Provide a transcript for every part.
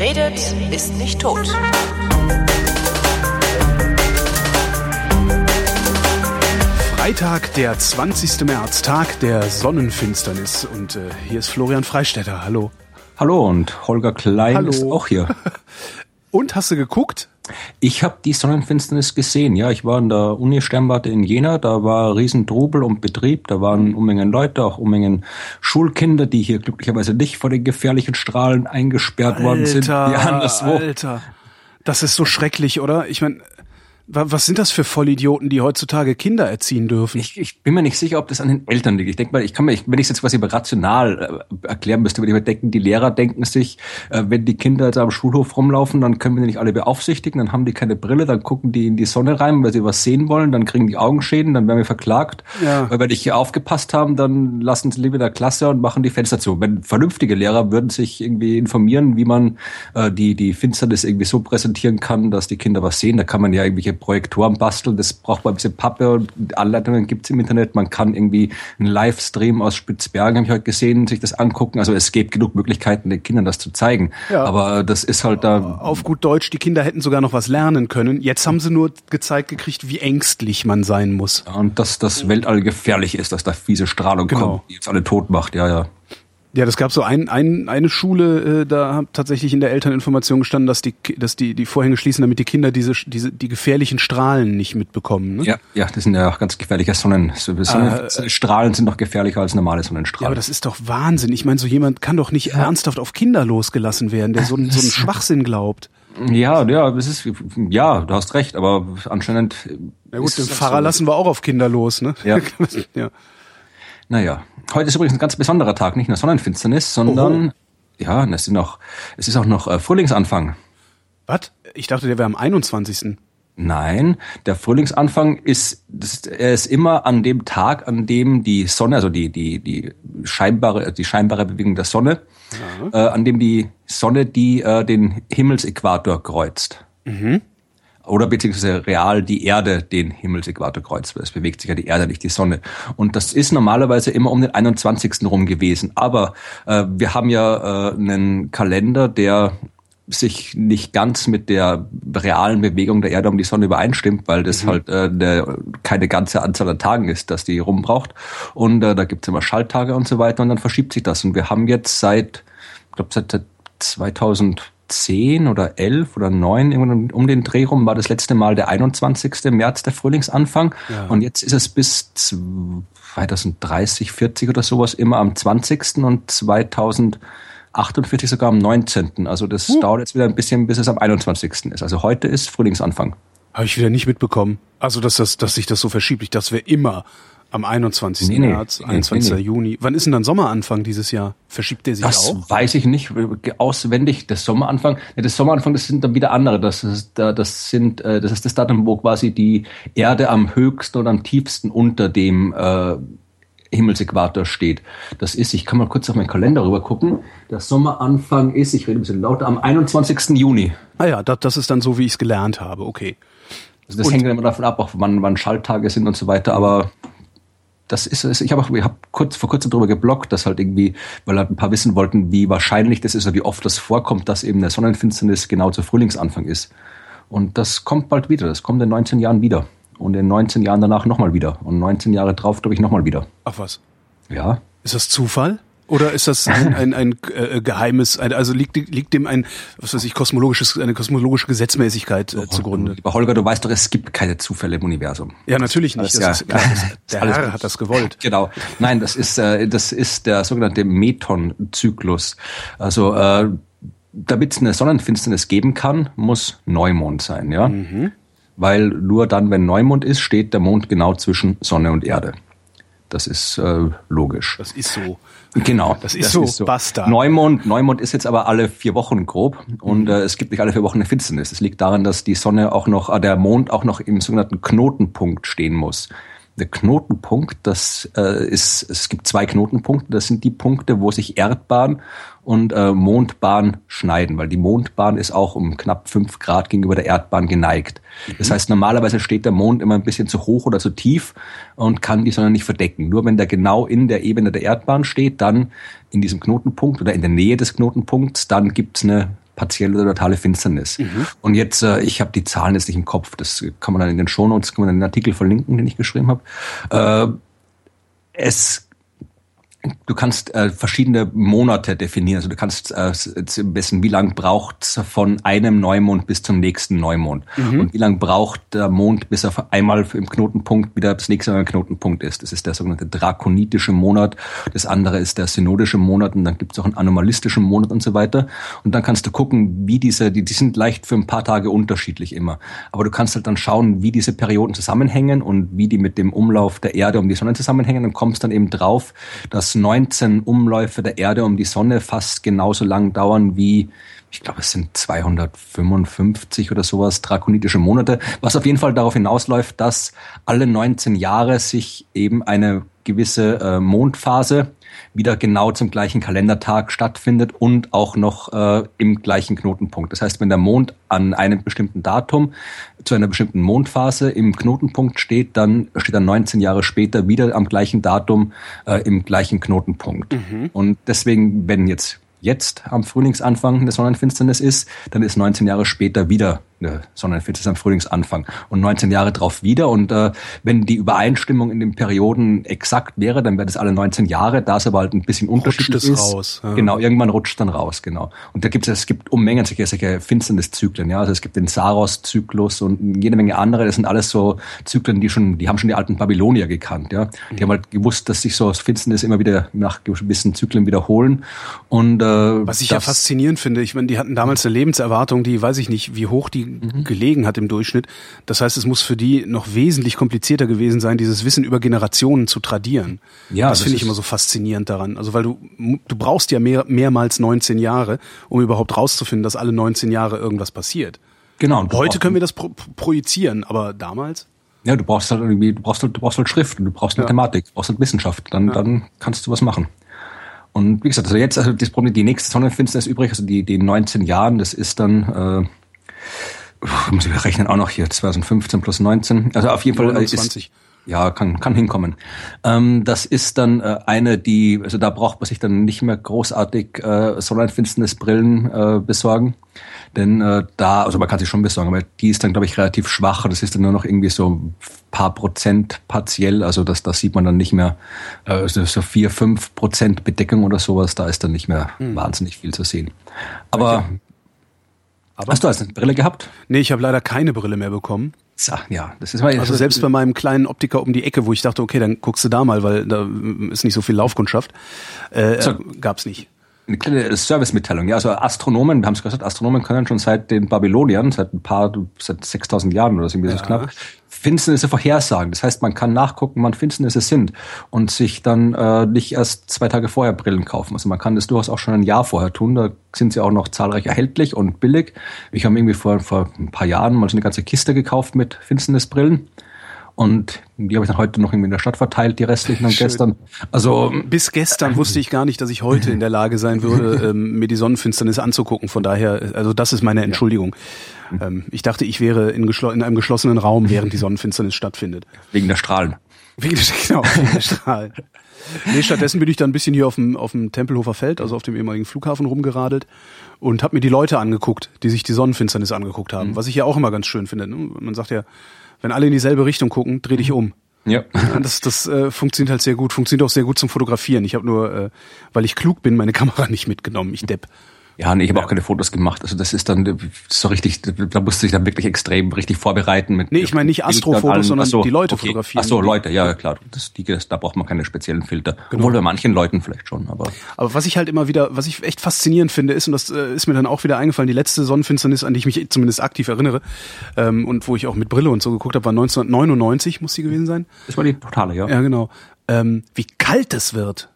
Wer redet, ist nicht tot. Freitag, der 20. März, Tag der Sonnenfinsternis. Und äh, hier ist Florian Freistetter. Hallo. Hallo und Holger Klein Hallo. ist auch hier. Und hast du geguckt? Ich habe die Sonnenfinsternis gesehen. Ja, ich war in der Uni Sternwarte in Jena. Da war Riesentrubel und Betrieb. Da waren Unmengen Leute, auch Unmengen Schulkinder, die hier glücklicherweise nicht vor den gefährlichen Strahlen eingesperrt worden sind. Wie anderswo. Alter. Das ist so schrecklich, oder? Ich meine, was sind das für Vollidioten, die heutzutage Kinder erziehen dürfen? Ich, ich bin mir nicht sicher, ob das an den Eltern liegt. Ich denke mal, ich kann mir, ich, wenn ich es jetzt quasi rational äh, erklären müsste, würde ich mir denken, die Lehrer denken sich, äh, wenn die Kinder jetzt am Schulhof rumlaufen, dann können wir die nicht alle beaufsichtigen, dann haben die keine Brille, dann gucken die in die Sonne rein, weil sie was sehen wollen, dann kriegen die Augenschäden, dann werden wir verklagt. Ja. Weil wenn ich hier aufgepasst haben, dann lassen sie lieber in der Klasse und machen die Fenster zu. Wenn vernünftige Lehrer würden sich irgendwie informieren, wie man äh, die, die Finsternis irgendwie so präsentieren kann, dass die Kinder was sehen, da kann man ja irgendwelche Projektoren basteln, das braucht man ein bisschen Pappe und Anleitungen gibt's im Internet. Man kann irgendwie einen Livestream aus Spitzbergen, habe ich heute gesehen, sich das angucken. Also es gibt genug Möglichkeiten, den Kindern das zu zeigen. Ja. Aber das ist halt da. Auf gut Deutsch, die Kinder hätten sogar noch was lernen können. Jetzt haben sie nur gezeigt gekriegt, wie ängstlich man sein muss. Und dass das Weltall gefährlich ist, dass da fiese Strahlung Genau. kommt, die jetzt alle tot macht. Ja, ja. Ja, das gab so ein, ein, eine Schule, äh, da hat tatsächlich in der Elterninformation gestanden, dass die, dass die, die Vorhänge schließen, damit die Kinder diese, diese, die gefährlichen Strahlen nicht mitbekommen. Ne? Ja, ja, das sind ja auch ganz gefährliche Sonnen. so- Sonnenstrahlen sind noch gefährlicher als normale Ja, Sonnenstrahlen. aber das ist doch Wahnsinn. Ich meine, so jemand kann doch nicht ernsthaft auf Kinder losgelassen werden, der so, einen- so einen Schwachsinn glaubt. ja, ja, das ist, ja, du hast recht, aber anscheinend. Na gut, den das Pfarrer so. lassen wir auch auf Kinder los, ne? Ja. ja. Naja, heute ist übrigens ein ganz besonderer Tag, nicht nur Sonnenfinsternis, sondern ja, es ist noch, es ist auch noch äh, Frühlingsanfang. Was? Ich dachte, der wäre am 21. Nein, der Frühlingsanfang ist, das er ist immer an dem Tag, an dem die Sonne, also die, die, die scheinbare, die scheinbare Bewegung der Sonne, äh, an dem die Sonne, die äh, den Himmelsäquator kreuzt. Oder beziehungsweise real die Erde den Himmelsäquator kreuzt. Es bewegt sich ja die Erde, nicht die Sonne. Und das ist normalerweise immer um den 21. rum gewesen. Aber äh, wir haben ja äh, einen Kalender, der sich nicht ganz mit der realen Bewegung der Erde um die Sonne übereinstimmt, weil das halt äh, ne, keine ganze Anzahl an Tagen ist, dass die rumbraucht. Und äh, da gibt's immer Schalttage und so weiter und dann verschiebt sich das. Und wir haben jetzt seit, ich glaube seit 2010 oder 11 oder 9, irgendwann um den Dreh rum, war das letzte Mal der 21. März der Frühlingsanfang. Ja. Und jetzt ist es bis 2030, 40 oder sowas immer am 20. und 2048 sogar am 19. Also das dauert jetzt wieder ein bisschen, bis es am 21. ist. Also heute ist Frühlingsanfang. Habe ich wieder nicht mitbekommen. Also, dass, das, dass sich das so verschiebt. Ich dachte, das wäre immer am 21. Nee, nee. März, Nee, 21. nee. Juni. Wann ist denn dann Sommeranfang dieses Jahr? Verschiebt der sich Das auch? weiß ich nicht auswendig. Das Sommeranfang, das Sommeranfang, das sind dann wieder andere. Das ist, da- das sind, äh, das ist das Datum, wo quasi die Erde am höchsten und am tiefsten unter dem äh, Himmelsäquator steht. Das ist, ich kann mal kurz auf meinen Kalender rüber gucken. Der Sommeranfang ist, ich rede ein bisschen lauter, am 21. Juni. Ah ja, das, das ist dann so, wie ich es gelernt habe. Okay. Also das Und- hängt dann immer davon ab, auch wann, wann Schalttage sind und so weiter, aber das ist es. Ich habe auch, ich habe kurz vor kurzem drüber geblockt, dass halt irgendwie, weil halt ein paar wissen wollten, wie wahrscheinlich das ist oder wie oft das vorkommt, dass eben eine Sonnenfinsternis genau zu Frühlingsanfang ist. Und das kommt bald wieder. Das kommt in 19 Jahren wieder. Und in 19 Jahren danach nochmal wieder. Und 19 Jahre drauf, glaube ich, nochmal wieder. Ach was. Ja. Ist das Zufall? Oder ist das ein, ein, ein äh, geheimes, ein, also liegt, liegt dem ein, was weiß ich, kosmologisches, eine kosmologische Gesetzmäßigkeit äh, zugrunde? Lieber Holger, du weißt doch, es gibt keine Zufälle im Universum. Ja, natürlich nicht. Alles Das ist, klar, das, der Alles Herr hat das gewollt. Genau. Nein, das ist, äh, das ist der sogenannte Meton-Zyklus. Also äh, damit es eine Sonnenfinsternis geben kann, muss Neumond sein, ja. Weil nur dann, wenn Neumond ist, steht der Mond genau zwischen Sonne und Erde. Das ist äh, logisch. Das ist so. Genau. Das ist so, basta. Neumond, Neumond ist jetzt aber alle vier Wochen grob und äh, es gibt nicht alle vier Wochen eine Finsternis. Es liegt daran, dass die Sonne auch noch, äh, der Mond auch noch im sogenannten Knotenpunkt stehen muss. Der Knotenpunkt, das äh, ist, es gibt zwei Knotenpunkte, das sind die Punkte, wo sich Erdbahn und äh, Mondbahn schneiden, weil die Mondbahn ist auch um knapp fünf Grad gegenüber der Erdbahn geneigt. Das heißt, normalerweise steht der Mond immer ein bisschen zu hoch oder zu tief und kann die Sonne nicht verdecken. Nur wenn der genau in der Ebene der Erdbahn steht, dann in diesem Knotenpunkt oder in der Nähe des Knotenpunkts, dann gibt's eine partielle oder totale Finsternis. Mhm. Und jetzt, äh, ich habe die Zahlen jetzt nicht im Kopf, das kann man dann in den Shownotes, kann man dann den Artikel verlinken, den ich geschrieben habe. Äh, es Du kannst äh, verschiedene Monate definieren. Also du kannst äh, wissen, wie lang braucht's von einem Neumond bis zum nächsten Neumond. Mhm. Und wie lang braucht der Mond, bis er einmal im Knotenpunkt wieder das nächste Mal im Knotenpunkt ist. Das ist der sogenannte drakonitische Monat. Das andere ist der synodische Monat und dann gibt's auch einen anomalistischen Monat und so weiter. Und dann kannst du gucken, wie diese, die, die sind leicht für ein paar Tage unterschiedlich immer. Aber du kannst halt dann schauen, wie diese Perioden zusammenhängen und wie die mit dem Umlauf der Erde um die Sonne zusammenhängen und kommst dann eben drauf, dass 19 Umläufe der Erde um die Sonne fast genauso lang dauern wie, ich glaube, es sind 255 oder sowas drakonitische Monate, was auf jeden Fall darauf hinausläuft, dass alle 19 Jahre sich eben eine gewisse äh, Mondphase wieder genau zum gleichen Kalendertag stattfindet und auch noch äh, im gleichen Knotenpunkt. Das heißt, wenn der Mond an einem bestimmten Datum zu einer bestimmten Mondphase im Knotenpunkt steht, dann steht er 19 Jahre später wieder am gleichen Datum äh, im gleichen Knotenpunkt. Mhm. Und deswegen, wenn jetzt jetzt am Frühlingsanfang eine Sonnenfinsternis ist, dann ist 19 Jahre später wieder eine Sonnenfinsternis am Frühlingsanfang und 19 Jahre drauf wieder. Und äh, wenn die Übereinstimmung in den Perioden exakt wäre, dann wäre das alle 19 Jahre. Da es aber halt ein bisschen unterschiedlich ist, raus, ja. genau, irgendwann rutscht dann raus, genau. Und da gibt es, es gibt Unmengen solche, solche Finsterniszyklen, ja. Also es gibt den Saros-Zyklus und jede Menge andere. Das sind alles so Zyklen, die schon, die haben schon die alten Babylonier gekannt, ja. Die mhm. haben halt gewusst, dass sich so Finsternis immer wieder nach gewissen Zyklen wiederholen. Und äh, was ich ja faszinierend finde, ich meine, die hatten damals eine Lebenserwartung, die weiß ich nicht, wie hoch die mhm. gelegen hat im Durchschnitt. Das heißt, es muss für die noch wesentlich komplizierter gewesen sein, dieses Wissen über Generationen zu tradieren. Ja, das, das finde ich immer so faszinierend daran. Also weil du du brauchst ja mehr, mehrmals 19 Jahre, um überhaupt rauszufinden, dass alle 19 Jahre irgendwas passiert. Genau. Heute können wir das pro projizieren, aber damals? Ja, du brauchst halt irgendwie, du brauchst halt, du brauchst halt Schrift und du brauchst Mathematik, du brauchst halt Wissenschaft. Dann, ja. dann kannst du was machen. Und wie gesagt, also jetzt, also das Problem, die nächste Sonnenfinsternis übrig, also die, die 19 Jahren, das ist dann, äh, muss ich rechnen auch noch hier, 2015 plus 19. Also auf jeden Fall 29. ist, ja, kann, kann hinkommen. Ähm, das ist dann äh, eine, die, also da braucht man sich dann nicht mehr großartig äh, Sonnenfinsternisbrillen äh, besorgen. Denn äh, da, also man kann sich schon besorgen, aber die ist dann, glaube ich, relativ schwach. Das ist dann nur noch irgendwie so ein paar Prozent partiell. Also das, das sieht man dann nicht mehr. Äh, so vier, fünf Prozent Bedeckung oder sowas, da ist dann nicht mehr hm. wahnsinnig viel zu sehen. Aber aber Hast du also eine Brille gehabt? Nee, ich habe leider keine Brille mehr bekommen. Ja, das ist mal Also selbst bei meinem kleinen Optiker um die Ecke, wo ich dachte, okay, dann guckst du da mal, weil da ist nicht so viel Laufkundschaft, äh, so. gab's nicht eine kleine Servicemitteilung. Ja, also Astronomen, wir haben es gesagt, Astronomen können schon seit den Babyloniern, seit ein paar, seit 6000 Jahren oder so, irgendwie ja. so knapp, Finsternisse vorhersagen. Das heißt, man kann nachgucken, wann Finsternisse sind und sich dann äh, nicht erst zwei Tage vorher Brillen kaufen. Also man kann das durchaus auch schon ein Jahr vorher tun. Da sind sie auch noch zahlreich erhältlich und billig. Ich habe irgendwie vor, vor ein paar Jahren mal so eine ganze Kiste gekauft mit Finsternisbrillen. Und die habe ich dann heute noch irgendwie in der Stadt verteilt, die restlichen dann gestern. Also bis gestern wusste ich gar nicht, dass ich heute in der Lage sein würde, ähm, mir die Sonnenfinsternis anzugucken. Von daher, also das ist meine Entschuldigung. Ja. Ähm, ich dachte, ich wäre in, in, einem geschlossenen Raum, während die Sonnenfinsternis stattfindet. Wegen der Strahlen. Wegen der, genau, wegen der Strahlen. Nee, stattdessen bin ich dann ein bisschen hier auf dem, auf dem Tempelhofer Feld, also auf dem ehemaligen Flughafen rumgeradelt und habe mir die Leute angeguckt, die sich die Sonnenfinsternis angeguckt haben. Mhm. Was ich ja auch immer ganz schön finde. Ne? Man sagt ja, wenn alle in dieselbe Richtung gucken, dreh dich um. Ja. Das, das äh, funktioniert halt sehr gut, funktioniert auch sehr gut zum Fotografieren. Ich habe nur, äh, weil ich klug bin, meine Kamera nicht mitgenommen. Ich depp. Ja, nee, ich habe auch keine Fotos gemacht. Also das ist dann so richtig, da musste ich dann wirklich extrem richtig vorbereiten. Mit nee, ich meine nicht Astrofotos, sondern so, die Leute okay. fotografieren. Ach so, Leute, ja klar. Das, die, das, da braucht man keine speziellen Filter. Genau. Obwohl bei manchen Leuten vielleicht schon. Aber aber was ich halt immer wieder, was ich echt faszinierend finde, ist, und das äh, ist mir dann auch wieder eingefallen, die letzte Sonnenfinsternis, an die ich mich zumindest aktiv erinnere, ähm, und wo ich auch mit Brille und so geguckt habe, war 1999, muss die gewesen sein. Das war die totale, ja. Ja, genau. Ähm, wie kalt es wird.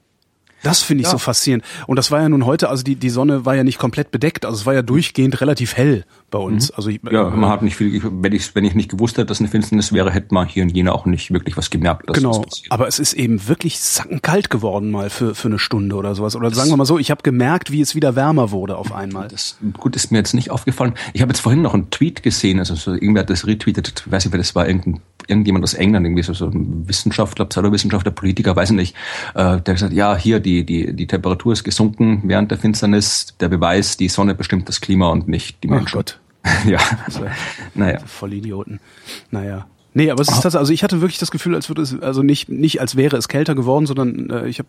Das finde ich ja. so faszinierend. Und das war ja nun heute, also die, die Sonne war ja nicht komplett bedeckt, also es war ja durchgehend relativ hell bei uns. Mhm. Also ich, ja, man hat nicht viel, wenn ich, wenn ich nicht gewusst hätte, dass eine Finsternis wäre, hätte man hier in Jena auch nicht wirklich was gemerkt. genau, aber es ist eben wirklich sackenkalt geworden mal für, für eine Stunde oder sowas. Oder das sagen wir mal so, ich habe gemerkt, wie es wieder wärmer wurde auf einmal. Das gut ist mir jetzt nicht aufgefallen. Ich habe jetzt vorhin noch einen Tweet gesehen, also so, irgendwer hat das retweetet, ich weiß nicht, wer das war, irgendein irgendjemand aus England, irgendwie so, so ein Wissenschaftler, Pseudowissenschaftler, Politiker, weiß ich nicht, äh, der gesagt, ja, hier die die, die, die Temperatur ist gesunken während der Finsternis. Der Beweis, die Sonne bestimmt das Klima und nicht die Menschen. Ach Gott. ja. naja. Voll Idioten. Naja. Nee, aber es ist tatsächlich, also ich hatte wirklich das Gefühl, als würde es, also nicht, nicht als wäre es kälter geworden, sondern äh, ich habe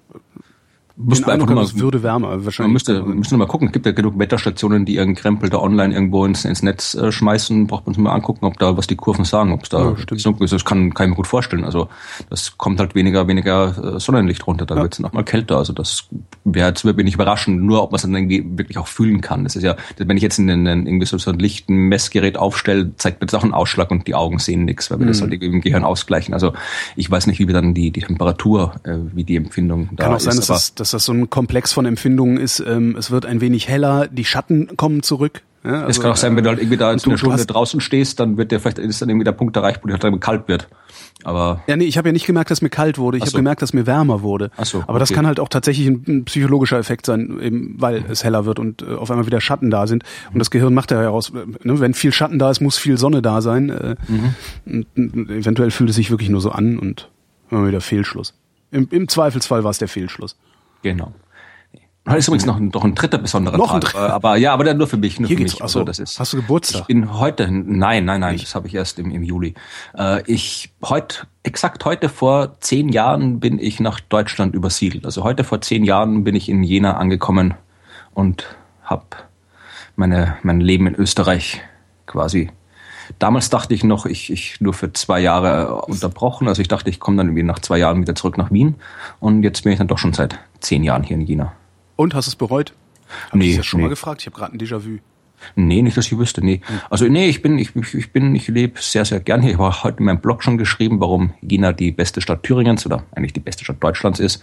Müsste einfach mal, es würde wärmer, wahrscheinlich. Man müsste, müsste mal gucken. Es gibt ja genug Wetterstationen, die ihren Krempel da online irgendwo ins, ins Netz äh, schmeißen. Braucht man sich mal angucken, ob da, was die Kurven sagen, ob es da ja, gesunken ist. Das kann, kann ich mir gut vorstellen. Also, das kommt halt weniger, weniger äh, Sonnenlicht runter. Da ja. wird es nochmal kälter. Also, das wäre jetzt wirklich nicht überraschend. Nur, ob man es dann irgendwie wirklich auch fühlen kann. Das ist ja, wenn ich jetzt in, in, in irgendwie so, so ein lichten Messgerät aufstelle, zeigt mir das auch einen Ausschlag und die Augen sehen nichts, weil wir mhm. das halt irgendwie im Gehirn ausgleichen. Also, ich weiß nicht, wie wir dann die, die Temperatur, äh, wie die Empfindung kann da auch sein, ist. Dass, das, dass das so ein Komplex von Empfindungen ist, ähm, es wird ein wenig heller, die Schatten kommen zurück. Ja, also, es kann auch sein, wenn du halt irgendwie da in einer Stunde draußen stehst, dann wird der vielleicht ist dann irgendwie der Punkt erreicht, wo dir halt kalt wird. Aber ja, nee, ich habe ja nicht gemerkt, dass mir kalt wurde. Ich so. habe gemerkt, dass mir wärmer wurde. Ach so, Aber okay. das kann halt auch tatsächlich ein, ein, psychologischer Effekt sein, eben weil es heller wird und äh, auf einmal wieder Schatten da sind. Und das Gehirn macht ja heraus, äh, ne, wenn viel Schatten da ist, muss viel Sonne da sein. Äh, mhm. und, und eventuell fühlt es sich wirklich nur so an und immer wieder Fehlschluss. Im, Im Zweifelsfall war es der Fehlschluss. Genau. Heute ist übrigens noch, noch ein dritter besonderer noch Tag. Ein aber ja, aber dann nur für mich. Nur Hier für geht's, mich. Also, das ist, hast du Geburtstag? Ich bin heute, nein, nein, nein, ich. das habe ich erst im, im Juli. Äh, ich heute, exakt heute vor zehn Jahren bin ich nach Deutschland übersiedelt. Also heute vor zehn Jahren bin ich in Jena angekommen und habe meine mein Leben in Österreich quasi. Damals dachte ich noch, ich, ich nur für zwei Jahre unterbrochen. Also ich dachte, ich komme dann irgendwie nach zwei Jahren wieder zurück nach Wien. Und jetzt bin ich dann doch schon seit zehn Jahren hier in Jena. Und hast du es bereut? Hab nee, ich das schon nee. mal gefragt? Ich habe gerade ein Déjà-vu. Nee, nicht, dass ich wüsste, nee. Hm. Also nee, ich bin, ich, ich bin, ich lebe sehr, sehr gern hier. Ich habe heute in meinem Blog schon geschrieben, warum Jena die beste Stadt Thüringens oder eigentlich die beste Stadt Deutschlands ist.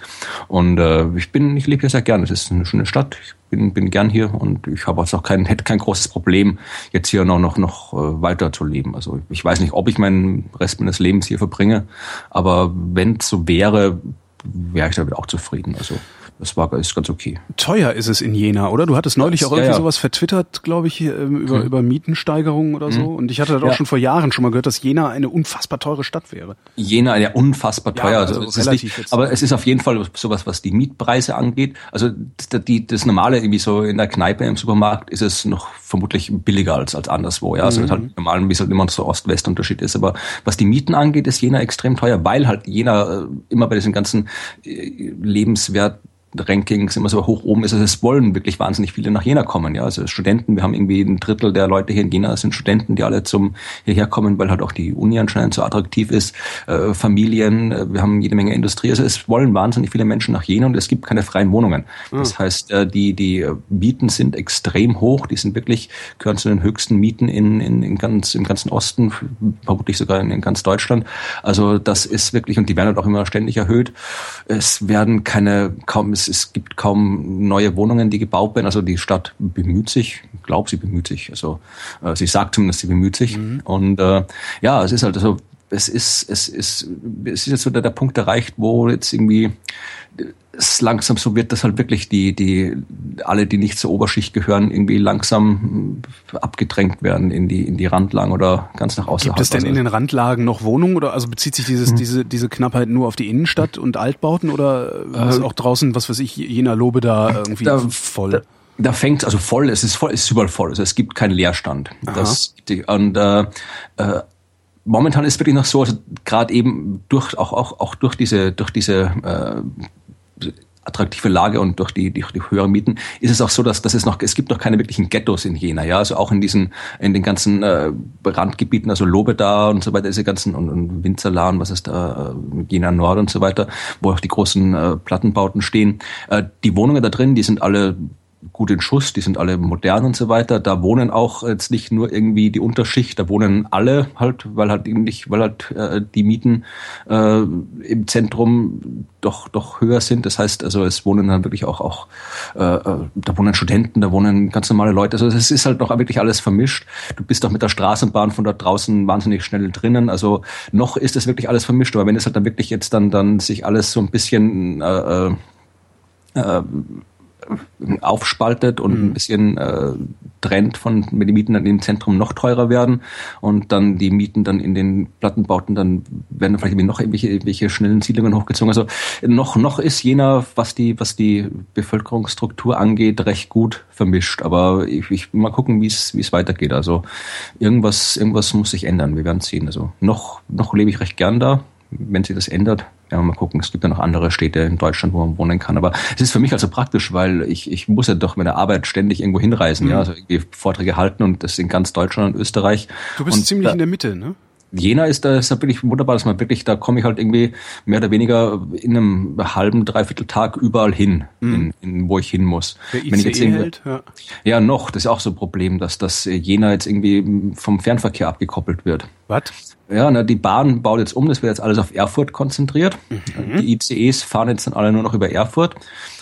Und äh, ich bin, ich lebe hier sehr gern. Es ist eine schöne Stadt. Ich bin, bin gern hier und ich habe auch kein, hätte kein großes Problem, jetzt hier noch, noch, noch äh, weiter zu leben. Also ich weiß nicht, ob ich meinen Rest meines Lebens hier verbringe, aber wenn es so wäre, wäre ich damit auch zufrieden. Also das war ist ganz okay. Teuer ist es in Jena, oder? Du hattest neulich das, auch irgendwie ja, ja. sowas vertwittert, glaube ich, ähm, über, mhm. über Mietensteigerungen oder so. Mhm. Und ich hatte das auch schon vor Jahren schon mal gehört, dass Jena eine unfassbar teure Stadt wäre. Jena, ja, unfassbar teuer. also, also es nicht, aber es ist auf jeden Fall sowas, was die Mietpreise angeht. Also das, die, das normale irgendwie so in der Kneipe im Supermarkt ist es noch vermutlich billiger als, als anderswo. Ja, also mhm. halt normal, wie es halt immer so Ost-West-Unterschied ist. Aber was die Mieten angeht, ist Jena extrem teuer, weil halt Jena äh, immer bei diesen ganzen äh, Lebenswert Rankings immer so hoch oben ist, also es wollen wirklich wahnsinnig viele nach Jena kommen. Ja, also Studenten, wir haben irgendwie ein Drittel der Leute hier in Jena sind Studenten, die alle zum hierher kommen, weil halt auch die Uni anscheinend so attraktiv ist. Äh, Familien, äh, wir haben jede Menge Industrie. Also es wollen wahnsinnig viele Menschen nach Jena und es gibt keine freien Wohnungen. Mhm. Das heißt, äh, die die Mieten sind extrem hoch. Die sind wirklich gehören zu den höchsten Mieten in, in, in ganz im ganzen Osten, vermutlich sogar in, in ganz Deutschland. Also das ist wirklich und die werden halt auch immer ständig erhöht. Es werden keine kaum es, es gibt kaum neue Wohnungen, die gebaut werden. Also die Stadt bemüht sich, ich glaube, sie bemüht sich. Also äh, sie sagt zumindest, sie bemüht sich. Mhm. Und äh, ja, es ist halt so, es ist, es ist, es ist jetzt wieder der Punkt erreicht, wo jetzt irgendwie langsam so wird, dass halt wirklich die, die, alle, die nicht zur Oberschicht gehören, irgendwie langsam abgedrängt werden in die, in die Randlagen oder ganz nach außerhalb. Gibt es denn also in den Randlagen noch Wohnungen oder also bezieht sich dieses, hm. diese, diese Knappheit nur auf die Innenstadt und Altbauten oder äh, ist auch draußen, was weiß ich, jener Lobe da irgendwie da, voll? Da, da fängt also voll, es ist voll, es ist überall voll, also es gibt keinen Leerstand. Das, und äh, äh, momentan ist wirklich noch so, also gerade eben durch auch auch auch durch diese durch diese äh, attraktive Lage und durch die, durch die höheren Mieten ist es auch so, dass, dass es noch es gibt noch keine wirklichen Ghettos in Jena, ja, also auch in diesen in den ganzen äh, Randgebieten, also Lobeda und so weiter, diese ganzen und, und Winzerlan, was ist da, äh, Jena Nord und so weiter, wo auch die großen äh, Plattenbauten stehen. Äh, die Wohnungen da drin, die sind alle gut in Schuss, die sind alle modern und so weiter. Da wohnen auch jetzt nicht nur irgendwie die Unterschicht, da wohnen alle halt, weil halt nicht, weil halt äh, die Mieten äh, im Zentrum doch doch höher sind. Das heißt, also es wohnen dann wirklich auch auch äh, äh da wohnen Studenten, da wohnen ganz normale Leute. Also es ist halt noch wirklich alles vermischt. Du bist doch mit der Straßenbahn von dort draußen wahnsinnig schnell drinnen. Also noch ist es wirklich alles vermischt. Aber wenn es halt dann wirklich jetzt dann dann sich alles so ein bisschen äh, äh, äh aufspaltet und mhm. ein bisschen äh, trennt von wenn die Mieten dann im Zentrum noch teurer werden und dann die Mieten dann in den Plattenbauten dann werden vielleicht noch irgendwelche, irgendwelche schnellen Siedlungen hochgezogen. Also noch noch ist Jena, was die was die Bevölkerungsstruktur angeht, recht gut vermischt. Aber ich, ich mal gucken, wie es wie es weitergeht. Also irgendwas irgendwas muss sich ändern. Wir werden sehen. Also noch noch lebe ich recht gern da. Wenn sich das ändert, ja, mal gucken, es gibt ja noch andere Städte in Deutschland, wo man wohnen kann. Aber es ist für mich also praktisch, weil ich, ich muss ja doch mit der Arbeit ständig irgendwo hinreisen, mhm. ja, also irgendwie Vorträge halten und das in ganz Deutschland und Österreich. Du bist und ziemlich da, in der Mitte, ne? Jena ist da, ist da wirklich wunderbar, dass man wirklich, da komme ich halt irgendwie mehr oder weniger in einem halben, dreiviertel Tag überall hin, mm. in, in, wo ich hin muss. Der Wenn ich jetzt hält, ja. ja, noch, das ist auch so ein Problem, dass das Jena jetzt irgendwie vom Fernverkehr abgekoppelt wird. Was? Ja, na, die Bahn baut jetzt um, das wird jetzt alles auf Erfurt konzentriert. Mhm. Die ICEs fahren jetzt dann alle nur noch über Erfurt.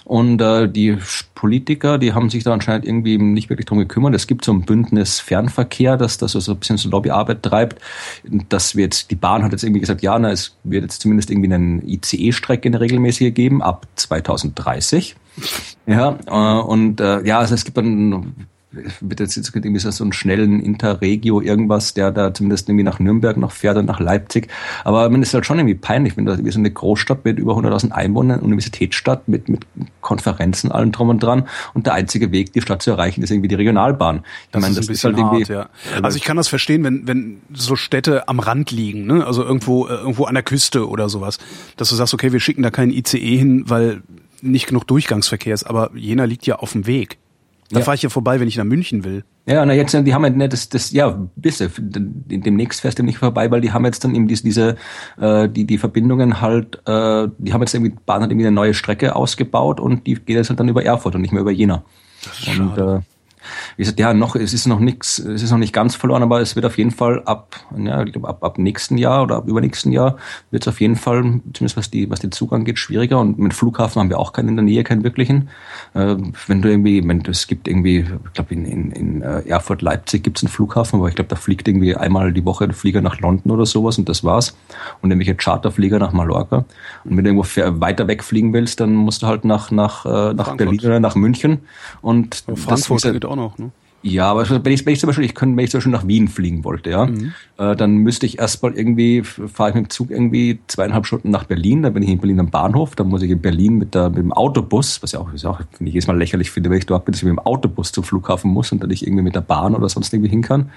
Und äh, die Politiker, die haben sich da anscheinend irgendwie nicht wirklich drum gekümmert. Es gibt so ein Bündnis Fernverkehr, das das so ein bisschen so Lobbyarbeit treibt. Das wird, die Bahn hat jetzt irgendwie gesagt, ja, na, es wird jetzt zumindest irgendwie eine ICE-Strecke eine regelmäßige geben ab 2030. Ja, äh, und äh, ja, also es gibt dann wird jetzt irgendwie so einen schnellen Interregio irgendwas, der da zumindest irgendwie nach Nürnberg noch fährt und nach Leipzig. Aber man ist halt schon irgendwie peinlich, wenn da so eine Großstadt mit über 100.000 Einwohnern, Universitätsstadt mit, mit Konferenzen, allem drum und dran. Und der einzige Weg, die Stadt zu erreichen, ist irgendwie die Regionalbahn. Ich das meine, ist das ist halt hart, irgendwie, ja. Also ich kann das verstehen, wenn, wenn so Städte am Rand liegen, ne? also irgendwo, äh, irgendwo an der Küste oder sowas, dass du sagst, okay, wir schicken da keinen ICE hin, weil nicht genug Durchgangsverkehr ist, aber Jena liegt ja auf dem Weg. Da ja. fahre ich ja vorbei, wenn ich nach München will. Ja, na jetzt, die haben ja ne, das, das, ja, bisse. Demnächst fährst du nicht vorbei, weil die haben jetzt dann eben diese, diese äh, die, die Verbindungen halt, äh, die haben jetzt irgendwie, Bahn hat irgendwie eine neue Strecke ausgebaut und die geht jetzt halt dann über Erfurt und nicht mehr über Jena. Das ist und, schade. Äh, wie gesagt, ja, noch, es ist noch nichts, es ist noch nicht ganz verloren, aber es wird auf jeden Fall ab, ja, ich ab, ab nächsten Jahr oder ab übernächsten Jahr wird es auf jeden Fall, zumindest was die, was den Zugang geht, schwieriger. Und mit Flughafen haben wir auch keinen in der Nähe, keinen wirklichen. Äh, wenn du irgendwie, wenn es gibt irgendwie, ich glaube, in, in, in äh, Erfurt, Leipzig gibt es einen Flughafen, aber ich glaube, da fliegt irgendwie einmal die Woche ein Flieger nach London oder sowas und das war's. Und irgendwelche Charterflieger nach Mallorca. Und wenn du irgendwo weiter wegfliegen willst, dann musst du halt nach, nach, äh, nach Berlin oder nach München. Und Frankfurt das, geht auch auch, ne? Ja, aber wenn ich, wenn ich zum Beispiel, ich könnte, wenn ich zum Beispiel nach Wien fliegen wollte, ja, mhm. äh, dann müsste ich erstmal irgendwie, fahre ich mit dem Zug irgendwie zweieinhalb Stunden nach Berlin, dann bin ich in Berlin am Bahnhof, dann muss ich in Berlin mit, der, mit dem Autobus, was ja auch, was auch finde ich jedes Mal lächerlich finde, wenn ich dort bin, dass ich mit dem Autobus zum Flughafen muss und dann nicht irgendwie mit der Bahn oder sonst irgendwie hin kann,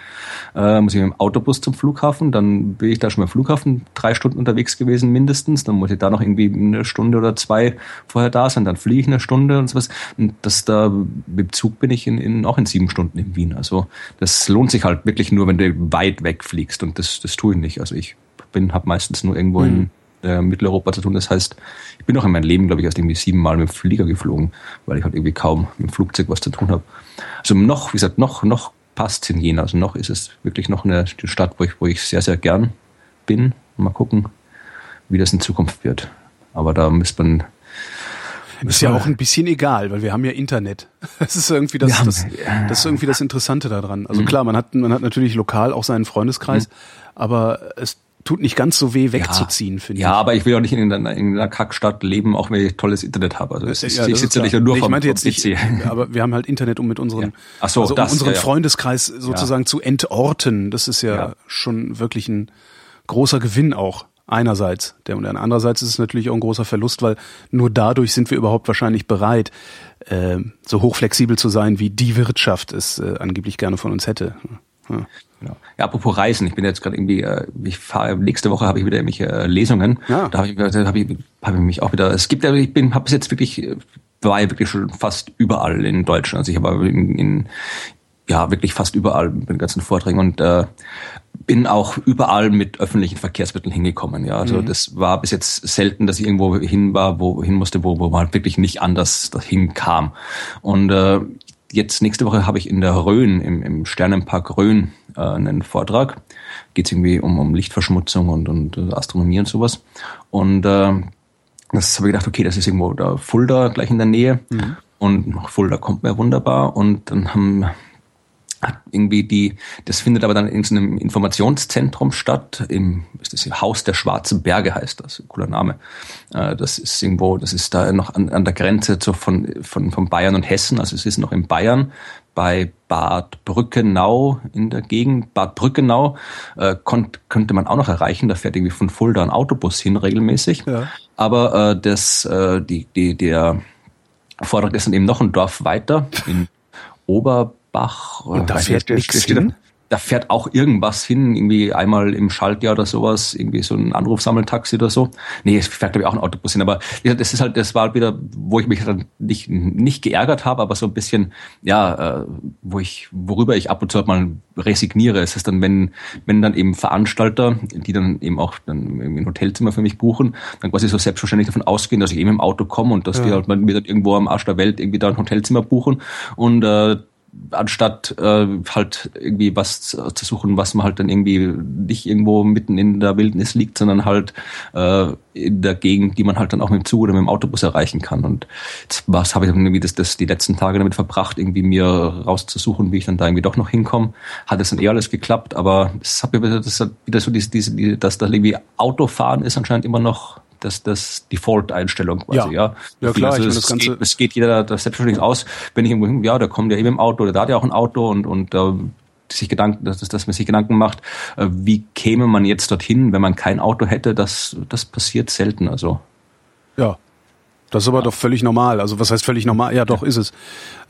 äh, muss ich mit dem Autobus zum Flughafen, dann bin ich da schon mal im Flughafen drei Stunden unterwegs gewesen mindestens, dann muss ich da noch irgendwie eine Stunde oder zwei vorher da sein, dann fliege ich eine Stunde und sowas und das da, mit dem Zug bin ich in, in, auch in sieben Stunden Stunden in Wien. Also das lohnt sich halt wirklich nur, wenn du weit weg fliegst und das, das tue ich nicht. Also ich bin, habe meistens nur irgendwo mhm. in äh, Mitteleuropa zu tun. Das heißt, ich bin auch in meinem Leben, glaube ich, erst irgendwie siebenmal mit dem Flieger geflogen, weil ich halt irgendwie kaum mit dem Flugzeug was zu tun habe. Also noch, wie gesagt, noch, noch passt in Jena. Also noch ist es wirklich noch eine Stadt, wo ich, wo ich sehr, sehr gern bin. Mal gucken, wie das in Zukunft wird. Aber da müsste man ist ja auch ein bisschen egal, weil wir haben ja Internet. Das ist irgendwie das, das, das ist irgendwie das Interessante daran. Also mhm. klar, man hat, man hat natürlich lokal auch seinen Freundeskreis, mhm. aber es tut nicht ganz so weh, wegzuziehen, ja. finde ich. Ja, aber ich will auch nicht in einer, in einer Kackstadt leben, auch wenn ich tolles Internet habe. Also ist, ja, ich sitze nicht nur nee, vom, ich meinte jetzt nicht, aber wir haben halt Internet, um mit unseren, ja. Ach so, also um das, unseren Freundeskreis sozusagen zu entorten. Das ist ja, schon wirklich ein großer Gewinn auch einerseits. Der und andererseits ist es natürlich auch ein großer Verlust, weil nur dadurch sind wir überhaupt wahrscheinlich bereit, äh, so hochflexibel zu sein, wie die Wirtschaft es äh, angeblich gerne von uns hätte. Ja. Genau. Ja, apropos Reisen, ich bin jetzt gerade irgendwie, äh, ich fahre nächste Woche habe ich wieder irgendwelche äh, Lesungen. Ja. Da habe ich, hab ich, hab ich mich auch wieder. Es gibt ja, ich bin, habe bis jetzt wirklich, äh, war ja wirklich schon fast überall in Deutschland. Also ich habe in, in ja wirklich fast überall mit den ganzen Vorträgen und äh, bin auch überall mit öffentlichen Verkehrsmitteln hingekommen. Ja, also mhm. das war bis jetzt selten, dass ich irgendwo hin war, wo hin musste, wo, wo man wirklich nicht anders dahin kam. Und äh, jetzt nächste Woche habe ich in der Rhön, im, im Sternenpark Rhön, äh, einen Vortrag. Geht irgendwie um, um Lichtverschmutzung und, und äh, Astronomie und sowas. Und äh, das habe ich gedacht, okay, das ist irgendwo da Fulda gleich in der Nähe. Mhm. Und nach Fulda kommt mir wunderbar. Und dann haben irgendwie die, das findet aber dann in so einem Informationszentrum statt, im, ist das Haus der Schwarzen Berge heißt das, cooler Name. Äh, das ist irgendwo, das ist da noch an, an der Grenze zu, von, von, von Bayern und Hessen, also es ist noch in Bayern, bei Bad Brückenau in der Gegend. Bad Brückenau äh, konnt, könnte man auch noch erreichen, da fährt irgendwie von Fulda ein Autobus hin regelmäßig. Ja. Aber äh, das, äh, die, die, der Vortrag ist dann eben noch ein Dorf weiter in Ober Bach. Und da fährt nichts hin? Da fährt auch irgendwas hin, irgendwie einmal im Schaltjahr oder sowas, irgendwie so ein Anrufsammeltaxi oder so. Nee, es fährt glaube ich auch ein Autobus hin, aber das ist halt, das war halt wieder, wo ich mich dann nicht, nicht geärgert habe, aber so ein bisschen, ja, äh, wo ich, worüber ich ab und zu halt mal resigniere. Es ist dann, wenn, wenn dann eben Veranstalter, die dann eben auch dann ein Hotelzimmer für mich buchen, dann quasi so selbstverständlich davon ausgehen, dass ich eben im Auto komme und dass ja. die halt mir dann irgendwo am Arsch der Welt irgendwie da ein Hotelzimmer buchen und äh, anstatt äh, halt irgendwie was zu suchen, was man halt dann irgendwie nicht irgendwo mitten in der Wildnis liegt, sondern halt äh, in der Gegend, die man halt dann auch mit dem Zug oder mit dem Autobus erreichen kann. Und was habe ich irgendwie das, das die letzten Tage damit verbracht, irgendwie mir rauszusuchen, wie ich dann da irgendwie doch noch hinkomme. Hat es dann eh alles geklappt, aber es hat mir wieder so diese, diese, dass da irgendwie Autofahren ist anscheinend immer noch das, das Default-Einstellung quasi, ja. Ja, ja klar, also, ich das Ganze. Geht, es geht jeder das selbstverständlich aus, wenn ich irgendwo, ja, da kommt ja eben im Auto oder da hat ja auch ein Auto und, und äh, sich Gedanken, dass, dass man sich Gedanken macht, äh, wie käme man jetzt dorthin, wenn man kein Auto hätte, das, das passiert selten, also. Ja. Das ist aber doch völlig normal. Also was heißt völlig normal? Ja, doch ist es.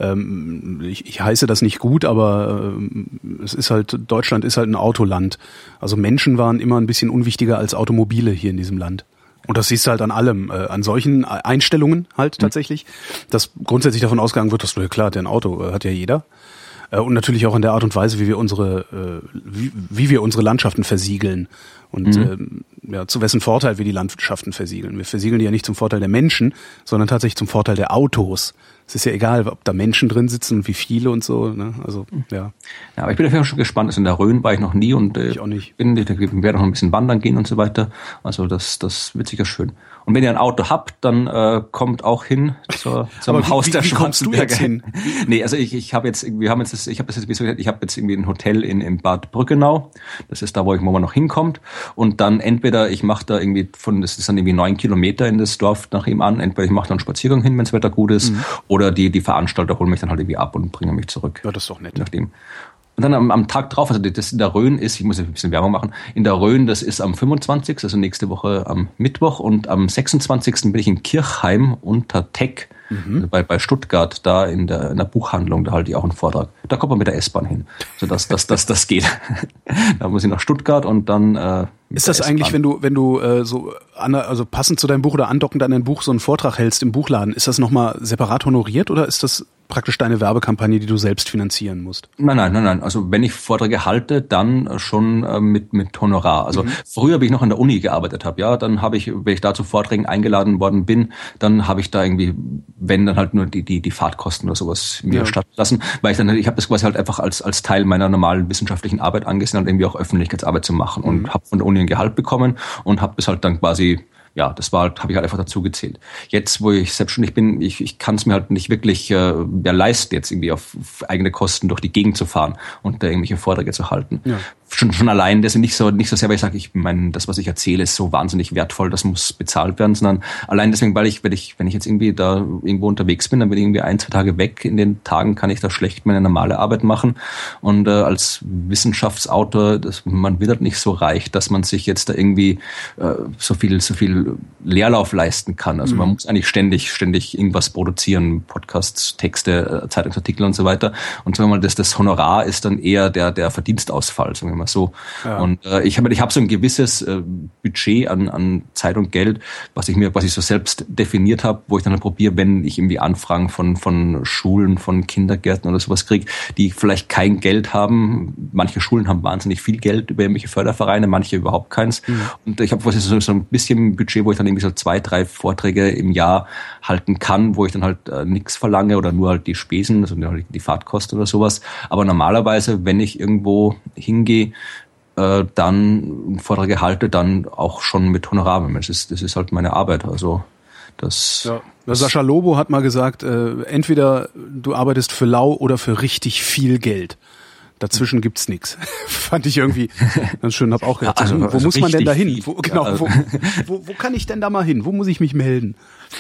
Ähm, ich, ich heiße das nicht gut, aber ähm, es ist halt Deutschland ist halt ein Autoland. Also Menschen waren immer ein bisschen unwichtiger als Automobile hier in diesem Land. Und das siehst du halt an allem, äh, an solchen Einstellungen halt mhm. tatsächlich, dass grundsätzlich davon ausgegangen wird, dass du klar, der ein Auto äh, hat ja jeder. Äh, und natürlich auch in der Art und Weise, wie wir unsere, äh, wie, wie wir unsere Landschaften versiegeln und mhm. ähm, ja, zu wessen Vorteil wir die Landschaften versiegeln. Wir versiegeln die ja nicht zum Vorteil der Menschen, sondern tatsächlich zum Vorteil der Autos. Es ist ja egal, ob da Menschen drin sitzen und wie viele und so. Ne? Also ja. Ja, aber ich bin dafür schon gespannt. Also in der Rhön war ich noch nie und äh, ich auch nicht. bin, ich werde noch ein bisschen wandern gehen und so weiter. Also das, das wird sicher schön. Und wenn ihr ein Auto habt, dann äh, kommt auch hin zur, zum Aber Haus wie, der wie kommst du jetzt hin? nee, also ich, ich habe jetzt, wir haben jetzt, ich habe das jetzt, ich habe jetzt irgendwie ein Hotel in, in Bad Brückenau. Das ist da, wo ich wo man noch hinkommt. Und dann entweder ich mache da irgendwie von, das ist dann irgendwie neun Kilometer in das Dorf nach ihm an. Entweder ich mache da einen Spaziergang hin, wenn das Wetter gut ist, mhm. oder die die Veranstalter holen mich dann halt irgendwie ab und bringen mich zurück. Ja, das ist doch nett. Nachdem. Und dann am, am Tag drauf, also das in der Rhön ist, ich muss ein bisschen Werbung machen, in der Rhön, das ist am 25., also nächste Woche am Mittwoch und am 26. bin ich in Kirchheim unter Tech mhm. bei, bei Stuttgart, da in der, in der Buchhandlung, da halte ich auch einen Vortrag. Da kommt man mit der S-Bahn hin, sodass das, das, das geht. da muss ich nach Stuttgart und dann äh, ist das eigentlich, wenn du, wenn du äh, so an, also passend zu deinem Buch oder andockend an dein Buch so einen Vortrag hältst im Buchladen, ist das nochmal separat honoriert oder ist das praktisch deine Werbekampagne, die du selbst finanzieren musst? Nein, nein, nein, nein. Also wenn ich Vorträge halte, dann schon äh, mit mit Honorar. Also mhm. früher, wie ich noch an der Uni gearbeitet habe, ja, dann habe ich, wenn ich da zu Vorträgen eingeladen worden bin, dann habe ich da irgendwie, wenn dann halt nur die die die Fahrtkosten oder sowas mir ja. statt lassen, weil ich dann ich habe das quasi halt einfach als als Teil meiner normalen wissenschaftlichen Arbeit angesehen und irgendwie auch Öffentlichkeitsarbeit zu machen mhm. und habe von der Uni ein Gehalt bekommen und habe das halt dann quasi ja, das war halt, habe ich halt einfach dazu gezählt. Jetzt, wo ich selbstständig bin, ich, ich kann es mir halt nicht wirklich äh, ja, leisten, jetzt irgendwie auf, auf eigene Kosten durch die Gegend zu fahren und da irgendwelche Vorträge zu halten. Ja schon, schon allein das nicht so, nicht so sehr, weil ich sage, ich meine, das, was ich erzähle, ist so wahnsinnig wertvoll, das muss bezahlt werden, sondern allein deswegen, weil ich, wenn ich, wenn ich jetzt irgendwie da irgendwo unterwegs bin, dann bin ich irgendwie ein, zwei Tage weg. In den Tagen kann ich da schlecht meine normale Arbeit machen. Und äh, als Wissenschaftsautor, das, man wird halt nicht so reich, dass man sich jetzt da irgendwie äh, so viel, so viel Leerlauf leisten kann. Also mhm. man muss eigentlich ständig, ständig irgendwas produzieren, Podcasts, Texte, äh, Zeitungsartikel und so weiter. Und sagen wir mal, das, das Honorar ist dann eher der, der Verdienstausfall, sagen wir mal mal so. Ja. Und äh, ich habe ich hab so ein gewisses äh, Budget an, an Zeit und Geld, was ich mir, was ich so selbst definiert habe, wo ich dann halt probiere, wenn ich irgendwie Anfragen von, von Schulen, von Kindergärten oder sowas kriege, die vielleicht kein Geld haben. Manche Schulen haben wahnsinnig viel Geld über irgendwelche Fördervereine, manche überhaupt keins. Mhm. Und ich habe so, so ein bisschen Budget, wo ich dann irgendwie so zwei, drei Vorträge im Jahr halten kann, wo ich dann halt äh, nichts verlange oder nur halt die Spesen, also die Fahrtkosten oder sowas. Aber normalerweise, wenn ich irgendwo hingehe, äh, dann Vorträge halte, dann auch schon mit Honorar. Das ist, das ist halt meine Arbeit. Also das. Ja. Sascha Lobo hat mal gesagt, äh, entweder du arbeitest für lau oder für richtig viel Geld. Dazwischen gibt's nichts. Fand ich irgendwie ganz schön. Hab auch gedacht, ja, also, wo also muss man denn da hin? Wo, genau, ja. wo, wo, wo kann ich denn da mal hin? Wo muss ich mich melden?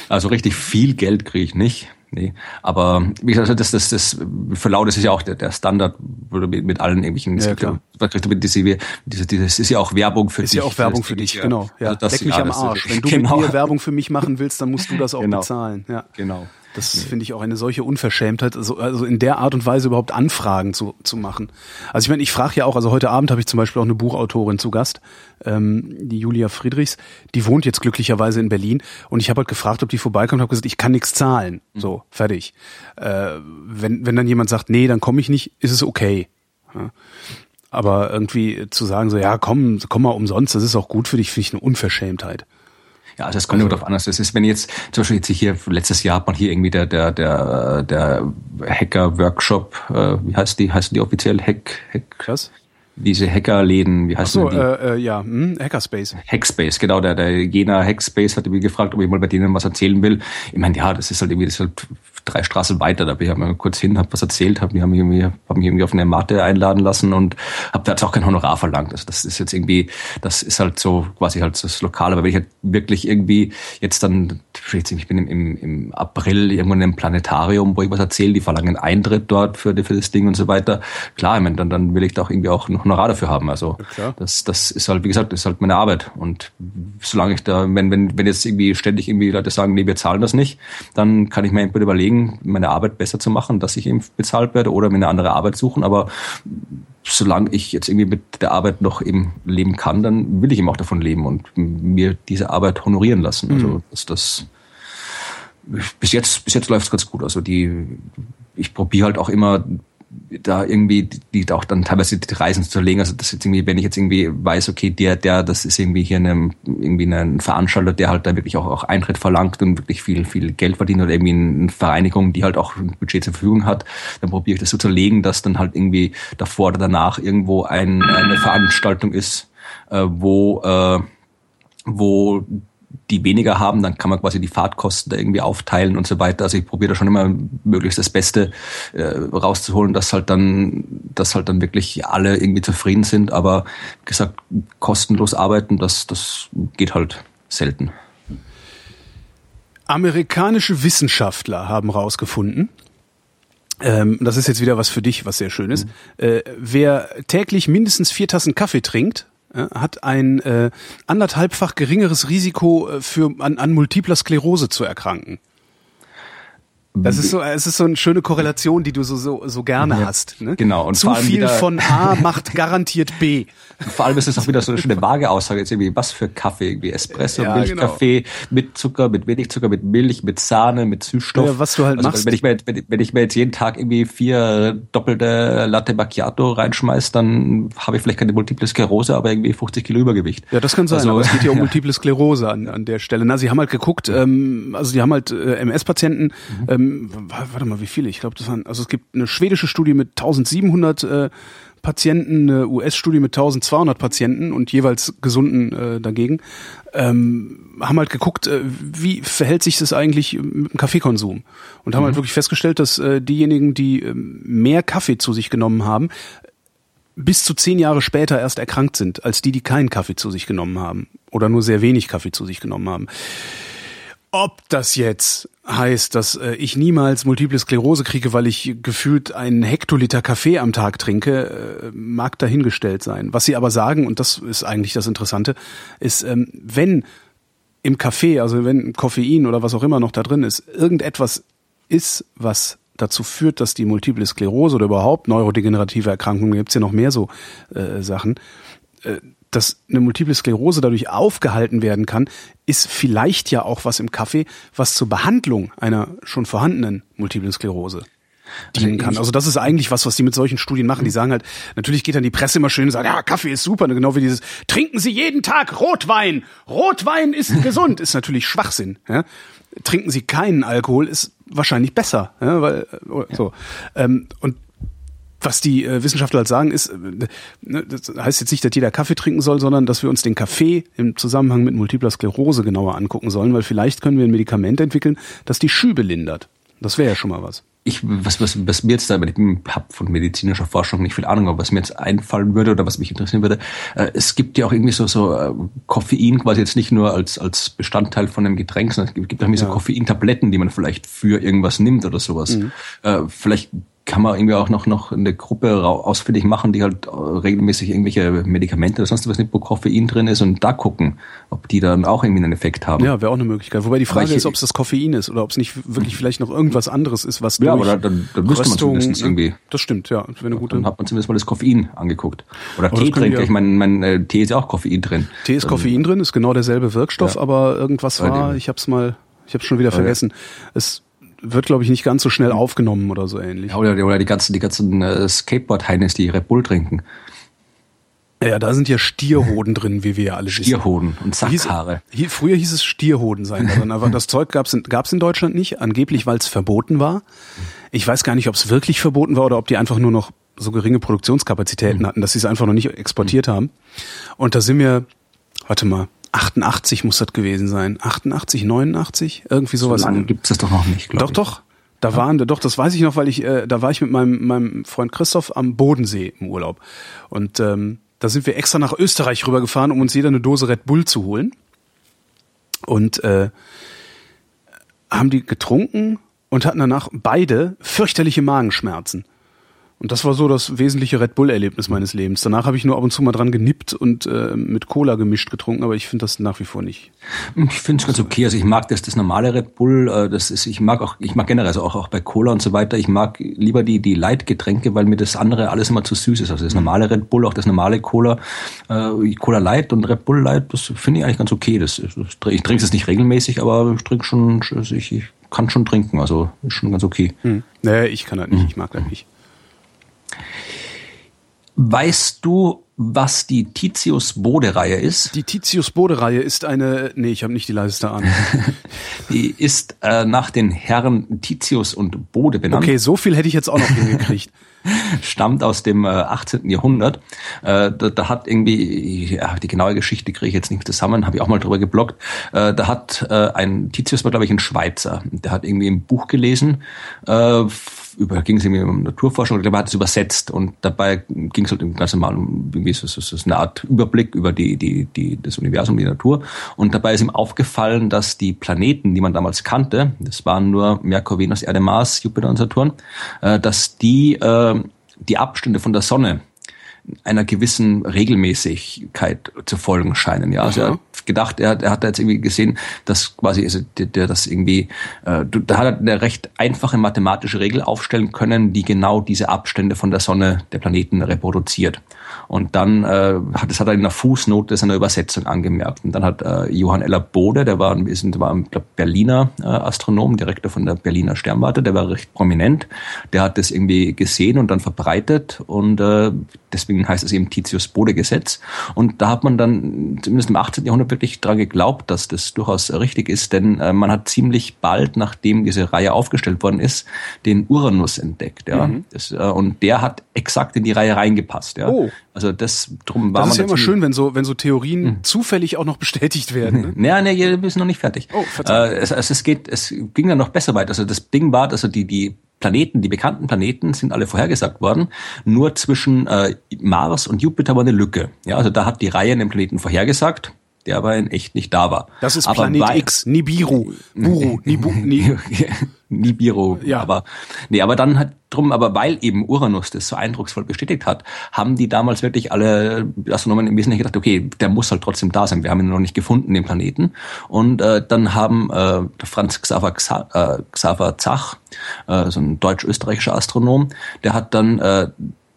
Also richtig viel Geld kriege ich nicht. Nee, aber wie gesagt, das, das, das für laut ist ja auch der, der Standard mit, mit allen irgendwelchen. Ja, klar. Diese, diese, das ist ja auch Werbung für ist dich. Ist ja auch Werbung für dich, genau. Ja, also das, Leck mich ja, am Arsch. Wenn du genau. mit mir Werbung für mich machen willst, dann musst du das auch genau. bezahlen. Ja. Genau. Das nee. finde ich auch eine solche Unverschämtheit, also, also in der Art und Weise überhaupt Anfragen zu, zu machen. Also ich meine, ich frage ja auch, also heute Abend habe ich zum Beispiel auch eine Buchautorin zu Gast, ähm, die Julia Friedrichs, die wohnt jetzt glücklicherweise in Berlin und ich habe halt gefragt, ob die vorbeikommt, habe gesagt, ich kann nichts zahlen. Mhm. So, fertig. Äh, wenn, wenn dann jemand sagt, nee, dann komme ich nicht, ist es okay. Ja. Aber irgendwie zu sagen, so, ja, komm, komm mal umsonst, das ist auch gut für dich, finde ich eine Unverschämtheit. Ja, also das kommt also, immer drauf an. Das ist, wenn jetzt, zum Beispiel jetzt hier, letztes Jahr hat man hier irgendwie der, der, der, der Hacker-Workshop, äh, wie heißt die, heißen die offiziell? Hack, Hack? Was? diese Hackerläden, wie heißt so, die? Äh, äh, ja, hm, Hackerspace. Hackspace, genau, der, der Jena Hackspace hat mich gefragt, ob ich mal bei denen was erzählen will. Ich meine, ja, das ist halt irgendwie, das ist halt drei Straßen weiter, da bin ich mal kurz hin, hab was erzählt, hab mich, hab mich, irgendwie, hab mich irgendwie auf eine Matte einladen lassen und hab da jetzt auch kein Honorar verlangt. Also das ist jetzt irgendwie, das ist halt so quasi halt das Lokal, aber wenn ich halt wirklich irgendwie jetzt dann, ich bin im, im April irgendwo in einem Planetarium, wo ich was erzähle, die verlangen Eintritt dort für, für das Ding und so weiter. Klar, ich meine, dann, dann will ich da auch irgendwie auch noch Honorar dafür haben. Also ja, das, das ist halt, wie gesagt, das ist halt meine Arbeit. Und solange ich da, wenn, wenn, wenn jetzt irgendwie ständig irgendwie Leute sagen, nee, wir zahlen das nicht, dann kann ich mir entweder überlegen, meine Arbeit besser zu machen, dass ich eben bezahlt werde oder mir eine andere Arbeit suchen. Aber solange ich jetzt irgendwie mit der Arbeit noch eben leben kann, dann will ich eben auch davon leben und mir diese Arbeit honorieren lassen. Also mhm. das, das bis jetzt, bis jetzt läuft es ganz gut. Also die, ich probiere halt auch immer da irgendwie die auch dann teilweise die Reisen zu legen. Also das jetzt irgendwie, wenn ich jetzt irgendwie weiß, okay, der, der, das ist irgendwie hier eine, irgendwie ein Veranstalter, der halt da wirklich auch, auch Eintritt verlangt und wirklich viel, viel Geld verdient oder irgendwie eine Vereinigung, die halt auch ein Budget zur Verfügung hat, dann probiere ich das so zu legen, dass dann halt irgendwie davor oder danach irgendwo ein, eine Veranstaltung ist, äh, wo äh, wo die weniger haben, dann kann man quasi die Fahrtkosten da irgendwie aufteilen und so weiter. Also ich probiere da schon immer möglichst das Beste äh, rauszuholen, dass halt dann, dass halt dann wirklich alle irgendwie zufrieden sind. Aber wie gesagt, kostenlos arbeiten, das, das geht halt selten. Amerikanische Wissenschaftler haben herausgefunden, ähm, das ist jetzt wieder was für dich, was sehr schön ist. Mhm. Äh, wer täglich mindestens vier Tassen Kaffee trinkt, hat ein äh, anderthalbfach geringeres Risiko äh, für an, an multipler Sklerose zu erkranken. Das ist so, es ist so eine schöne Korrelation, die du so so, so gerne ja, hast. Ne? Genau. Und Zu viel von A macht garantiert B. Vor allem ist es auch wieder so eine schöne vage Aussage. Jetzt irgendwie was für Kaffee, irgendwie Espresso, ja, Milchkaffee genau. mit Zucker, mit wenig Zucker, mit Milch, mit Sahne, mit Süßstoff. Ja, was du halt also, machst. Wenn ich, mir, wenn, wenn ich mir jetzt jeden Tag irgendwie vier doppelte Latte Macchiato reinschmeiß, dann habe ich vielleicht keine Multiple Sklerose, aber irgendwie 50 Kilo Übergewicht. Ja, das kann sein. Also, aber es geht ja um Multiple Sklerose an, an der Stelle. Na, sie haben halt geguckt, ähm, also die haben halt äh, MS-Patienten. Mhm. Ähm, ähm, warte mal, wie viele? Ich glaube, das waren, also es gibt eine schwedische Studie mit 1700 äh, Patienten, eine US-Studie mit 1200 Patienten und jeweils gesunden äh, dagegen, ähm, haben halt geguckt, äh, wie verhält sich das eigentlich mit dem Kaffeekonsum und haben mhm. halt wirklich festgestellt, dass äh, diejenigen, die äh, mehr Kaffee zu sich genommen haben, bis zu zehn Jahre später erst erkrankt sind, als die, die keinen Kaffee zu sich genommen haben oder nur sehr wenig Kaffee zu sich genommen haben. Ob das jetzt heißt, dass äh, ich niemals Multiple Sklerose kriege, weil ich gefühlt einen Hektoliter Kaffee am Tag trinke, äh, mag dahingestellt sein. Was sie aber sagen, und das ist eigentlich das Interessante, ist, ähm, wenn im Kaffee, also wenn Koffein oder was auch immer noch da drin ist, irgendetwas ist, was dazu führt, dass die Multiple Sklerose oder überhaupt neurodegenerative Erkrankungen, gibt's ja noch mehr so äh, Sachen, äh, dass eine Multiple Sklerose dadurch aufgehalten werden kann, ist vielleicht ja auch was im Kaffee, was zur Behandlung einer schon vorhandenen Multiple Sklerose dienen kann. Also das ist eigentlich was, was die mit solchen Studien machen. Die sagen halt, natürlich geht dann die Presse immer schön und sagt, ja, Kaffee ist super, genau wie dieses, trinken Sie jeden Tag Rotwein. Rotwein ist gesund, ist natürlich Schwachsinn. Ja? Trinken Sie keinen Alkohol, ist wahrscheinlich besser, ja? weil so. Ähm, und was die äh, Wissenschaftler halt sagen, ist, äh, ne, das heißt jetzt nicht, dass jeder Kaffee trinken soll, sondern dass wir uns den Kaffee im Zusammenhang mit Multipler Sklerose genauer angucken sollen, weil vielleicht können wir ein Medikament entwickeln, das die Schübe lindert. Das wäre ja schon mal was. ich, was, was, was mir jetzt da, ich habe von medizinischer Forschung nicht viel Ahnung, aber was mir jetzt einfallen würde oder was mich interessieren würde, äh, es gibt ja auch irgendwie so, so äh, Koffein quasi jetzt nicht nur als, als Bestandteil von einem Getränk, sondern es gibt, gibt auch irgendwie ja. so Koffeintabletten, die man vielleicht für irgendwas nimmt oder sowas. Mhm. Äh, vielleicht kann man irgendwie auch noch, noch eine Gruppe ausfindig machen, die halt äh, regelmäßig irgendwelche Medikamente oder sonst was mit, wo Koffein drin ist und da gucken, ob die dann auch irgendwie einen Effekt haben. Ja, wäre auch eine Möglichkeit. Wobei die Frage ich, ist, ob es das Koffein ist oder ob es nicht wirklich vielleicht noch irgendwas anderes ist, was Ja, aber dann, dann müsste man zumindest irgendwie. Das stimmt, ja. Das eine gute. Dann hat man zumindest mal das Koffein angeguckt. Oder aber Tee trinkt. Ich meine, mein äh, Tee ist ja auch Koffein drin. Tee ist Koffein drin, ist genau derselbe Wirkstoff, ja. aber irgendwas war, ich hab's mal, ich hab's schon wieder vergessen. Es wird, glaube ich, nicht ganz so schnell aufgenommen oder so ähnlich. Ja, oder, oder die ganzen, die ganzen äh, Skateboard-Heinis, die Red Bull trinken. Ja, da sind ja Stierhoden drin, wie wir ja alle wissen. Stierhoden und Sackhaare. Hieß, früher hieß es Stierhoden sein, aber das Zeug gab's in, gab's in Deutschland nicht, angeblich, weil es verboten war. Ich weiß gar nicht, ob es wirklich verboten war oder ob die einfach nur noch so geringe Produktionskapazitäten mhm. hatten, dass sie es einfach noch nicht exportiert haben. Und da sind wir, warte mal, 88 muss das gewesen sein. 88, 89, irgendwie sowas. So lange gibt es das doch noch nicht, Doch, ich. doch. Da ja. waren, doch, das weiß ich noch, weil ich, äh, da war ich mit meinem, meinem Freund Christoph am Bodensee im Urlaub. Und ähm, da sind wir extra nach Österreich rübergefahren, um uns jeder eine Dose Red Bull zu holen. Und äh, haben die getrunken und hatten danach beide fürchterliche Magenschmerzen. Und das war so das wesentliche Red Bull-Erlebnis meines Lebens. Danach habe ich nur ab und zu mal dran genippt und äh, mit Cola gemischt getrunken, aber ich finde das nach wie vor nicht. Ich finde es ganz okay. Also ich mag das, das normale Red Bull. Äh, das ist, ich mag auch, ich mag generell also auch, auch bei Cola und so weiter. Ich mag lieber die die Light-Getränke, weil mir das andere alles immer zu süß ist. Also das normale Red Bull, auch das normale Cola, äh, Cola Light und Red Bull Light, das finde ich eigentlich ganz okay. Das, das ich trinke es nicht regelmäßig, aber ich trinke schon, ich, ich kann schon trinken. Also ist schon ganz okay. Hm. Nee, ich kann das nicht. Ich mag das nicht. Weißt du, was die Titius-Bode-Reihe ist? Die Titius-Bode-Reihe ist eine, nee, ich habe nicht die leiseste Ahnung. die ist äh, nach den Herren Titius und Bode benannt. Okay, so viel hätte ich jetzt auch noch hingekriegt. Stammt aus dem äh, 18. Jahrhundert. Äh, da, da hat irgendwie, ja, die genaue Geschichte kriege ich jetzt nicht zusammen, habe ich auch mal drüber geblockt. Äh, da hat äh, ein Titius war, glaube ich, ein Schweizer. Der hat irgendwie ein Buch gelesen äh, über, ging es irgendwie um Naturforschung, ich glaube, er hat es übersetzt und dabei ging es halt ganz normal um irgendwie so, so, so eine Art Überblick über die, die, die, das Universum, die Natur. Und dabei ist ihm aufgefallen, dass die Planeten, die man damals kannte, das waren nur Merkur, Venus, Erde, Mars, Jupiter und Saturn, äh, dass die äh, die Abstände von der Sonne einer gewissen Regelmäßigkeit zu folgen scheinen. Ja, also er hat gedacht, er, er hat jetzt irgendwie gesehen, dass quasi also der, der das irgendwie, äh, da hat er eine recht einfache mathematische Regel aufstellen können, die genau diese Abstände von der Sonne der Planeten reproduziert. Und dann äh, hat das hat er in einer Fußnote seiner Übersetzung angemerkt. Und dann hat äh, Johann Eller Bode, der war, der war ein Berliner äh, Astronom, Direktor von der Berliner Sternwarte, der war recht prominent. Der hat das irgendwie gesehen und dann verbreitet und äh, deswegen heißt es eben Titius-Bode-Gesetz. Und da hat man dann zumindest im 18. Jahrhundert wirklich dran geglaubt, dass das durchaus richtig ist, denn äh, man hat ziemlich bald, nachdem diese Reihe aufgestellt worden ist, den Uranus entdeckt. Ja? Mhm. Das, äh, und der hat exakt in die Reihe reingepasst. Ja? Oh. Also das drum war Das ist ja immer schön, wenn so wenn so Theorien mhm. zufällig auch noch bestätigt werden. Ne? Ja, nee, wir sind noch nicht fertig. Oh, äh, es, es, geht, es ging dann noch besser weiter. Also das Ding war, also die die Planeten, die bekannten Planeten sind alle vorhergesagt worden. Nur zwischen äh, Mars und Jupiter war eine Lücke. Ja, also da hat die Reihe den Planeten vorhergesagt der aber in echt nicht da war. Das ist aber Planet X, Nibiru, Buru, Nibu, Nibiru. Nibiru. Ja. Aber, nee, aber dann hat drum, aber weil eben Uranus das so eindrucksvoll bestätigt hat, haben die damals wirklich alle Astronomen im Wesentlichen gedacht, okay, der muss halt trotzdem da sein. Wir haben ihn noch nicht gefunden, den Planeten. Und äh, dann haben äh, Franz Xaver, Xaver, äh, Xaver Zach, äh, so ein deutsch-österreichischer Astronom, der hat dann äh,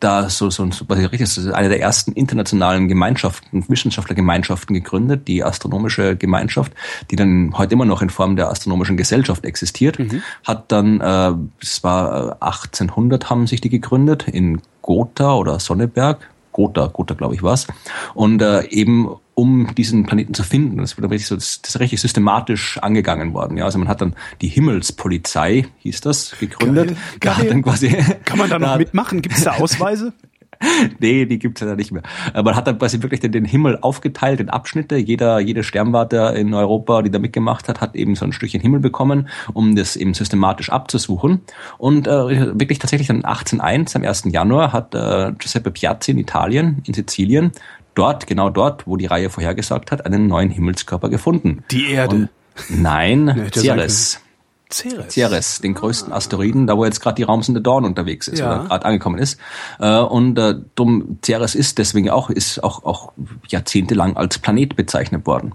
da so, so, so was ich richtig ist, eine der ersten internationalen Gemeinschaften, Wissenschaftlergemeinschaften gegründet, die astronomische Gemeinschaft, die dann heute immer noch in Form der astronomischen Gesellschaft existiert, mhm. hat dann, äh, es war 1800 äh, haben sich die gegründet in Gotha oder Sonneberg, Gotha, Gotha glaube ich was, und äh, eben um diesen Planeten zu finden. Das wird richtig so, das, ist richtig systematisch angegangen worden. Ja, also man hat dann die Himmelspolizei, hieß das, gegründet. Geil, geil. Da dann quasi, Kann man da noch mitmachen? Gibt es da Ausweise? nee, die gibt's ja nicht mehr. Man hat dann quasi wirklich den, den, Himmel aufgeteilt in Abschnitte. Jeder, jede Sternwarte in Europa, die da mitgemacht hat, hat eben so ein Stückchen Himmel bekommen, um das eben systematisch abzusuchen. Und äh, wirklich tatsächlich dann 1801, am 1. Januar, hat äh, Giuseppe Piazzi in Italien, in Sizilien, dort, genau dort, wo die Reihe vorhergesagt hat, einen neuen Himmelskörper gefunden. Die Erde. Und nein, Ceres. Ceres. Ceres, den größten Asteroiden, da wo jetzt gerade die Raumsonde Dawn unterwegs ist ja. oder gerade angekommen ist. Äh, und äh, dumm, Ceres ist deswegen auch ist auch auch jahrzehntelang als Planet bezeichnet worden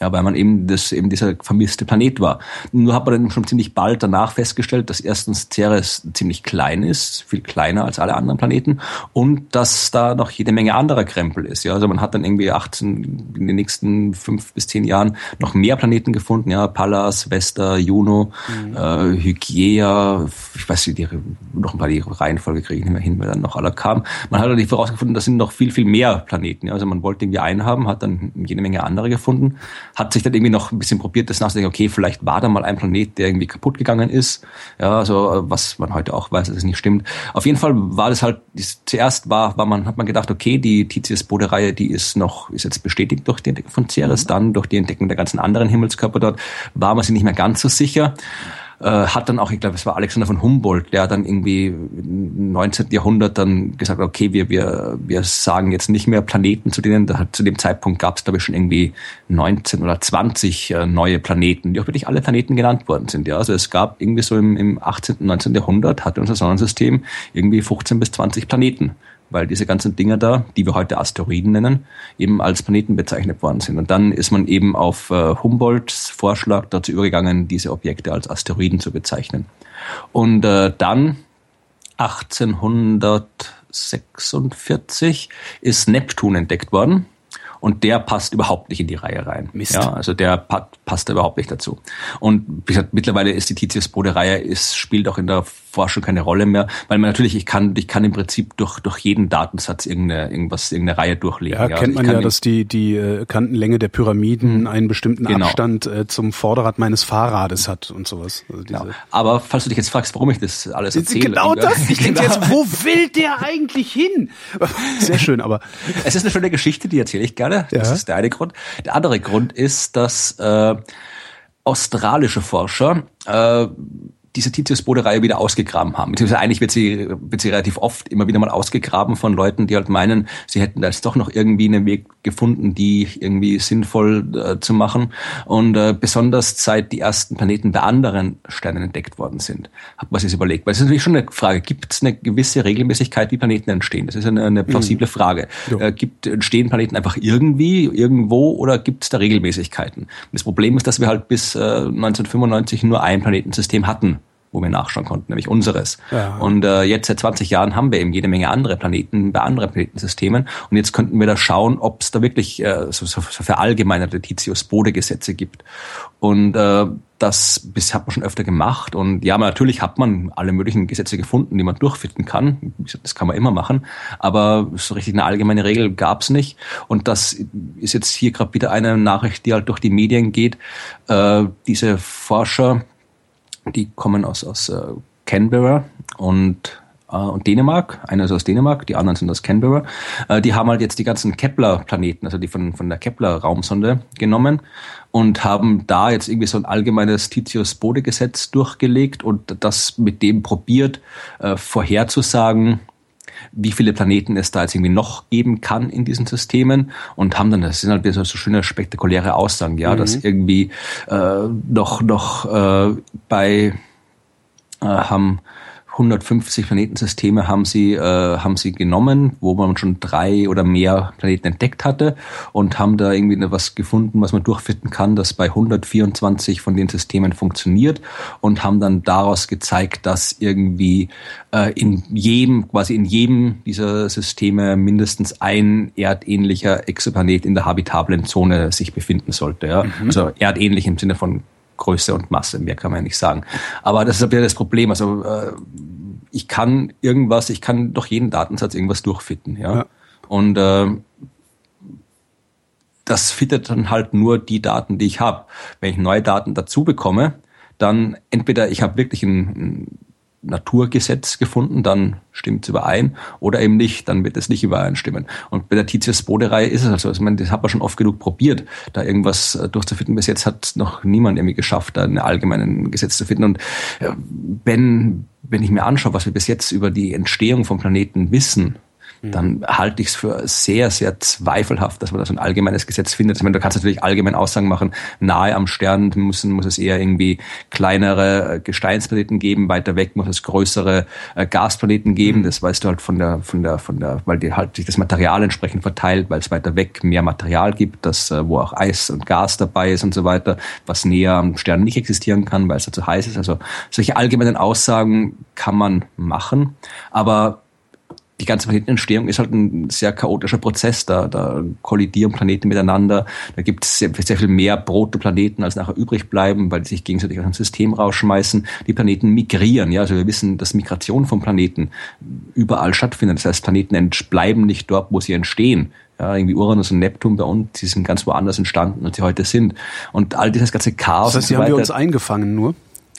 ja, weil man eben das eben dieser vermisste Planet war. Nur hat man dann schon ziemlich bald danach festgestellt, dass erstens Ceres ziemlich klein ist, viel kleiner als alle anderen Planeten und dass da noch jede Menge anderer Krempel ist. Ja, also man hat dann irgendwie 18 in den nächsten fünf bis zehn Jahren noch mehr Planeten gefunden. Ja, Pallas, Vesta, Juno, mhm. äh, Hygiea, ich weiß nicht, die, noch ein paar die Reihenfolge kriege ich nicht mehr hin, weil dann noch alle kamen. Man hat dann vorausgefunden, das sind noch viel viel mehr Planeten. Ja, also man wollte irgendwie einen haben, hat dann jede Menge andere gefunden hat sich dann irgendwie noch ein bisschen probiert, das nachzudenken, okay, vielleicht war da mal ein Planet, der irgendwie kaputt gegangen ist. Ja, also was man heute auch weiß, dass es nicht stimmt. Auf jeden Fall war das halt, zuerst war, war man, hat man gedacht, okay, die Titius-Bode-Reihe, die ist noch, ist jetzt bestätigt durch die Entdeckung von Ceres, mhm. dann durch die Entdeckung der ganzen anderen Himmelskörper dort, war man sich nicht mehr ganz so sicher äh, hat dann auch, ich glaube, es war Alexander von Humboldt, der dann irgendwie im 19. Jahrhundert dann gesagt hat, okay, wir, wir, wir sagen jetzt nicht mehr Planeten, zu denen, da, zu dem Zeitpunkt gab es, glaube ich, schon irgendwie 19 oder 20 äh, neue Planeten, die auch wirklich alle Planeten genannt worden sind. Ja, also es gab irgendwie so im, im 18., 19. Jahrhundert hatte unser Sonnensystem irgendwie 15 bis 20 Planeten weil diese ganzen Dinger da, die wir heute Asteroiden nennen, eben als Planeten bezeichnet worden sind. Und dann ist man eben auf äh, Humboldts Vorschlag dazu übergegangen, diese Objekte als Asteroiden zu bezeichnen. Und äh, dann 1846 ist Neptun entdeckt worden und der passt überhaupt nicht in die Reihe rein. Mist. Ja, also der passt da überhaupt nicht dazu. Und wie gesagt, mittlerweile ist die Titius-Bode-Reihe spielt auch in der Forschung keine Rolle mehr, weil man natürlich ich kann ich kann im Prinzip durch durch jeden Datensatz irgendeine irgendwas irgendeine Reihe durchlegen. Ja, ja. kennt also man ja, dass die die äh, Kantenlänge der Pyramiden mhm. einen bestimmten genau. Abstand äh, zum Vorderrad meines Fahrrades hat und sowas. Also genau. Aber falls du dich jetzt fragst, warum ich das alles erzähle, genau das. Ich denke genau. jetzt, wo will der eigentlich hin? Sehr schön, aber es ist eine schöne Geschichte, die erzähle ich gerne Erde. Das ja. ist der eine Grund. Der andere Grund ist, dass äh, australische Forscher äh, diese Titius-Bode-Reihe wieder ausgegraben haben. Beziehungsweise eigentlich wird sie, wird sie relativ oft immer wieder mal ausgegraben von Leuten, die halt meinen, sie hätten da jetzt doch noch irgendwie einen Weg gefunden, die irgendwie sinnvoll äh, zu machen. Und äh, besonders seit die ersten Planeten bei anderen Sternen entdeckt worden sind, hat man sich überlegt. Weil es ist natürlich schon eine Frage, gibt es eine gewisse Regelmäßigkeit, wie Planeten entstehen? Das ist eine, eine plausible mhm. Frage. Äh, gibt, entstehen Planeten einfach irgendwie, irgendwo oder gibt es da Regelmäßigkeiten? das Problem ist, dass wir halt bis äh, 1995 nur ein Planetensystem hatten wo wir nachschauen konnten, nämlich unseres. Ja. Und äh, jetzt seit 20 Jahren haben wir eben jede Menge andere Planeten bei anderen Planetensystemen. Und jetzt könnten wir da schauen, ob es da wirklich äh, so, so, so verallgemeinerte Titius-Bode-Gesetze gibt. Und äh, das hat man schon öfter gemacht. Und ja, natürlich hat man alle möglichen Gesetze gefunden, die man durchfinden kann. Das kann man immer machen. Aber so richtig eine allgemeine Regel gab es nicht. Und das ist jetzt hier gerade wieder eine Nachricht, die halt durch die Medien geht. Äh, diese Forscher, die kommen aus, aus äh, Canberra und äh, und Dänemark. Einer ist aus Dänemark, die anderen sind aus Canberra. Äh, die haben halt jetzt die ganzen Kepler-Planeten, also die von, von der Kepler-Raumsonde genommen und haben da jetzt irgendwie so ein allgemeines Titius-Bode-Gesetz durchgelegt und das mit dem probiert, äh, vorherzusagen, wie viele Planeten es da jetzt irgendwie noch geben kann in diesen Systemen und haben dann, das sind halt wieder so, so schöne spektakuläre Aussagen, ja, mhm. dass irgendwie äh, noch, noch äh, bei äh, haben 150 Planetensysteme haben sie, äh, haben sie genommen, wo man schon drei oder mehr Planeten entdeckt hatte und haben da irgendwie was gefunden, was man durchfinden kann, das bei 124 von den Systemen funktioniert und haben dann daraus gezeigt, dass irgendwie äh, in jedem, quasi in jedem dieser Systeme mindestens ein erdähnlicher Exoplanet in der habitablen Zone sich befinden sollte. Ja? Mhm. Also erdähnlich im Sinne von Größe und Masse, mehr kann man ja nicht sagen. Aber das ist ja das Problem. Also äh, ich kann irgendwas, ich kann durch jeden Datensatz irgendwas durchfitten, ja. ja. Und äh, das fittet dann halt nur die Daten, die ich habe. Wenn ich neue Daten dazu bekomme, dann entweder ich habe wirklich ein, Naturgesetz gefunden, dann stimmt es überein oder eben nicht, dann wird es nicht übereinstimmen. Und bei der Titius-Bode-Reihe ist es also, ich meine, das hat man schon oft genug probiert, da irgendwas äh, durchzufinden. Bis jetzt hat noch niemand irgendwie geschafft, da ein allgemeines Gesetz zu finden. Und äh, wenn, wenn ich mir anschaue, was wir bis jetzt über die Entstehung vom Planeten wissen. Dann halte ich es für sehr, sehr zweifelhaft, dass man da so ein allgemeines Gesetz findet. Ich meine, du kannst natürlich allgemein Aussagen machen, nahe am Stern müssen, muss es eher irgendwie kleinere äh, Gesteinsplaneten geben, weiter weg muss es größere äh, Gasplaneten geben. Mhm. Das weißt du halt von der, von der, von der, weil die halt sich das Material entsprechend verteilt, weil es weiter weg mehr Material gibt, das, äh, wo auch Eis und Gas dabei ist und so weiter, was näher am Stern nicht existieren kann, weil es da zu heiß ist. Also solche allgemeinen Aussagen kann man machen, aber die ganze Planetenentstehung ist halt ein sehr chaotischer Prozess. Da, da kollidieren Planeten miteinander. Da gibt es sehr, sehr viel mehr Protoplaneten, als nachher übrig bleiben, weil die sich gegenseitig aus dem System rausschmeißen. Die Planeten migrieren. Ja, also wir wissen, dass Migration von Planeten überall stattfindet. Das heißt, Planeten bleiben nicht dort, wo sie entstehen. Ja, irgendwie Uranus und Neptun bei uns, die sind ganz woanders entstanden, als sie heute sind. Und all dieses ganze Chaos. Das heißt, die so haben wir uns eingefangen nur?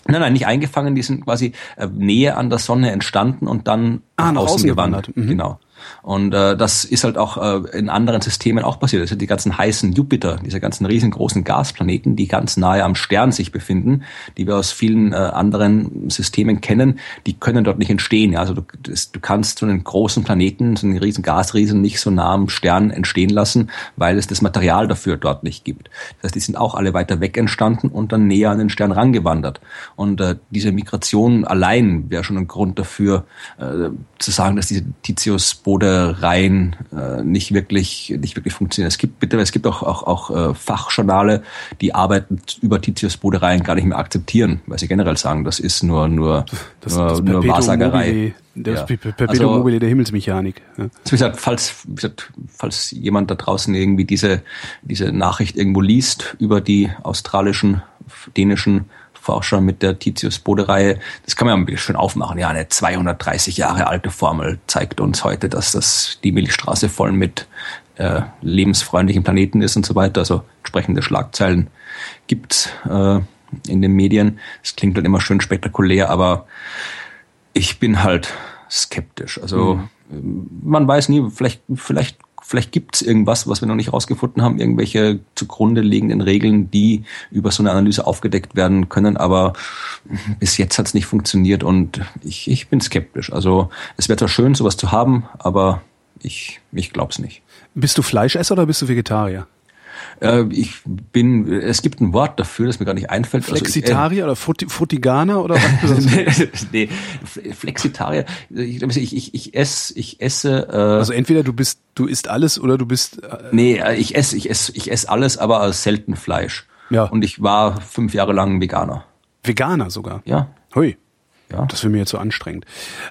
Nein, nein, nicht eingefangen, die sind quasi äh, näher an der Sonne entstanden und dann ah, nach außen, außen gewandert. gewandert. Mhm. Genau. Und äh, das ist halt auch äh, in anderen Systemen auch passiert. Das sind die ganzen heißen Jupiter, diese ganzen riesengroßen Gasplaneten, die ganz nahe am Stern sich befinden, die wir aus vielen äh, anderen Systemen kennen, die können dort nicht entstehen. Ja? Also du, das, du kannst so einen großen Planeten, so einen riesen Gasriesen nicht so nah am Stern entstehen lassen, weil es das Material dafür dort nicht gibt. Das heißt, die sind auch alle weiter weg entstanden und dann näher an den Stern rangewandert. Und äh, diese Migration allein wäre schon ein Grund dafür, äh, zu sagen, dass diese Titius Bodereien äh, nicht wirklich nicht wirklich funktionieren. Es gibt bitte, es gibt auch auch, auch äh, Fachjournale, die Arbeiten über Titius Bodereien gar nicht mehr akzeptieren, weil sie generell sagen, das ist nur nur das, nur, das nur Wahrsagerei. Das ja. Perpetuum also, mobile der Himmelsmechanik. Ja. Wie gesagt, falls, wie gesagt, falls jemand da draußen irgendwie diese, diese Nachricht irgendwo liest über die australischen, dänischen Forscher mit der Titius-Bode-Reihe. Das kann man ja ein bisschen schön aufmachen. Ja, eine 230 Jahre alte Formel zeigt uns heute, dass das die Milchstraße voll mit äh, lebensfreundlichen Planeten ist und so weiter. Also entsprechende Schlagzeilen gibt äh, in den Medien. Es klingt dann immer schön spektakulär, aber ich bin halt skeptisch. Also mhm. man weiß nie, vielleicht, vielleicht vielleicht gibt es irgendwas, was wir noch nicht rausgefunden haben, irgendwelche zugrunde liegenden Regeln, die über so eine Analyse aufgedeckt werden können, aber bis jetzt hat es nicht funktioniert und ich, ich bin skeptisch. Also es wäre zwar schön, sowas zu haben, aber ich, ich glaube es nicht. Bist du Fleischesser oder bist du Vegetarier? Äh, ich bin, es gibt ein Wort dafür, das mir gar nicht einfällt. Flexitarier also, äh, oder Frutiganer oder was? nee, Flexitarier. Ich, ich, ich, ich esse, ich esse. Äh, also entweder du bist, du isst alles oder du bist. Äh, nee, äh, ich esse, ich esse, ich esse alles, aber selten Fleisch. Ja. Und ich war fünf Jahre lang Veganer. Veganer sogar? Ja. Hui. Ja. Das wäre mir jetzt so anstrengend.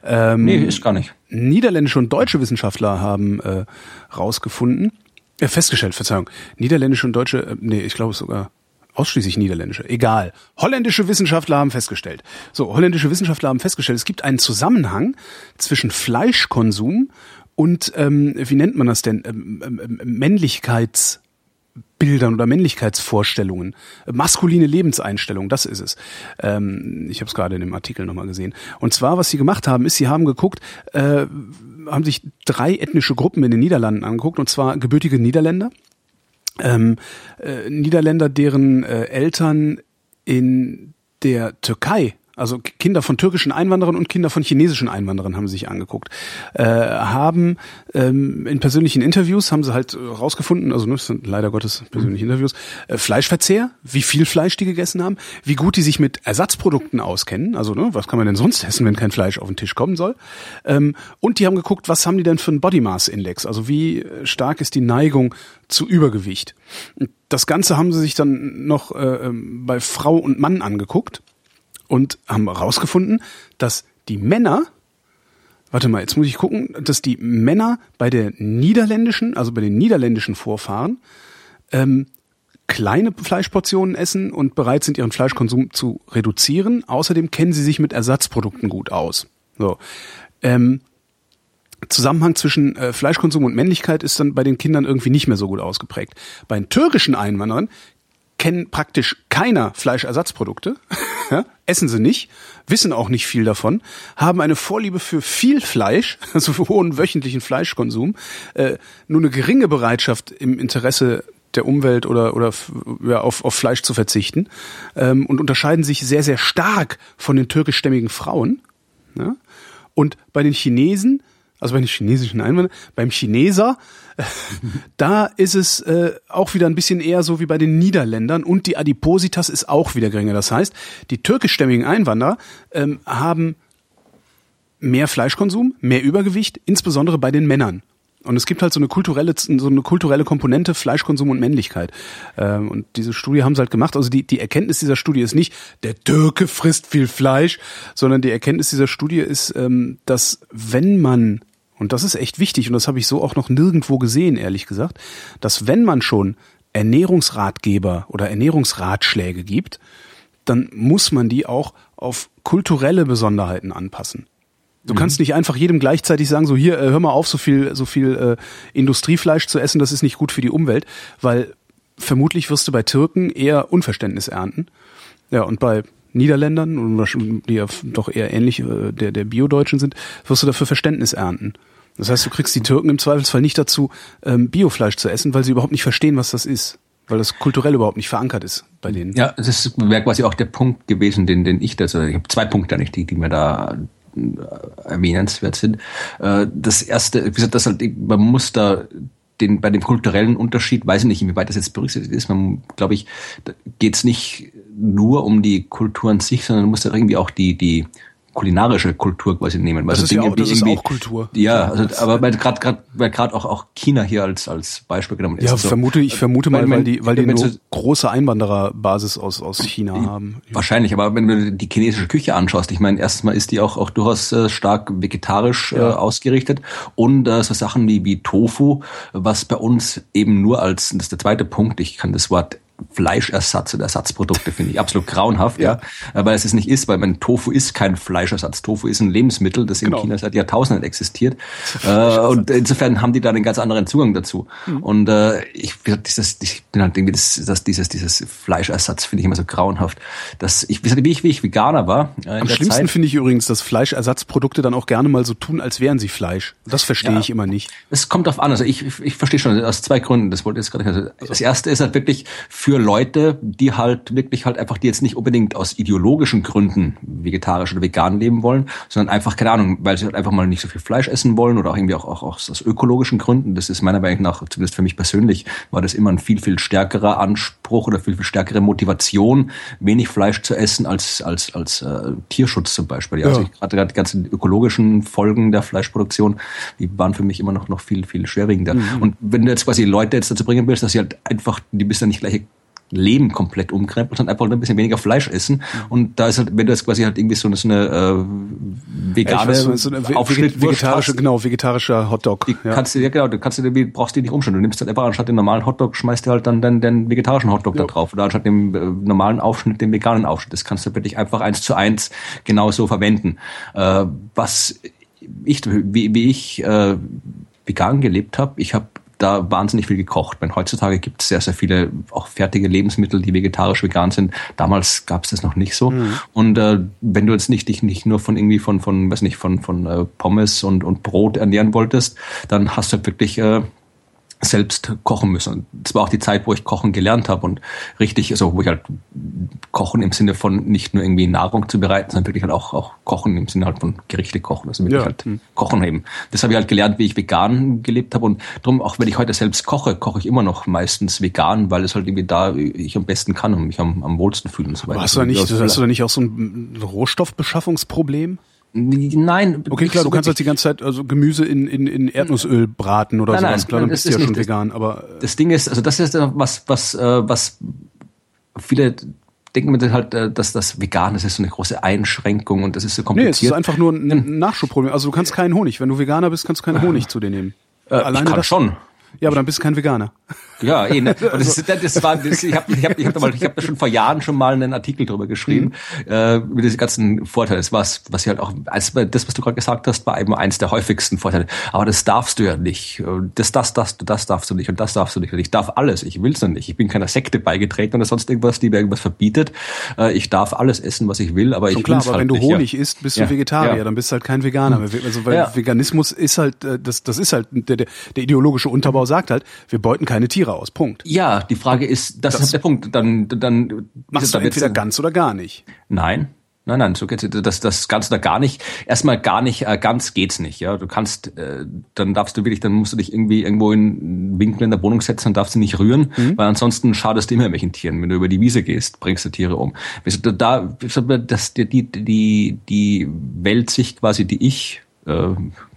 Ähm, nee, ist gar nicht. Niederländische und deutsche Wissenschaftler haben äh, rausgefunden, äh, festgestellt, Verzeihung. Niederländische und deutsche, äh, nee, ich glaube sogar ausschließlich niederländische. Egal. Holländische Wissenschaftler haben festgestellt. So, holländische Wissenschaftler haben festgestellt, es gibt einen Zusammenhang zwischen Fleischkonsum und, ähm, wie nennt man das denn, ähm, ähm, ähm Männlichkeits Bildern oder Männlichkeitsvorstellungen, maskuline Lebenseinstellungen, das ist es. Ähm, ich habe es gerade in dem Artikel nochmal gesehen. Und zwar, was sie gemacht haben, ist, sie haben geguckt, äh, haben sich drei ethnische Gruppen in den Niederlanden angeguckt, und zwar gebürtige Niederländer, ähm, äh, Niederländer, deren äh, Eltern in der Türkei also Kinder von türkischen Einwanderern und Kinder von chinesischen Einwanderern haben sie sich angeguckt, äh, haben ähm, in persönlichen Interviews haben sie halt rausgefunden, also ne, das sind leider Gottes persönliche Interviews, äh, Fleischverzehr, wie viel Fleisch die gegessen haben, wie gut die sich mit Ersatzprodukten auskennen, also ne, was kann man denn sonst essen, wenn kein Fleisch auf den Tisch kommen soll, ähm, und die haben geguckt, was haben die denn für einen Body Mass Index, also wie stark ist die Neigung zu Übergewicht. Das Ganze haben sie sich dann noch äh, ähm, bei Frau und Mann angeguckt und haben herausgefunden, dass die Männer, warte mal, jetzt muss ich gucken, dass die Männer bei der niederländischen, also bei den niederländischen Vorfahren, ähm, kleine Fleischportionen essen und bereit sind, ihren Fleischkonsum zu reduzieren. Außerdem kennen sie sich mit Ersatzprodukten gut aus. So. Ähm, Zusammenhang zwischen äh, Fleischkonsum und Männlichkeit ist dann bei den Kindern irgendwie nicht mehr so gut ausgeprägt. Bei den türkischen Einwanderern kennen praktisch keiner Fleischersatzprodukte. essen sie nicht, wissen auch nicht viel davon, haben eine Vorliebe für viel Fleisch, also für hohen wöchentlichen Fleischkonsum, äh, nur eine geringe Bereitschaft im Interesse der Umwelt oder, oder ja, auf, auf Fleisch zu verzichten ähm, und unterscheiden sich sehr, sehr stark von den türkischstämmigen Frauen. Ja? Und bei den Chinesen, also bei den chinesischen Einwanderern, beim Chineser, da ist es äh, auch wieder ein bisschen eher so wie bei den Niederländern und die Adipositas ist auch wieder geringer. Das heißt, die türkischstämmigen Einwanderer ähm, haben mehr Fleischkonsum, mehr Übergewicht, insbesondere bei den Männern. Und es gibt halt so eine kulturelle, so eine kulturelle Komponente Fleischkonsum und Männlichkeit. Ähm, und diese Studie haben sie halt gemacht. Also die, die Erkenntnis dieser Studie ist nicht, der Türke frisst viel Fleisch, sondern die Erkenntnis dieser Studie ist, ähm, dass wenn man, und das ist echt wichtig, und das habe ich so auch noch nirgendwo gesehen, ehrlich gesagt, dass wenn man schon Ernährungsratgeber oder Ernährungsratschläge gibt, dann muss man die auch auf kulturelle Besonderheiten anpassen. Du mhm. kannst nicht einfach jedem gleichzeitig sagen, so hier, äh, hör mal auf, so viel, so viel äh, Industriefleisch zu essen, das ist nicht gut für die Umwelt, weil vermutlich wirst du bei Türken eher Unverständnis ernten. Ja, und bei Niederländern, die ja doch eher ähnlich äh, der, der Bio-Deutschen sind, wirst du dafür Verständnis ernten. Das heißt, du kriegst die Türken im Zweifelsfall nicht dazu, ähm, Biofleisch zu essen, weil sie überhaupt nicht verstehen, was das ist. Weil das kulturell überhaupt nicht verankert ist bei denen. Ja, das wäre quasi auch der Punkt gewesen, den, den ich da, also ich habe zwei Punkte eigentlich, die, die mir da äh, erwähnenswert sind. Äh, das erste, wie gesagt, das halt, man muss da den, bei dem kulturellen Unterschied, weiß ich nicht, inwieweit das jetzt berücksichtigt ist, man, glaube ich, geht es nicht nur um die Kultur an sich, sondern man muss da irgendwie auch die, die kulinarische Kultur quasi nehmen. Also das, Dinge, ist, ja auch, das ist auch Kultur. Ja, also, aber weil gerade gerade weil gerade auch auch China hier als als Beispiel genommen ist. Ja, so, vermute ich vermute mal, weil die weil die eine große Einwandererbasis aus aus China haben. Wahrscheinlich, aber wenn du die chinesische Küche anschaust, ich meine, erstmal ist die auch auch durchaus äh, stark vegetarisch äh, ja. äh, ausgerichtet und äh, so Sachen wie wie Tofu, was bei uns eben nur als das ist der zweite Punkt, ich kann das Wort Fleischersatz und Ersatzprodukte finde ich absolut grauenhaft, ja. ja. Weil es es nicht ist, weil mein Tofu ist kein Fleischersatz. Tofu ist ein Lebensmittel, das in genau. China seit Jahrtausenden existiert. Äh, und insofern haben die da einen ganz anderen Zugang dazu. Mhm. Und äh, ich, dieses, ich bin halt irgendwie das, das, dieses, dieses Fleischersatz finde ich immer so grauenhaft. Das, ich, wie ich, wie ich Veganer war. Äh, Am schlimmsten finde ich übrigens, dass Fleischersatzprodukte dann auch gerne mal so tun, als wären sie Fleisch. Das verstehe ja. ich immer nicht. Es kommt darauf an. Also ich, ich, ich verstehe schon aus zwei Gründen. Das wollte ich jetzt gerade. Also das erste ist halt wirklich für Leute, die halt wirklich halt einfach, die jetzt nicht unbedingt aus ideologischen Gründen vegetarisch oder vegan leben wollen, sondern einfach, keine Ahnung, weil sie halt einfach mal nicht so viel Fleisch essen wollen oder auch irgendwie auch, auch, auch aus ökologischen Gründen. Das ist meiner Meinung nach, zumindest für mich persönlich, war das immer ein viel, viel stärkerer Anspruch oder viel, viel stärkere Motivation, wenig Fleisch zu essen als, als, als äh, Tierschutz zum Beispiel. Ja, also ja. Also gerade die ganzen ökologischen Folgen der Fleischproduktion, die waren für mich immer noch, noch viel, viel schwerwiegender. Mhm. Und wenn du jetzt quasi Leute jetzt dazu bringen willst, dass sie halt einfach, die bist ja nicht gleich Leben komplett umkrempelt und einfach ein bisschen weniger Fleisch essen. Und da ist halt, wenn du jetzt quasi halt irgendwie so eine, so eine äh, vegane ja, weiß, so eine Aufschnitt vegetarische, hast, genau, vegetarischer Hotdog. Die ja. kannst du, ja genau, du kannst du, brauchst du nicht umstellen. Du nimmst halt einfach anstatt den normalen Hotdog, schmeißt du halt dann den, den vegetarischen Hotdog ja. da drauf. Oder anstatt dem äh, normalen Aufschnitt den veganen Aufschnitt. Das kannst du wirklich einfach eins zu eins genauso verwenden. Äh, was ich, wie, wie ich äh, vegan gelebt habe, ich habe da wahnsinnig viel gekocht. Weil heutzutage gibt es sehr, sehr viele auch fertige Lebensmittel, die vegetarisch vegan sind. Damals gab es das noch nicht so. Mhm. Und äh, wenn du jetzt nicht dich nicht nur von irgendwie von, von weiß nicht, von, von äh, Pommes und, und Brot ernähren wolltest, dann hast du halt wirklich äh, selbst kochen müssen. Und das war auch die Zeit, wo ich kochen gelernt habe und richtig, also wo ich halt kochen im Sinne von nicht nur irgendwie Nahrung zu bereiten, sondern wirklich halt auch, auch kochen im Sinne halt von Gerichte kochen, also wirklich ja. halt hm. kochen eben. Das habe ich halt gelernt, wie ich vegan gelebt habe und darum, auch wenn ich heute selbst koche, koche ich immer noch meistens vegan, weil es halt irgendwie da ich am besten kann und mich am, am wohlsten fühle und so weiter. Aber hast du da nicht, hast du da nicht auch so ein Rohstoffbeschaffungsproblem? Nein. Okay, klar, du kannst halt die ganze Zeit also Gemüse in, in, in Erdnussöl braten oder nein, sowas. Nein, klar, dann bist du ja schon vegan. Aber das Ding ist, also das ist was, was, äh, was viele denken mir halt, äh, dass das vegan ist, ist so eine große Einschränkung und das ist so kompliziert. Nee, es ist einfach nur ein Nachschubproblem. Also du kannst keinen Honig. Wenn du Veganer bist, kannst du keinen Honig zu dir nehmen. Äh, Alleine ich kann das, schon. Ja, aber dann bist du kein Veganer. Ja, eh, ne? das, das, das war, das, ich habe ich hab, ich hab, ich hab da schon vor Jahren schon mal einen Artikel drüber geschrieben, mhm. äh, über diese ganzen Vorteile. Das war's, was ich halt auch, als, das, was du gerade gesagt hast, war eben eins der häufigsten Vorteile. Aber das darfst du ja nicht. Das, das, das, das darfst du nicht und das darfst du nicht. Und ich darf alles. Ich will's noch nicht. Ich bin keiner Sekte beigetreten oder sonst irgendwas, die mir irgendwas verbietet. Äh, ich darf alles essen, was ich will, aber schon ich klar, aber halt wenn du Honig ja. isst, bist du ja. Vegetarier, ja. dann bist du halt kein Veganer. Mhm. Also weil. Veganismus ist halt, äh, das, das ist halt, der, der, der ideologische Unterbau sagt halt, wir beuten keine Tiere aus. Punkt. Ja, die Frage ist, das, das ist der Punkt. Dann, dann machst du entweder ganz oder gar nicht. Nein. Nein, nein, so geht's das das Ganze da gar nicht. Erstmal gar nicht, äh, ganz geht's nicht. Ja, du kannst, äh, dann darfst du wirklich, dann musst du dich irgendwie irgendwo in Winkel in der Wohnung setzen und darfst sie nicht rühren, mhm. weil ansonsten schadest du immer welchen Tieren. Wenn du über die Wiese gehst, bringst du Tiere um. Da, das, die, die, die, die Weltsicht quasi, die ich äh,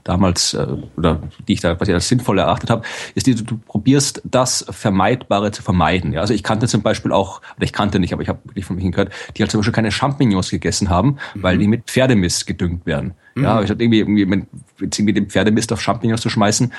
damals äh, oder die ich da quasi als sinnvoll erachtet habe, ist die, du probierst das Vermeidbare zu vermeiden. Ja, also ich kannte zum Beispiel auch, oder ich kannte nicht, aber ich habe wirklich von mich gehört, die halt zum Beispiel keine Champignons gegessen haben, mhm. weil die mit Pferdemist gedüngt werden. Mhm. Ja, ich hatte irgendwie, irgendwie, jetzt irgendwie den Pferdemist auf Champignons zu schmeißen,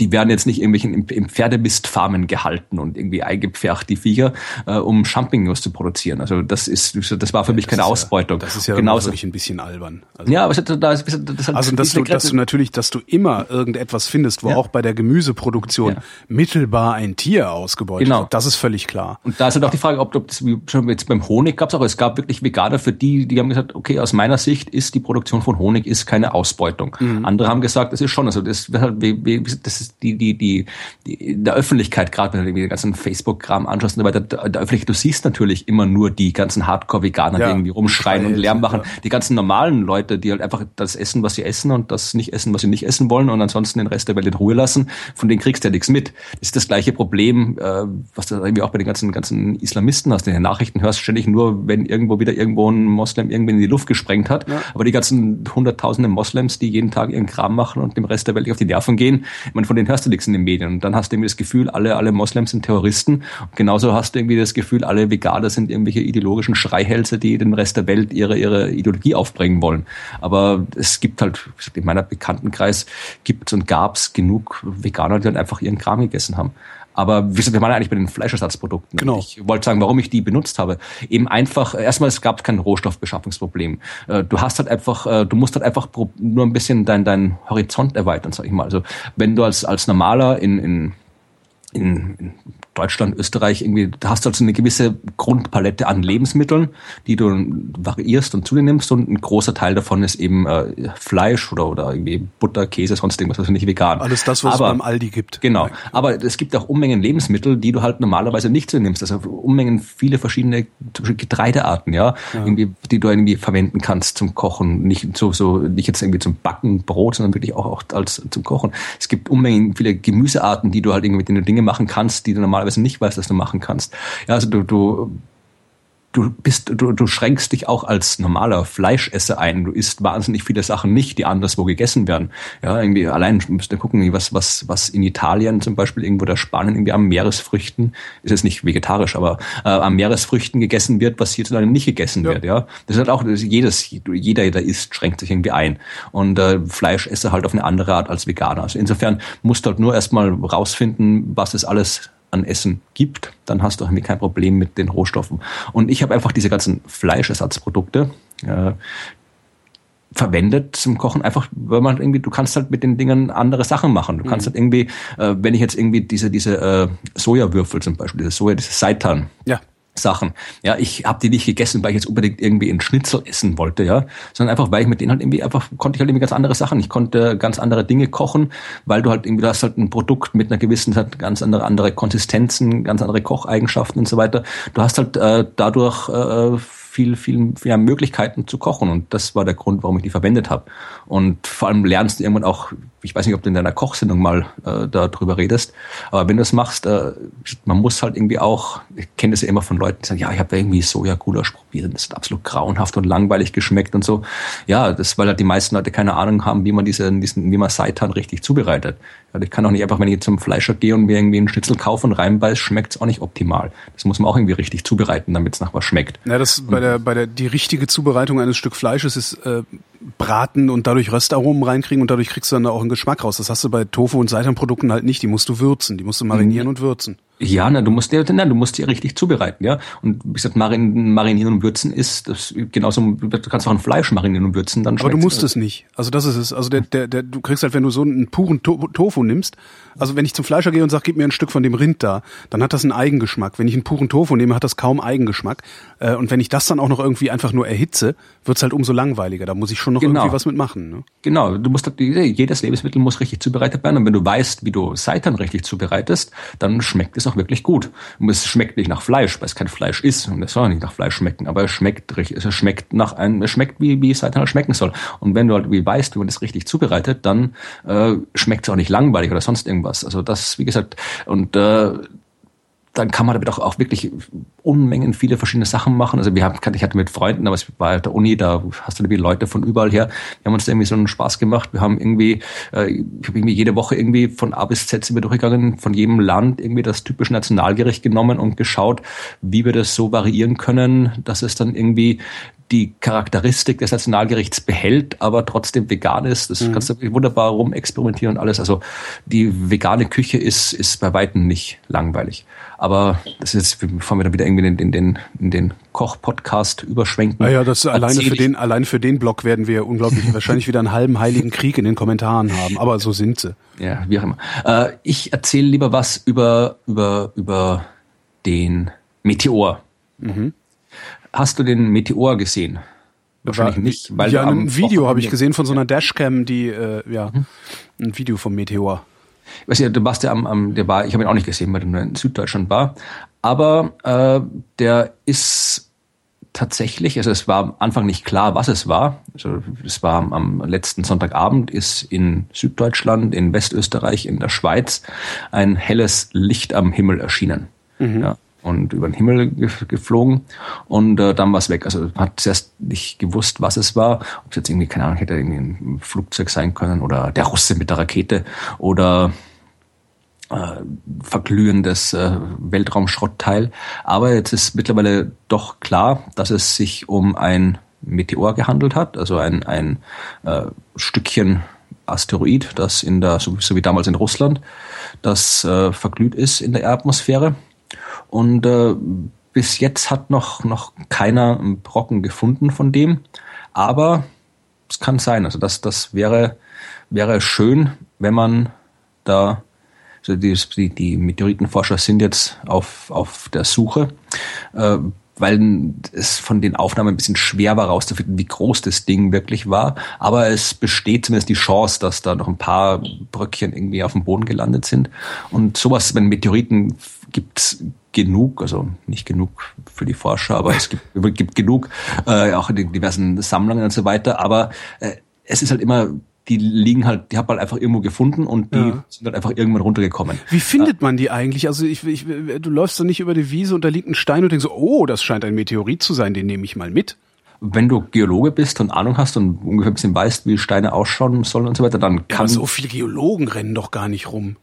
die werden jetzt nicht irgendwelchen im, im Pferdemistfarmen gehalten und irgendwie eingepfercht, die Viecher, äh, um Champignons zu produzieren. Also das ist, das war für ja, mich keine Ausbeutung. Ja, das ist ja Genauso. wirklich ein bisschen albern. Also, ja, aber das, das, das halt also dass du, dass du natürlich, dass du immer irgendetwas findest, wo ja. auch bei der Gemüseproduktion mittelbar ein Tier ausgebeutet genau. wird. Das ist völlig klar. Und da ist halt auch die Frage, ob, ob das wie schon jetzt beim Honig gab es auch, es gab wirklich Veganer für die, die haben gesagt, okay, aus meiner Sicht ist die Produktion von Honig ist keine Ausbeutung. Mhm. Andere haben gesagt, das ist schon, also das, das das die, die, die, die in der Öffentlichkeit, gerade wenn du irgendwie den ganzen Facebook-Kram anschaust und so weiter, der, der Öffentlichkeit, du siehst natürlich immer nur die ganzen Hardcore-Veganer, ja, die irgendwie rumschreien und Lärm machen. Ja. Die ganzen normalen Leute, die halt einfach das essen, was sie essen und das nicht essen, was sie nicht essen wollen und ansonsten den Rest der Welt in Ruhe lassen, von denen kriegst du ja nichts mit. Das ist das gleiche Problem, äh, was du irgendwie auch bei den ganzen, ganzen Islamisten hast. In den Nachrichten hörst ständig nur, wenn irgendwo wieder irgendwo ein Moslem irgendwie in die Luft gesprengt hat. Ja. Aber die ganzen hunderttausende Moslems, die jeden Tag ihren Kram machen und dem Rest der Welt auf die Nerven gehen, meine, von denen hörst du nichts in den Medien. Und dann hast du irgendwie das Gefühl, alle, alle Moslems sind Terroristen. Und genauso hast du irgendwie das Gefühl, alle Veganer sind irgendwelche ideologischen Schreihälse, die den Rest der Welt ihre, ihre Ideologie aufbringen wollen. Aber es gibt halt, in meiner Bekanntenkreis gibt es und gab es genug Veganer, die dann einfach ihren Kram gegessen haben. Aber wir, sind, wir waren eigentlich bei den Fleischersatzprodukten. Genau. Ich wollte sagen, warum ich die benutzt habe. Eben einfach, erstmal, es gab kein Rohstoffbeschaffungsproblem. Äh, du hast halt einfach, äh, du musst halt einfach nur ein bisschen dein, dein Horizont erweitern, sag ich mal. Also wenn du als, als normaler in, in in, in Deutschland, Österreich irgendwie, da hast du also eine gewisse Grundpalette an Lebensmitteln, die du variierst und zu dir nimmst und ein großer Teil davon ist eben äh, Fleisch oder, oder irgendwie Butter, Käse, sonst irgendwas, also nicht vegan. Alles das, was Aber, es beim Aldi gibt. Genau. Aber es gibt auch Unmengen Lebensmittel, die du halt normalerweise nicht zu dir nimmst. Also Unmengen viele verschiedene Getreidearten, ja, ja. Irgendwie, die du irgendwie verwenden kannst zum Kochen. Nicht so, so, nicht jetzt irgendwie zum Backen Brot, sondern wirklich auch, auch als zum Kochen. Es gibt Unmengen viele Gemüsearten, die du halt irgendwie mit denen du Dinge machen kannst, die du normalerweise teilweise nicht weißt, dass du machen kannst. Ja, also du, du du bist, du, du schränkst dich auch als normaler Fleischesser ein. Du isst wahnsinnig viele Sachen nicht, die anderswo gegessen werden. Ja, irgendwie allein müsst ihr gucken, was, was, was in Italien zum Beispiel irgendwo der Spanien irgendwie am Meeresfrüchten, ist jetzt nicht vegetarisch, aber äh, am Meeresfrüchten gegessen wird, was hierzulande nicht gegessen ja. wird. Ja, das ist halt auch das jedes, jeder, der isst, schränkt sich irgendwie ein. Und äh, Fleischesser halt auf eine andere Art als Veganer. Also insofern musst du halt nur erstmal rausfinden, was es alles an Essen gibt, dann hast du irgendwie kein Problem mit den Rohstoffen. Und ich habe einfach diese ganzen Fleischersatzprodukte äh, verwendet zum Kochen, einfach, weil man irgendwie, du kannst halt mit den Dingen andere Sachen machen. Du kannst mhm. halt irgendwie, äh, wenn ich jetzt irgendwie diese, diese äh, Sojawürfel zum Beispiel, diese Soja, diese Seitan, ja. Sachen. Ja, ich habe die nicht gegessen, weil ich jetzt unbedingt irgendwie einen Schnitzel essen wollte, ja, sondern einfach, weil ich mit denen halt irgendwie einfach konnte ich halt irgendwie ganz andere Sachen. Ich konnte ganz andere Dinge kochen, weil du halt irgendwie du hast halt ein Produkt mit einer gewissen halt ganz andere andere Konsistenzen, ganz andere Kocheigenschaften und so weiter. Du hast halt äh, dadurch äh, viel, viel mehr Möglichkeiten zu kochen. Und das war der Grund, warum ich die verwendet habe. Und vor allem lernst du irgendwann auch, ich weiß nicht, ob du in deiner Kochsendung mal äh, darüber redest, aber wenn du es machst, äh, man muss halt irgendwie auch, ich kenne das ja immer von Leuten, die sagen, ja, ich habe irgendwie Soja-Gulasch probiert, das hat absolut grauenhaft und langweilig geschmeckt und so. Ja, das, weil halt die meisten Leute keine Ahnung haben, wie man diese, diesen, wie man Seitan richtig zubereitet. Ja, ich kann auch nicht einfach, wenn ich zum Fleischer gehe und mir irgendwie einen Schnitzel kaufe und reinbeiß, schmeckt es auch nicht optimal. Das muss man auch irgendwie richtig zubereiten, damit es nach was schmeckt. Ja, das bei der der, bei der, die richtige Zubereitung eines Stück Fleisches ist äh, braten und dadurch Röstaromen reinkriegen und dadurch kriegst du dann auch einen Geschmack raus. Das hast du bei Tofu und Seitanprodukten halt nicht. Die musst du würzen, die musst du marinieren mhm. und würzen. Ja, na, du musst dir, na, du musst die richtig zubereiten, ja. Und wie gesagt, marin, marinieren und würzen ist das genauso, du kannst auch ein Fleisch marinieren und würzen, dann Aber du musst es nicht. Also das ist es. Also der, der, der, du kriegst halt, wenn du so einen puren to Tofu nimmst, also wenn ich zum Fleischer gehe und sage, gib mir ein Stück von dem Rind da, dann hat das einen Eigengeschmack. Wenn ich einen puren Tofu nehme, hat das kaum Eigengeschmack. Äh, und wenn ich das dann auch noch irgendwie einfach nur erhitze, wird's halt umso langweiliger. Da muss ich schon noch Genau. irgendwie was mitmachen. Ne? Genau, du musst halt, jedes Lebensmittel muss richtig zubereitet werden und wenn du weißt, wie du Seitan richtig zubereitest, dann schmeckt es auch wirklich gut. Und es schmeckt nicht nach Fleisch, weil es kein Fleisch ist und es soll nicht nach Fleisch schmecken, aber es schmeckt richtig, es schmeckt nach einem, es schmeckt wie, wie Seitan halt schmecken soll. Und wenn du halt wie weißt, wie man das richtig zubereitet, dann äh, schmeckt es auch nicht langweilig oder sonst irgendwas. Also das, wie gesagt, und äh, dann kann man damit auch, auch wirklich Unmengen viele verschiedene Sachen machen. Also wir haben, ich hatte mit Freunden, aber es war at der Uni, da hast du irgendwie Leute von überall her. Wir haben uns irgendwie so einen Spaß gemacht. Wir haben irgendwie, äh, ich habe irgendwie jede Woche irgendwie von A bis Z sind wir durchgegangen, von jedem Land irgendwie das typische Nationalgericht genommen und geschaut, wie wir das so variieren können, dass es dann irgendwie die Charakteristik des Nationalgerichts behält, aber trotzdem vegan ist. Das kannst du wirklich wunderbar rumexperimentieren und alles. Also die vegane Küche ist, ist bei Weitem nicht langweilig. Aber das ist jetzt, bevor wir dann wieder irgendwie in, in den, in den Koch-Podcast überschwenken. Naja, das alleine für den, allein für den Blog werden wir unglaublich, wahrscheinlich wieder einen halben heiligen Krieg in den Kommentaren haben. Aber so sind sie. Ja, wie auch immer. Äh, ich erzähle lieber was über, über, über den Meteor. Hast du den Meteor gesehen? Wahrscheinlich War- nicht, weil ja, ein Video habe ich gesehen von so einer Dashcam, die, äh, ja, Mhm. ein Video vom Meteor. Weißt du, du warst ja am, am der war, ich habe ihn auch nicht gesehen, weil er nur in Süddeutschland war. Aber äh, der ist tatsächlich, also es war am Anfang nicht klar, was es war. Also es war am, am letzten Sonntagabend, ist in Süddeutschland, in Westösterreich, in der Schweiz ein helles Licht am Himmel erschienen. Ja, und über den Himmel ge geflogen und äh, dann war es weg. Also man hat zuerst nicht gewusst, was es war. Ob es jetzt irgendwie, keine Ahnung, hätte irgendwie ein Flugzeug sein können oder der Russe mit der Rakete oder äh, verglühendes äh, Weltraumschrottteil. Aber jetzt ist mittlerweile doch klar, dass es sich um ein Meteor gehandelt hat, also ein, ein äh, Stückchen Asteroid, das in der, so, so wie damals in Russland, das äh, verglüht ist in der Atmosphäre. Und äh, bis jetzt hat noch, noch keiner einen Brocken gefunden von dem. Aber es kann sein. Also das, das wäre, wäre schön, wenn man da, also die, die, die Meteoritenforscher sind jetzt auf, auf der Suche, äh, weil es von den Aufnahmen ein bisschen schwer war rauszufinden, wie groß das Ding wirklich war. Aber es besteht zumindest die Chance, dass da noch ein paar Bröckchen irgendwie auf dem Boden gelandet sind. Und sowas, wenn Meteoriten gibt's genug, also nicht genug für die Forscher, aber es gibt, gibt genug, äh, auch in den diversen Sammlungen und so weiter. Aber äh, es ist halt immer, die liegen halt, die hat man halt einfach irgendwo gefunden und die Ja. sind halt einfach irgendwann runtergekommen. Wie findet man die eigentlich? Also ich, ich, du läufst doch nicht über die Wiese und da liegt ein Stein und denkst so, oh, das scheint ein Meteorit zu sein, den nehme ich mal mit. Wenn du Geologe bist und Ahnung hast und ungefähr ein bisschen weißt, wie Steine ausschauen sollen und so weiter, dann Ja, kann aber so viele Geologen rennen doch gar nicht rum.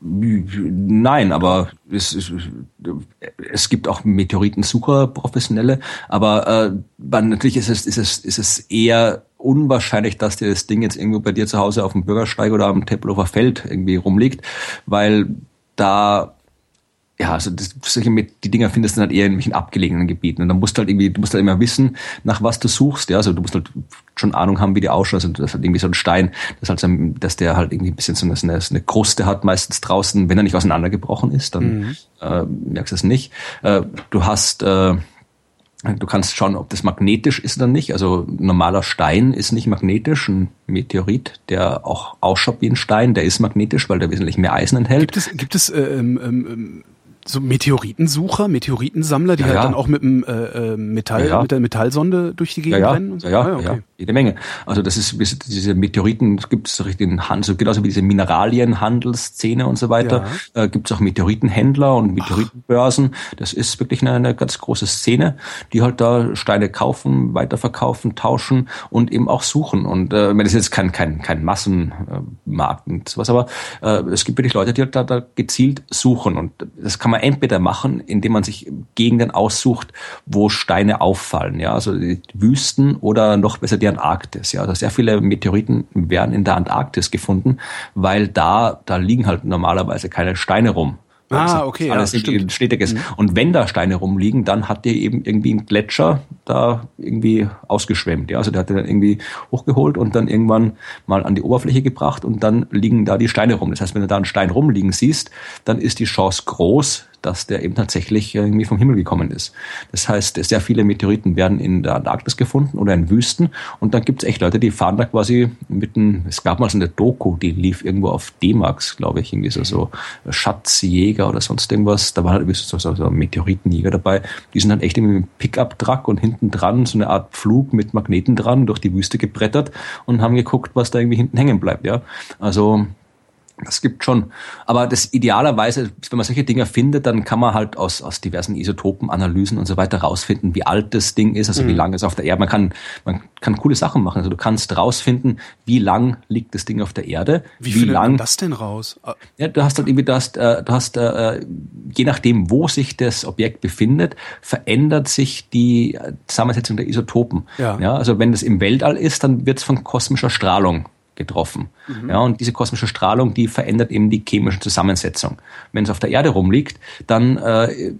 Nein, aber es, es, es gibt auch Meteoritensucher, professionelle, aber äh, man, natürlich ist es, ist, es, ist es eher unwahrscheinlich, dass dir das Ding jetzt irgendwo bei dir zu Hause auf dem Bürgersteig oder am Tempelhofer Feld irgendwie rumliegt, weil da ja, also das, solche mit, die Dinger findest du dann halt eher in irgendwelchen abgelegenen Gebieten. Und dann musst du halt irgendwie, du musst halt immer wissen, nach was du suchst. Ja, also du musst halt schon Ahnung haben, wie die ausschaut. Also das ist halt irgendwie so ein Stein, das halt so, dass der halt irgendwie ein bisschen so eine, so eine, Kruste hat, meistens draußen. Wenn er nicht auseinandergebrochen ist, dann äh, merkst du es nicht. Äh, du hast äh, Du kannst schauen, ob das magnetisch ist oder nicht. Also ein normaler Stein ist nicht magnetisch. Ein Meteorit, der auch ausschaut wie ein Stein, der ist magnetisch, weil der wesentlich mehr Eisen enthält. Gibt es, gibt es äh, ähm, ähm, so Meteoritensucher, Meteoritensammler, die Ja, halt ja. dann auch mit dem äh, äh, Metall, Ja, mit der Metallsonde durch die Gegend rennen? Und so? ja, Ah, ja, okay. ja, jede Menge. Also das ist diese Meteoriten gibt es richtig in Hand, so genauso wie diese Mineralienhandelsszene und so weiter. Äh, gibt es auch Meteoritenhändler und Meteoritenbörsen. Das ist wirklich eine, eine ganz große Szene, die halt da Steine kaufen, weiterverkaufen, tauschen und eben auch suchen. Und äh, das ist jetzt kein kein kein Massenmarkt und sowas, aber äh, es gibt wirklich Leute, die halt da, da gezielt suchen und das kann man entweder machen, indem man sich Gegenden aussucht, wo Steine auffallen, ja, also die Wüsten oder noch besser die Antarktis, ja, also sehr viele Meteoriten werden in der Antarktis gefunden, weil da da liegen halt normalerweise keine Steine rum. Ah, okay. Alles ja, irgendwie stetig ist. Mhm. Und wenn da Steine rumliegen, dann hat der eben irgendwie ein Gletscher da irgendwie ausgeschwemmt. Ja, also der hat den dann irgendwie hochgeholt und dann irgendwann mal an die Oberfläche gebracht und dann liegen da die Steine rum. Das heißt, wenn du da einen Stein rumliegen siehst, dann ist die Chance groß, dass der eben tatsächlich irgendwie vom Himmel gekommen ist. Das heißt, sehr viele Meteoriten werden in der Antarktis gefunden oder in Wüsten und dann gibt es echt Leute, die fahren da quasi mit einem, es gab mal so eine Doku, die lief irgendwo auf D-Max, glaube ich, irgendwie so, so Schatzjäger oder sonst irgendwas. Da war halt irgendwie so, so, so Meteoritenjäger dabei. Die sind dann echt irgendwie mit einem Pickup-Truck und hinten dran so eine Art Flug mit Magneten dran durch die Wüste gebrettert und haben geguckt, was da irgendwie hinten hängen bleibt. Ja, also das gibt schon. Aber das idealerweise, wenn man solche Dinge findet, dann kann man halt aus, aus diversen Isotopenanalysen und so weiter rausfinden, wie alt das Ding ist, also mhm. wie lange es auf der Erde. Man kann, man kann coole Sachen machen. Also du kannst rausfinden, wie lang liegt das Ding auf der Erde. Wie, wie lang das denn raus? Ja, du hast halt irgendwie, du hast, äh, du hast äh, je nachdem, wo sich das Objekt befindet, verändert sich die Zusammensetzung der Isotopen. Ja. ja also wenn das im Weltall ist, dann wird es von kosmischer Strahlung getroffen. Mhm. Ja, und diese kosmische Strahlung, die verändert eben die chemische Zusammensetzung. Wenn es auf der Erde rumliegt, dann äh,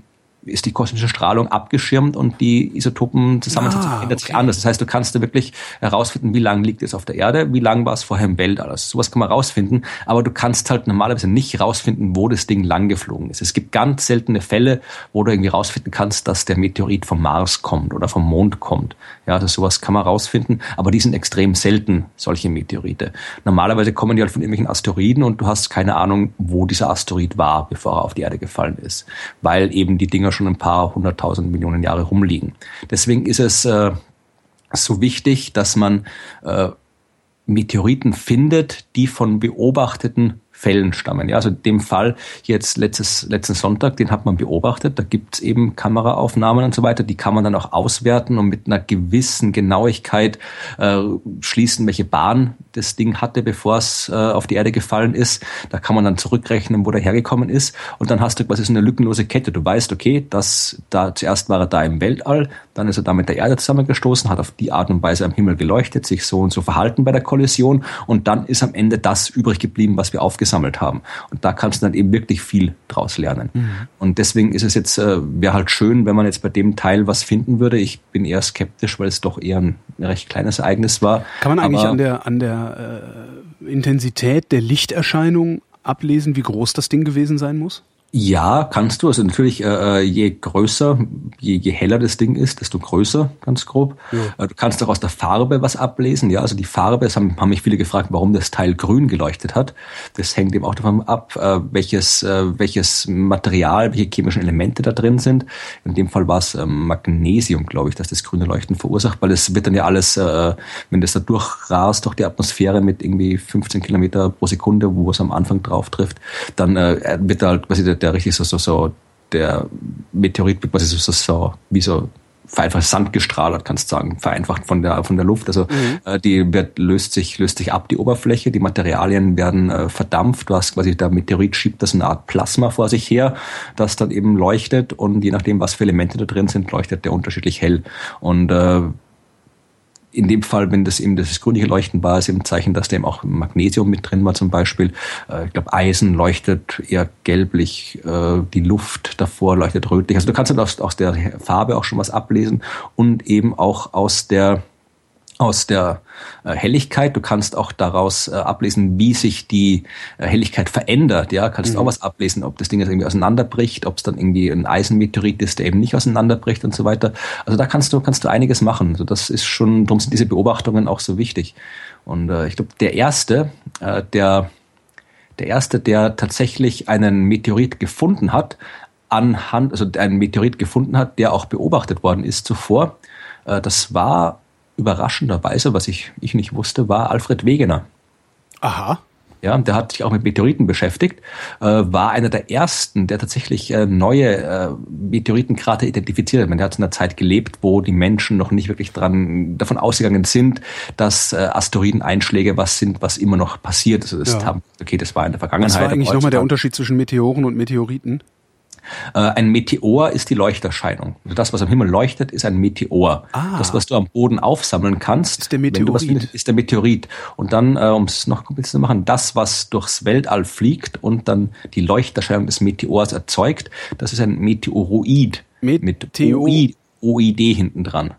ist die kosmische Strahlung abgeschirmt und die Isotopenzusammensetzung ah, ändert sich anders. Das heißt, du kannst da wirklich herausfinden, wie lang liegt es auf der Erde, wie lang war es vorher im Weltall. Also sowas kann man rausfinden, aber du kannst halt normalerweise nicht rausfinden, wo das Ding lang geflogen ist. Es gibt ganz seltene Fälle, wo du irgendwie rausfinden kannst, dass der Meteorit vom Mars kommt oder vom Mond kommt. Ja, also sowas kann man rausfinden, aber die sind extrem selten, solche Meteorite. Normalerweise kommen die halt von irgendwelchen Asteroiden und du hast keine Ahnung, wo dieser Asteroid war, bevor er auf die Erde gefallen ist, weil eben die Dinger schon ein paar hunderttausend Millionen Jahre rumliegen. Deswegen ist es äh, so wichtig, dass man äh, Meteoriten findet, die von beobachteten Fällen stammen. Ja, also in dem Fall jetzt letztes, letzten Sonntag, den hat man beobachtet. Da gibt's eben Kameraaufnahmen und so weiter. Die kann man dann auch auswerten und mit einer gewissen Genauigkeit äh, schließen, welche Bahn das Ding hatte, bevor es äh, auf die Erde gefallen ist. Da kann man dann zurückrechnen, wo der hergekommen ist. Und dann hast du quasi so eine lückenlose Kette. Du weißt, okay, dass da zuerst war er da im Weltall, dann ist er da mit der Erde zusammengestoßen, hat auf die Art und Weise am Himmel geleuchtet, sich so und so verhalten bei der Kollision und dann ist am Ende das übrig geblieben, was wir aufgesammelt gesammelt haben. Und da kannst du dann eben wirklich viel draus lernen. Mhm. Und deswegen ist es jetzt, äh, wäre halt schön, wenn man jetzt bei dem Teil was finden würde. Ich bin eher skeptisch, weil es doch eher ein recht kleines Ereignis war. Kann man eigentlich Aber, an der, an der äh, Intensität der Lichterscheinung ablesen, wie groß das Ding gewesen sein muss? Ja, kannst du. Also natürlich, äh, äh, je größer, je, je heller das Ding ist, desto größer, ganz grob. Ja. Äh, du kannst auch aus der Farbe was ablesen. Ja, also die Farbe, es haben, haben mich viele gefragt, warum das Teil grün geleuchtet hat. Das hängt eben auch davon ab, äh, welches, äh, welches Material, welche chemischen Elemente da drin sind. In dem Fall war es äh, Magnesium, glaube ich, dass das grüne Leuchten verursacht, weil es wird dann ja alles, äh, wenn das da durchrast durch die Atmosphäre mit irgendwie 15 Kilometer pro Sekunde, wo es am Anfang drauf trifft, dann äh, wird da halt quasi der der richtig so, so, so, der Meteorit wird quasi so, so, so wie so einfach Sand gestrahlt, kannst du sagen, vereinfacht von der von der Luft. Also mhm. äh, die wird löst sich löst sich ab die Oberfläche, die Materialien werden äh, verdampft. Hast quasi der Meteorit schiebt das eine Art Plasma vor sich her, das dann eben leuchtet und je nachdem was für Elemente da drin sind, leuchtet der unterschiedlich hell und äh, in dem Fall, wenn das eben das grünliche Leuchten war, ist eben ein Zeichen, dass da eben auch Magnesium mit drin war zum Beispiel. Äh, ich glaube, Eisen leuchtet eher gelblich, äh, die Luft davor leuchtet rötlich. Also du kannst dann aus, aus der Farbe auch schon was ablesen und eben auch aus der aus der äh, Helligkeit. Du kannst auch daraus äh, ablesen, wie sich die äh, Helligkeit verändert. Ja, kannst mhm. auch was ablesen, ob das Ding jetzt irgendwie auseinanderbricht, ob es dann irgendwie ein Eisenmeteorit ist, der eben nicht auseinanderbricht und so weiter. Also da kannst du kannst du einiges machen. Also das ist schon, darum sind diese Beobachtungen auch so wichtig. Und ich glaube, der erste, der der erste, der tatsächlich einen Meteorit gefunden hat, anhand, also einen Meteorit gefunden hat, der auch beobachtet worden ist zuvor, das war überraschenderweise, was ich, ich nicht wusste, war Alfred Wegener. Aha. Ja, der hat sich auch mit Meteoriten beschäftigt, äh, war einer der ersten, der tatsächlich äh, neue äh, Meteoritenkrater identifiziert hat. Man hat in einer Zeit gelebt, wo die Menschen noch nicht wirklich dran davon ausgegangen sind, dass äh, Asteroideneinschläge was sind, was immer noch passiert. Also das ja. haben, okay, das war in der Vergangenheit. Was war eigentlich nochmal der Unterschied zwischen Meteoren und Meteoriten? Äh, ein Meteor ist die Leuchterscheinung. Also das, was am Himmel leuchtet, ist ein Meteor. Ah. Das, was du am Boden aufsammeln kannst, ist der Meteorit. Findest, ist der Meteorit. Und dann, äh, um es noch komplizierter zu machen, das, was durchs Weltall fliegt und dann die Leuchterscheinung des Meteors erzeugt, das ist ein Meteoroid. Met mit OID, OID hinten dran.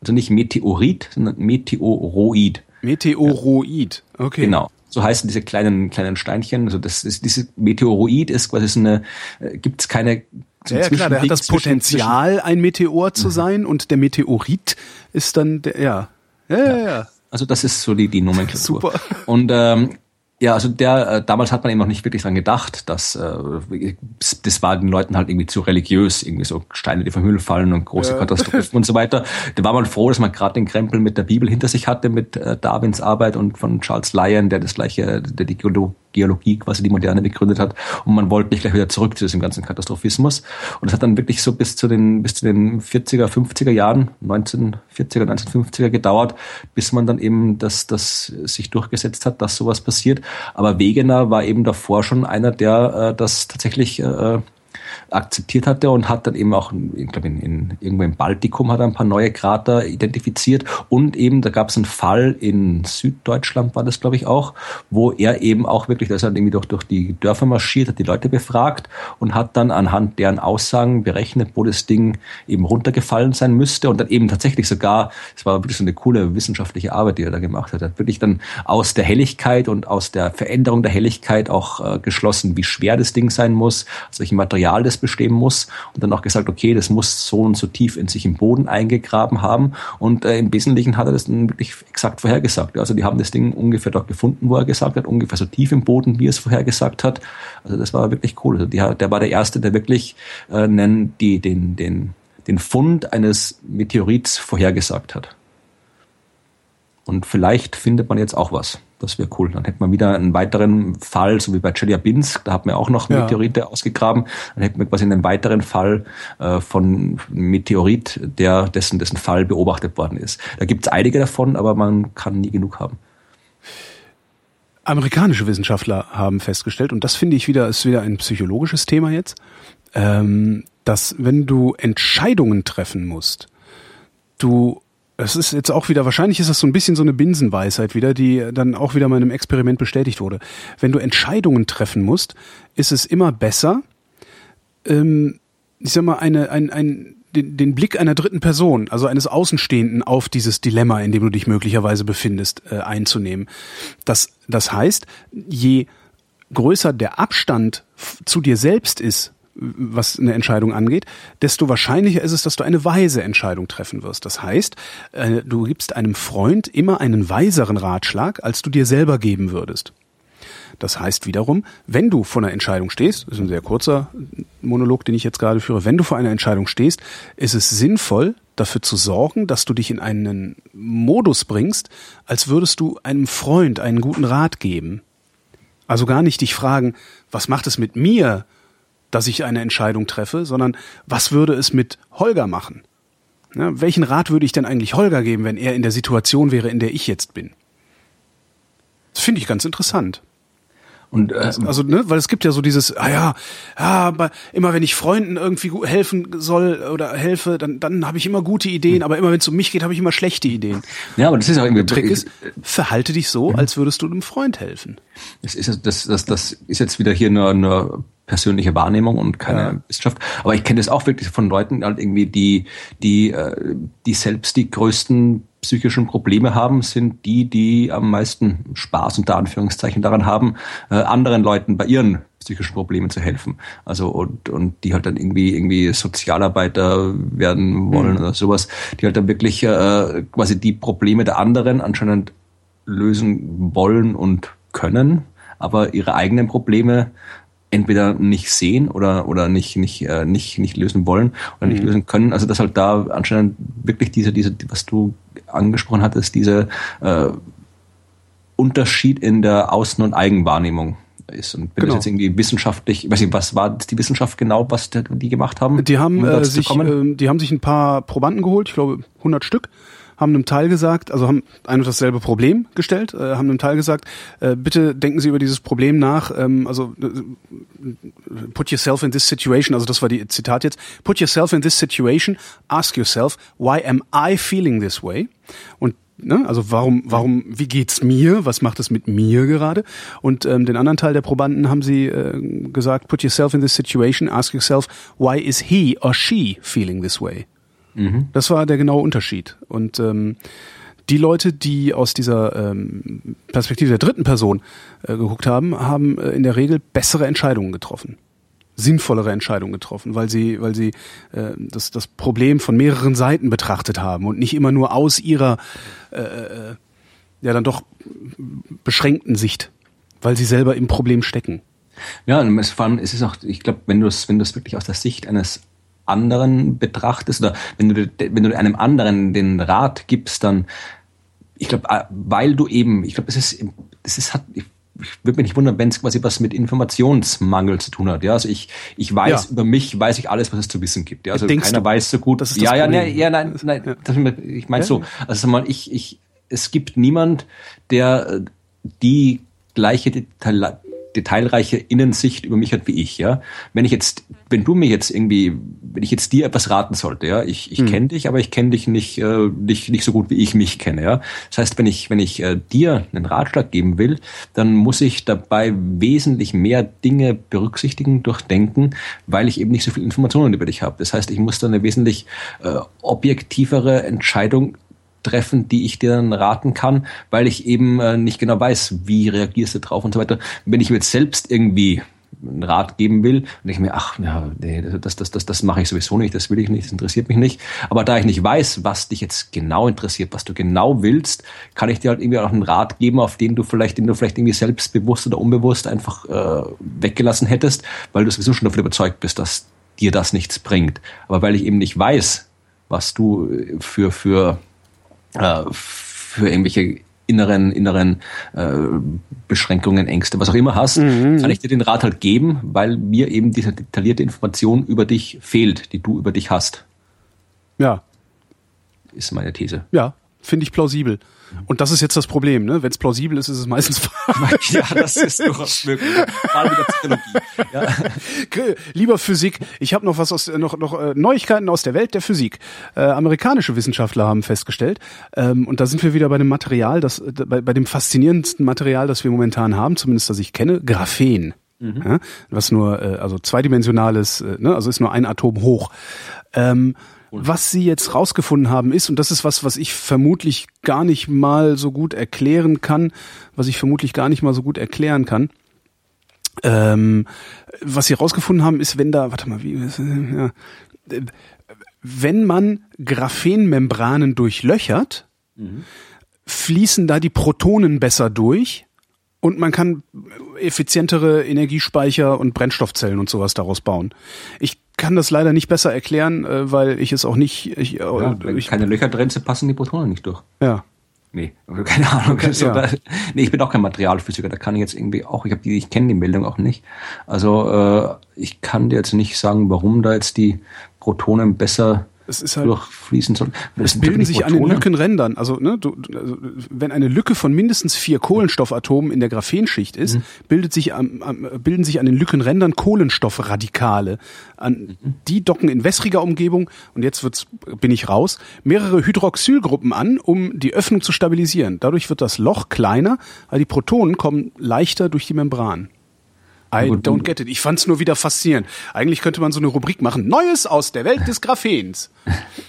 Also nicht Meteorit, sondern Meteoroid. Meteoroid, okay. Genau. So heißen diese kleinen kleinen Steinchen. Also das ist diese Meteoroid ist quasi so eine. Äh, Gibt es keine ja, ja klar, der hat das Potenzial, ein Meteor zu mhm. sein und der Meteorit ist dann der, ja. Ja, ja, ja. Also das ist so die, die Nomenklatur. Super. Und ähm, ja, also der äh, damals hat man eben noch nicht wirklich dran gedacht, dass äh, das war den Leuten halt irgendwie zu religiös, irgendwie so Steine, die vom Himmel fallen und große ja. Katastrophen und so weiter. Da war man froh, dass man gerade den Krempel mit der Bibel hinter sich hatte, mit äh, Darwins Arbeit und von Charles Lyon, der das gleiche, der die Geologie quasi die Moderne begründet hat. Und man wollte nicht gleich wieder zurück zu diesem ganzen Katastrophismus. Und es hat dann wirklich so bis zu den, bis zu den 40er, 50er Jahren, 1940er, 1950er gedauert, bis man dann eben das, das sich durchgesetzt hat, dass sowas passiert. Aber Wegener war eben davor schon einer, der äh, das tatsächlich äh, akzeptiert hatte und hat dann eben auch, ich glaube, in, in, irgendwo im Baltikum hat er ein paar neue Krater identifiziert. Und eben, da gab es einen Fall in Süddeutschland, war das, glaube ich, auch, wo er eben auch wirklich, da ist er irgendwie durch, durch die Dörfer marschiert, hat die Leute befragt und hat dann anhand deren Aussagen berechnet, wo das Ding eben runtergefallen sein müsste. Und dann eben tatsächlich sogar, es war wirklich so eine coole wissenschaftliche Arbeit, die er da gemacht hat, hat wirklich dann aus der Helligkeit und aus der Veränderung der Helligkeit auch äh, geschlossen, wie schwer das Ding sein muss, aus welchem Material das bestehen muss und dann auch gesagt, okay, das muss so und so tief in sich im Boden eingegraben haben und äh, im Wesentlichen hat er das dann wirklich exakt vorhergesagt. Also die haben das Ding ungefähr dort gefunden, wo er gesagt hat, ungefähr so tief im Boden, wie er es vorhergesagt hat. Also das war wirklich cool. Also die, der war der Erste, der wirklich äh, nennen die den den den Fund eines Meteorits vorhergesagt hat. Und vielleicht findet man jetzt auch was. Das wäre cool. Dann hätte man wieder einen weiteren Fall, so wie bei Chelyabinsk, da hat man auch noch Meteorite ja. ausgegraben. Dann hätten wir quasi einen weiteren Fall äh, von Meteorit, der dessen, dessen Fall beobachtet worden ist. Da gibt es einige davon, aber man kann nie genug haben. Amerikanische Wissenschaftler haben festgestellt, und das finde ich wieder, ist wieder ein psychologisches Thema jetzt, ähm, dass wenn du Entscheidungen treffen musst, du das ist jetzt auch wieder, wahrscheinlich ist das so ein bisschen so eine Binsenweisheit wieder, die dann auch wieder meinem Experiment bestätigt wurde. Wenn du Entscheidungen treffen musst, ist es immer besser, ähm, ich sag mal, eine, ein, ein, den, den Blick einer dritten Person, also eines Außenstehenden auf dieses Dilemma, in dem du dich möglicherweise befindest, äh, einzunehmen. Das, das heißt, je größer der Abstand zu dir selbst ist, was eine Entscheidung angeht, desto wahrscheinlicher ist es, dass du eine weise Entscheidung treffen wirst. Das heißt, äh, du gibst einem Freund immer einen weiseren Ratschlag, als du dir selber geben würdest. Das heißt wiederum, wenn du vor einer Entscheidung stehst, ist ein sehr kurzer Monolog, den ich jetzt gerade führe, wenn du vor einer Entscheidung stehst, ist es sinnvoll, dafür zu sorgen, dass du dich in einen Modus bringst, als würdest du einem Freund einen guten Rat geben. Also gar nicht dich fragen, was macht es mit mir, dass ich eine Entscheidung treffe, sondern was würde es mit Holger machen? Ja, welchen Rat würde ich denn eigentlich Holger geben, wenn er in der Situation wäre, in der ich jetzt bin? Das finde ich ganz interessant. Und äh, also, ne, weil es gibt ja so dieses, ah ja, ja, aber immer wenn ich Freunden irgendwie helfen soll oder helfe, dann dann habe ich immer gute Ideen, aber immer wenn es um mich geht, habe ich immer schlechte Ideen. Ja, aber das ist auch irgendwie Der Trick ist, verhalte dich so, mhm. als würdest du einem Freund helfen. Das ist das das das ist jetzt wieder hier nur nur persönliche Wahrnehmung und keine ja. Wissenschaft. Aber ich kenne das auch wirklich von Leuten, halt irgendwie, die, die, äh, die selbst die größten psychischen Probleme haben, sind die, die am meisten Spaß unter Anführungszeichen daran haben, äh, anderen Leuten bei ihren psychischen Problemen zu helfen. Also und, und die halt dann irgendwie irgendwie Sozialarbeiter werden wollen mhm. oder sowas, die halt dann wirklich äh, quasi die Probleme der anderen anscheinend lösen wollen und können, aber ihre eigenen Probleme entweder nicht sehen oder oder nicht nicht äh, nicht nicht lösen wollen oder nicht mhm. lösen können. Also dass halt da anscheinend wirklich diese diese was du angesprochen hattest, diese äh, Unterschied in der Außen- und Eigenwahrnehmung ist. Und wenn genau. das jetzt irgendwie wissenschaftlich, ich weiß nicht, was war die Wissenschaft genau, was die gemacht haben? Die haben um äh, sich, äh, die haben sich ein paar Probanden geholt, ich glaube 100 Stück, haben einem Teil gesagt, also haben ein und dasselbe Problem gestellt, äh, haben einem Teil gesagt, äh, bitte denken Sie über dieses Problem nach, ähm, also äh, put yourself in this situation, also das war die Zitat jetzt, put yourself in this situation, ask yourself, why am I feeling this way? Und Ne? Also warum, warum, wie geht's mir? Was macht es mit mir gerade? Und ähm, den anderen Teil der Probanden haben sie äh, gesagt: Put yourself in this situation. Ask yourself, why is he or she feeling this way? Mhm. Das war der genaue Unterschied. Und ähm, die Leute, die aus dieser ähm, Perspektive der dritten Person äh, geguckt haben, haben äh, in der Regel bessere Entscheidungen getroffen sinnvollere Entscheidungen getroffen, weil sie, weil sie äh, das, das Problem von mehreren Seiten betrachtet haben und nicht immer nur aus ihrer äh, äh, ja dann doch beschränkten Sicht, weil sie selber im Problem stecken. Ja, und vor allem ist es auch, ich glaube, wenn du es, wenn du es wirklich aus der Sicht eines anderen betrachtest oder wenn du, wenn du einem anderen den Rat gibst, dann, ich glaube, äh, weil du eben, ich glaube, es ist, es ist, hat, ich ich würde mich nicht wundern, wenn es quasi was mit Informationsmangel zu tun hat. Ja, also ich, ich weiß ja. über mich, weiß ich alles, was es zu wissen gibt. Ja, also Denkst keiner du, weiß so gut. Das ist ja, das ja, ne, ja, nein, nein, ja. Das, ich meine ja. so. Also mal, ich, ich, es gibt niemand, der die gleiche Detail, detailreiche Innensicht über mich hat wie ich, ja. Wenn ich jetzt, wenn du mir jetzt irgendwie, wenn ich jetzt dir etwas raten sollte, ja, ich, ich hm. kenne dich, aber ich kenne dich nicht, äh, nicht, nicht so gut wie ich mich kenne, ja. Das heißt, wenn ich, wenn ich äh, dir einen Ratschlag geben will, dann muss ich dabei wesentlich mehr Dinge berücksichtigen, durchdenken, weil ich eben nicht so viel Informationen über dich habe. Das heißt, ich muss dann eine wesentlich äh, objektivere Entscheidung treffen, die ich dir dann raten kann, weil ich eben äh, nicht genau weiß, wie reagierst du drauf und so weiter. Wenn ich mir jetzt selbst irgendwie einen Rat geben will und ich mir, ach, ja, nee, das, das, das, das mache ich sowieso nicht, das will ich nicht, das interessiert mich nicht. Aber da ich nicht weiß, was dich jetzt genau interessiert, was du genau willst, kann ich dir halt irgendwie auch einen Rat geben, auf den du vielleicht, den du vielleicht irgendwie selbstbewusst oder unbewusst einfach äh, weggelassen hättest, weil du sowieso schon davon überzeugt bist, dass dir das nichts bringt. Aber weil ich eben nicht weiß, was du für, für äh, für irgendwelche inneren, inneren äh, Beschränkungen, Ängste, was auch immer hast, mhm. kann ich dir den Rat halt geben, weil mir eben diese detaillierte Information über dich fehlt, die du über dich hast. Ja. Ist meine These. Ja, finde ich plausibel. Und das ist jetzt das Problem, ne? Wenn es plausibel ist, ist es meistens falsch. ja, das ist durchaus möglich. Gerade mit der Psychologie. Ja. Lieber Physik, ich habe noch was aus noch noch äh, Neuigkeiten aus der Welt der Physik. Äh, amerikanische Wissenschaftler haben festgestellt, ähm, und da sind wir wieder bei dem Material, das äh, bei, bei dem faszinierendsten Material, das wir momentan haben, zumindest das ich kenne, Graphen. Mhm. Ja, was nur äh, also zweidimensionales, äh, ne, also ist nur ein Atom hoch. Ähm, was sie jetzt rausgefunden haben ist, und das ist was, was ich vermutlich gar nicht mal so gut erklären kann, was ich vermutlich gar nicht mal so gut erklären kann, ähm, was sie rausgefunden haben, ist, wenn da, warte mal, wie, ja, wenn man Graphenmembranen durchlöchert, mhm. fließen da die Protonen besser durch und man kann effizientere Energiespeicher und Brennstoffzellen und sowas daraus bauen. Ich kann das leider nicht besser erklären, äh, weil ich es auch nicht. Ich, äh, ja, wenn ich, keine Löcher drin sind, passen die Protonen nicht durch. Ja. Nee, keine Ahnung. Okay, so, ja. da, nee, ich bin auch kein Materialphysiker, da kann ich jetzt irgendwie auch, ich habe die, ich kenne die Meldung auch nicht. Also äh, ich kann dir jetzt nicht sagen, warum da jetzt die Protonen besser es ist halt, durchfließen soll. Es bilden sich an den Lückenrändern. Also, ne, du, also, wenn eine Lücke von mindestens vier Kohlenstoffatomen in der Graphenschicht ist, mhm. bildet sich am, am, bilden sich an den Lückenrändern Kohlenstoffradikale. An, mhm. Die docken in wässriger Umgebung, und jetzt wird's, bin ich raus, mehrere Hydroxylgruppen an, um die Öffnung zu stabilisieren. Dadurch wird das Loch kleiner, weil die Protonen kommen leichter durch die Membran. I don't get it. Ich fand's nur wieder faszinierend. Eigentlich könnte man so eine Rubrik machen. Neues aus der Welt des Graphens.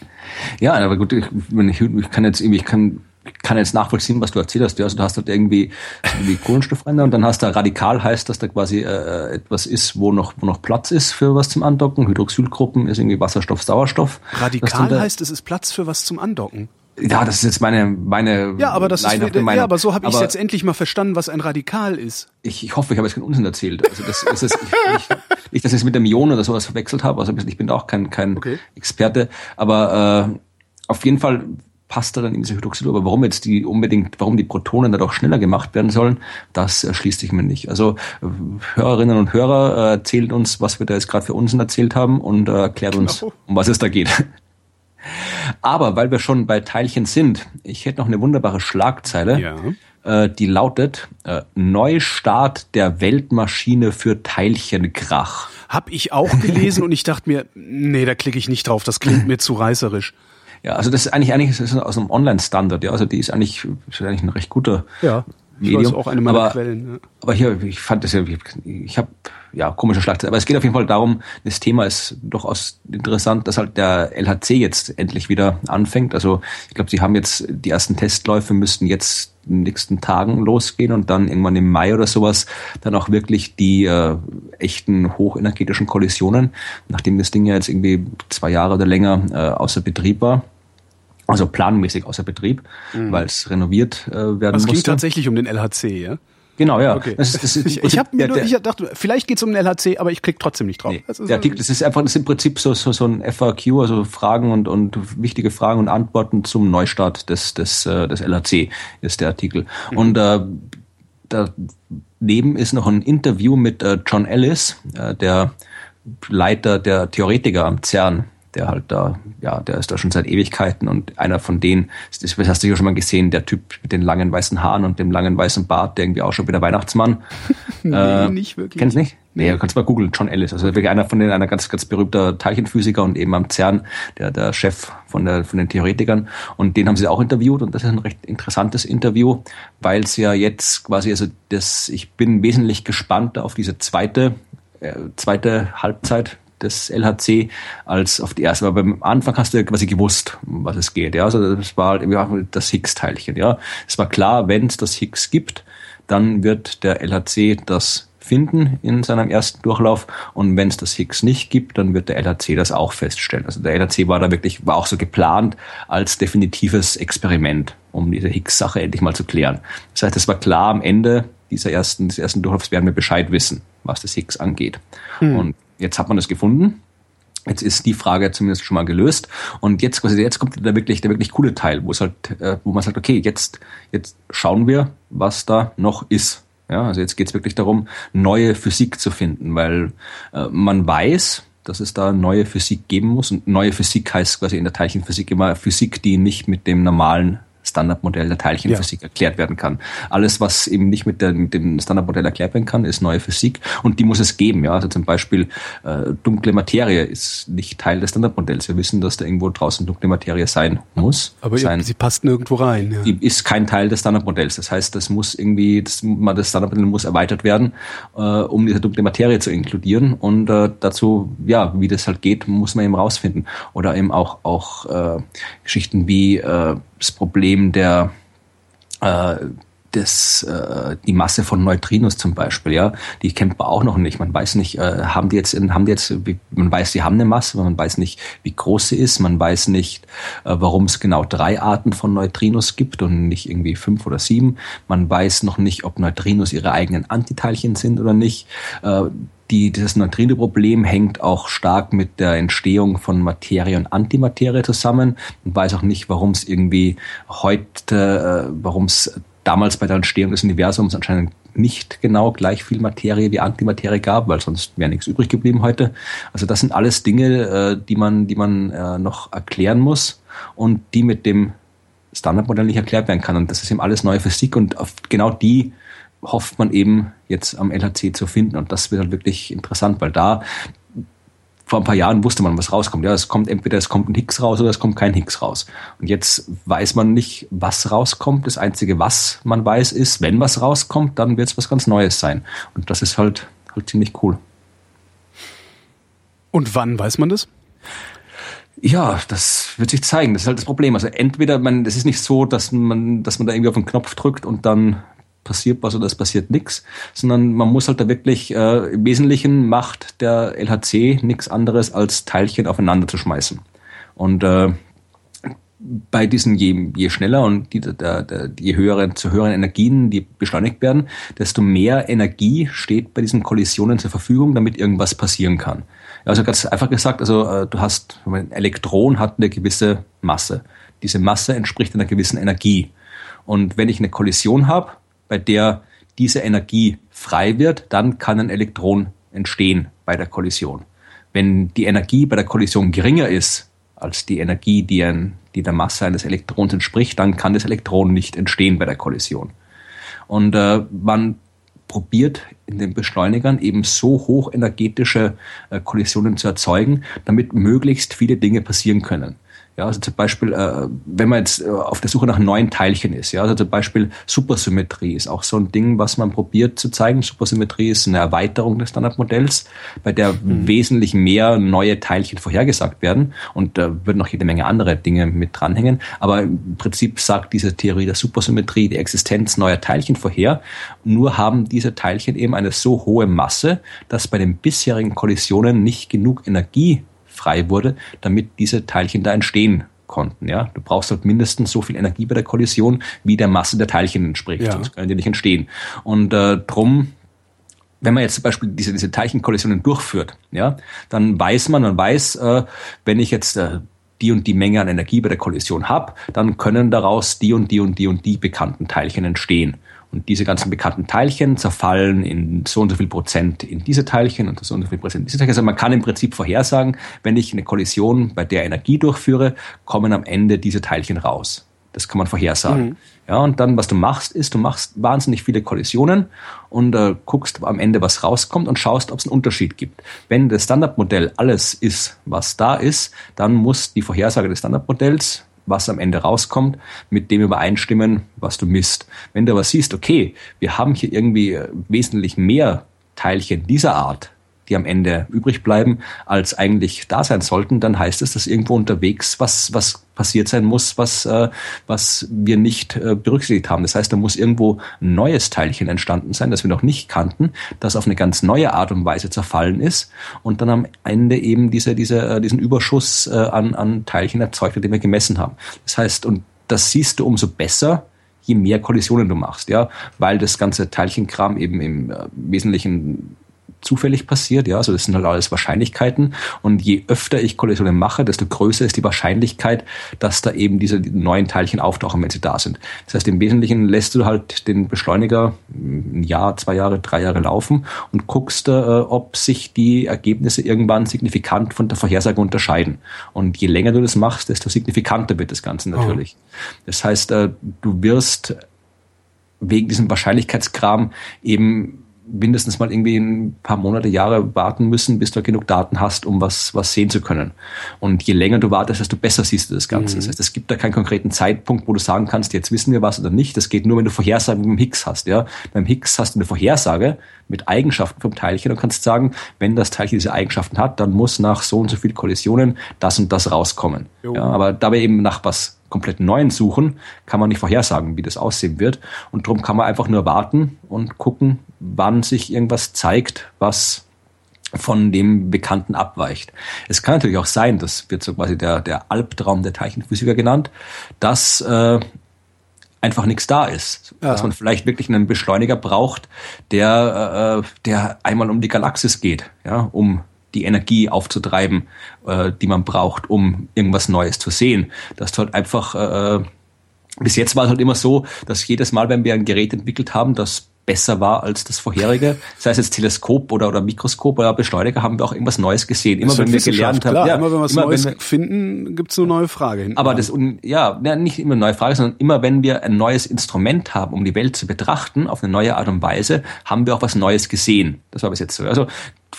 ja, aber gut, ich, ich, ich kann jetzt irgendwie, ich kann kann jetzt nachvollziehen, was du erzählt hast. Also du hast halt irgendwie, irgendwie Kohlenstoffränder und dann hast du radikal heißt, dass da quasi äh, etwas ist, wo noch, wo noch Platz ist für was zum Andocken. Hydroxylgruppen ist irgendwie Wasserstoff, Sauerstoff. Radikal heißt, es ist Platz für was zum Andocken. Ja, das ist jetzt meine meine Ja, aber das ist ja, aber so habe ich jetzt endlich mal verstanden, was ein Radikal ist. Ich, ich hoffe, ich habe jetzt keinen Unsinn erzählt. Also das, das ist ich, ich, nicht, dass ich es mit dem Ion oder sowas verwechselt habe. Also ich bin da auch kein kein okay. Experte, aber äh, auf jeden Fall passt da dann in diese Hydroxyl. Aber warum jetzt die unbedingt, warum die Protonen da doch schneller gemacht werden sollen, das erschließt sich mir nicht. Also Hörerinnen und Hörer äh, erzählt uns, was wir da jetzt gerade für Unsinn erzählt haben und äh, erklärt genau. uns, um was es da geht. Aber weil wir schon bei Teilchen sind, ich hätte noch eine wunderbare Schlagzeile. Ja. Äh, die lautet äh, Neustart der Weltmaschine für Teilchenkrach. Hab ich auch gelesen und ich dachte mir, nee, da klicke ich nicht drauf, das klingt mir zu reißerisch. Ja, also das ist eigentlich eigentlich das ist aus einem Online-Standard, ja. Also die ist eigentlich, ist eigentlich ein recht guter Ja, ich Medium. weiß auch eine meiner aber, Quellen. Ja. aber hier, ich fand das ja, ich, ich habe ja komische Schlagzeile. Aber es geht auf jeden Fall darum, das Thema ist durchaus interessant, dass halt der LHC jetzt endlich wieder anfängt. Also ich glaube, sie haben jetzt die ersten Testläufe müssten jetzt in den nächsten Tagen losgehen und dann irgendwann im Mai oder sowas dann auch wirklich die äh, echten hochenergetischen Kollisionen, nachdem das Ding ja jetzt irgendwie zwei Jahre oder länger äh, außer Betrieb war. Also planmäßig außer Betrieb, weil es renoviert äh, werden Also es ging musste. tatsächlich um den LHC, ja? Genau, ja. Okay. Das das Ich, ich habe mir nur, der- ich dachte, vielleicht geht's um den LHC, aber ich klicke trotzdem nicht drauf. Nee, Das ist der Artikel, das ist einfach, das ist im Prinzip so, so, so ein FAQ, also Fragen und, und wichtige Fragen und Antworten zum Neustart des, des, äh, des LHC, ist der Artikel. Und äh, daneben ist noch ein Interview mit äh, John Ellis, äh, der Leiter der Theoretiker am CERN, der halt da, ja, der ist da schon seit Ewigkeiten und einer von denen, das hast du ja schon mal gesehen, der Typ mit den langen weißen Haaren und dem langen weißen Bart, der irgendwie auch schon wieder Weihnachtsmann. nee, nicht wirklich. Kennst du nicht? Nee, du kannst mal googeln, John Ellis. Also wirklich einer von den, einer ganz, ganz berühmter Teilchenphysiker und eben am CERN, der, der Chef von der, von den Theoretikern. Und den haben sie auch interviewt und das ist ein recht interessantes Interview, weil es ja jetzt quasi, also das, ich bin wesentlich gespannter auf diese zweite, äh, zweite Halbzeit des LHC als auf die erste. Aber beim Anfang hast du ja quasi gewusst, um was es geht. Ja, also das war halt ja, das Higgs-Teilchen. Ja, es war klar, wenn es das Higgs gibt, dann wird der LHC das finden in seinem ersten Durchlauf und wenn es das Higgs nicht gibt, dann wird der LHC das auch feststellen. Also der LHC war da wirklich, war auch so geplant als definitives Experiment, um diese Higgs-Sache endlich mal zu klären. Das heißt, es war klar, am Ende dieser ersten, des ersten Durchlaufs werden wir Bescheid wissen, was das Higgs angeht. Und jetzt hat man das gefunden. Jetzt ist die Frage zumindest schon mal gelöst. Und jetzt, quasi, jetzt kommt der wirklich, der wirklich coole Teil, wo es halt, äh, wo man sagt, okay, jetzt, jetzt schauen wir, was da noch ist. Ja, also jetzt geht's wirklich darum, neue Physik zu finden, weil äh, man weiß, dass es da neue Physik geben muss. Und neue Physik heißt quasi in der Teilchenphysik immer Physik, die nicht mit dem normalen Standardmodell der Teilchenphysik erklärt werden kann. Alles, was eben nicht mit, der, mit dem Standardmodell erklärt werden kann, ist neue Physik und die muss es geben. Ja, also zum Beispiel äh, dunkle Materie ist nicht Teil des Standardmodells. Wir wissen, dass da irgendwo draußen dunkle Materie sein muss. Aber sein, sie passt nirgendwo rein. Ja. die ist kein Teil des Standardmodells. Das heißt, das muss irgendwie, das, das Standardmodell muss erweitert werden, äh, um diese dunkle Materie zu inkludieren. Und äh, dazu, ja, wie das halt geht, muss man eben rausfinden. Oder eben auch auch äh, Geschichten wie äh, das Problem der äh, das, äh, die Masse von Neutrinos zum Beispiel, ja, die kennt man auch noch nicht. Man weiß nicht, äh, haben die jetzt, haben die jetzt, man weiß, die haben eine Masse, aber man weiß nicht, wie groß sie ist. Man weiß nicht, äh, warum es genau drei Arten von Neutrinos gibt und nicht irgendwie fünf oder sieben. Man weiß noch nicht, ob Neutrinos ihre eigenen Antiteilchen sind oder nicht. Äh, die, dieses Neutrino-Problem hängt auch stark mit der Entstehung von Materie und Antimaterie zusammen. Man weiß auch nicht, warum es irgendwie heute, äh, warum es damals bei der Entstehung des Universums anscheinend nicht genau gleich viel Materie wie Antimaterie gab, weil sonst wäre nichts übrig geblieben heute. Also das sind alles Dinge, äh, die man, die man äh, noch erklären muss und die mit dem Standardmodell nicht erklärt werden kann. Und das ist eben alles neue Physik und auf genau die hofft man eben jetzt am LHC zu finden. Und das wird halt wirklich interessant, weil da vor ein paar Jahren wusste man, was rauskommt. Ja, es kommt entweder es kommt ein Higgs raus oder es kommt kein Higgs raus. Und jetzt weiß man nicht, was rauskommt. Das Einzige, was man weiß, ist, wenn was rauskommt, dann wird es was ganz Neues sein. Und das ist halt, halt ziemlich cool. Und wann weiß man das? Ja, das wird sich zeigen. Das ist halt das Problem. Also entweder man, es ist nicht so, dass man, dass man da irgendwie auf den Knopf drückt und dann passiert was oder es passiert nichts, sondern man muss halt da wirklich äh, im Wesentlichen macht der LHC nichts anderes als Teilchen aufeinander zu schmeißen. Und äh, bei diesen je, je schneller und die, der, der, je höheren, zu höheren Energien, die beschleunigt werden, desto mehr Energie steht bei diesen Kollisionen zur Verfügung, damit irgendwas passieren kann. Also ganz einfach gesagt, also äh, du hast, ein Elektron hat eine gewisse Masse. Diese Masse entspricht einer gewissen Energie. Und wenn ich eine Kollision habe, bei der diese Energie frei wird, dann kann ein Elektron entstehen bei der Kollision. Wenn die Energie bei der Kollision geringer ist als die Energie, die, ein, die der Masse eines Elektrons entspricht, dann kann das Elektron nicht entstehen bei der Kollision. Und äh, man probiert in den Beschleunigern eben so hochenergetische äh, Kollisionen zu erzeugen, damit möglichst viele Dinge passieren können. Ja, also zum Beispiel, äh, wenn man jetzt äh, auf der Suche nach neuen Teilchen ist, ja, also zum Beispiel Supersymmetrie ist auch so ein Ding, was man probiert zu zeigen. Supersymmetrie ist eine Erweiterung des Standardmodells, bei der mhm. wesentlich mehr neue Teilchen vorhergesagt werden und da äh, würden noch jede Menge andere Dinge mit dranhängen. Aber im Prinzip sagt diese Theorie der Supersymmetrie die Existenz neuer Teilchen vorher. Nur haben diese Teilchen eben eine so hohe Masse, dass bei den bisherigen Kollisionen nicht genug Energie frei wurde, damit diese Teilchen da entstehen konnten. Ja, du brauchst halt mindestens so viel Energie bei der Kollision, wie der Masse der Teilchen entspricht. Ja. Sonst können die nicht entstehen. Und äh, drum wenn man jetzt zum Beispiel diese, diese Teilchenkollisionen durchführt, ja, dann weiß man, man weiß, äh, wenn ich jetzt äh, die und die Menge an Energie bei der Kollision habe, dann können daraus die und die und die und die bekannten Teilchen entstehen. Und diese ganzen bekannten Teilchen zerfallen in so und so viel Prozent in diese Teilchen und so und so viel Prozent in diese Teilchen. Also man kann im Prinzip vorhersagen, wenn ich eine Kollision bei der Energie durchführe, kommen am Ende diese Teilchen raus. Das kann man vorhersagen. Mhm. Ja, und dann, was du machst, ist, du machst wahnsinnig viele Kollisionen und äh, guckst am Ende, was rauskommt und schaust, ob es einen Unterschied gibt. Wenn das Standardmodell alles ist, was da ist, dann muss die Vorhersage des Standardmodells was am Ende rauskommt, mit dem übereinstimmen, was du misst. Wenn du aber siehst, okay, wir haben hier irgendwie äh, wesentlich mehr Teilchen dieser Art, die am Ende übrig bleiben, als eigentlich da sein sollten, dann heißt es, dass irgendwo unterwegs was, was passiert sein muss, was, äh, was wir nicht äh, berücksichtigt haben. Das heißt, da muss irgendwo ein neues Teilchen entstanden sein, das wir noch nicht kannten, das auf eine ganz neue Art und Weise zerfallen ist und dann am Ende eben diese, diese, äh, diesen Überschuss äh, an, an Teilchen erzeugt hat, den wir gemessen haben. Das heißt, und das siehst du umso besser, je mehr Kollisionen du machst, ja, weil das ganze Teilchenkram eben im äh, Wesentlichen zufällig passiert, ja, also das sind halt alles Wahrscheinlichkeiten und je öfter ich Kollisionen mache, desto größer ist die Wahrscheinlichkeit, dass da eben diese neuen Teilchen auftauchen, wenn sie da sind. Das heißt, im Wesentlichen lässt du halt den Beschleuniger ein Jahr, zwei Jahre, drei Jahre laufen und guckst, äh, ob sich die Ergebnisse irgendwann signifikant von der Vorhersage unterscheiden. Und je länger du das machst, desto signifikanter wird das Ganze natürlich. Oh. Das heißt, äh, du wirst wegen diesem Wahrscheinlichkeitskram eben mindestens mal irgendwie ein paar Monate, Jahre warten müssen, bis du genug Daten hast, um was, was sehen zu können. Und je länger du wartest, desto besser siehst du das Ganze. Mhm. Das heißt, es gibt da keinen konkreten Zeitpunkt, wo du sagen kannst, jetzt wissen wir was oder nicht. Das geht nur, wenn du Vorhersagen mit dem Higgs hast. Ja? Beim Higgs hast du eine Vorhersage mit Eigenschaften vom Teilchen und kannst sagen, wenn das Teilchen diese Eigenschaften hat, dann muss nach so und so viel Kollisionen das und das rauskommen. Ja, aber dabei eben nach was komplett neuen suchen, kann man nicht vorhersagen, wie das aussehen wird. Und darum kann man einfach nur warten und gucken, wann sich irgendwas zeigt, was von dem Bekannten abweicht. Es kann natürlich auch sein, das wird so quasi der, der Albtraum der Teilchenphysiker genannt, dass äh, einfach nichts da ist. Ja. Dass man vielleicht wirklich einen Beschleuniger braucht, der, äh, der einmal um die Galaxis geht, ja, um die Energie aufzutreiben, äh, die man braucht, um irgendwas Neues zu sehen. Dass du halt einfach, äh, bis jetzt war es halt immer so, dass jedes Mal, wenn wir ein Gerät entwickelt haben, das besser war als das vorherige. Sei es jetzt Teleskop oder, oder Mikroskop oder Beschleuniger, haben wir auch irgendwas Neues gesehen. Immer wenn wir gelernt haben. ja, immer wenn wir was Neues wir, finden, gibt's eine neue Frage. Hinten aber das, ja, nicht immer eine neue Frage, sondern immer wenn wir ein neues Instrument haben, um die Welt zu betrachten, auf eine neue Art und Weise, haben wir auch was Neues gesehen. Das war bis jetzt so. Also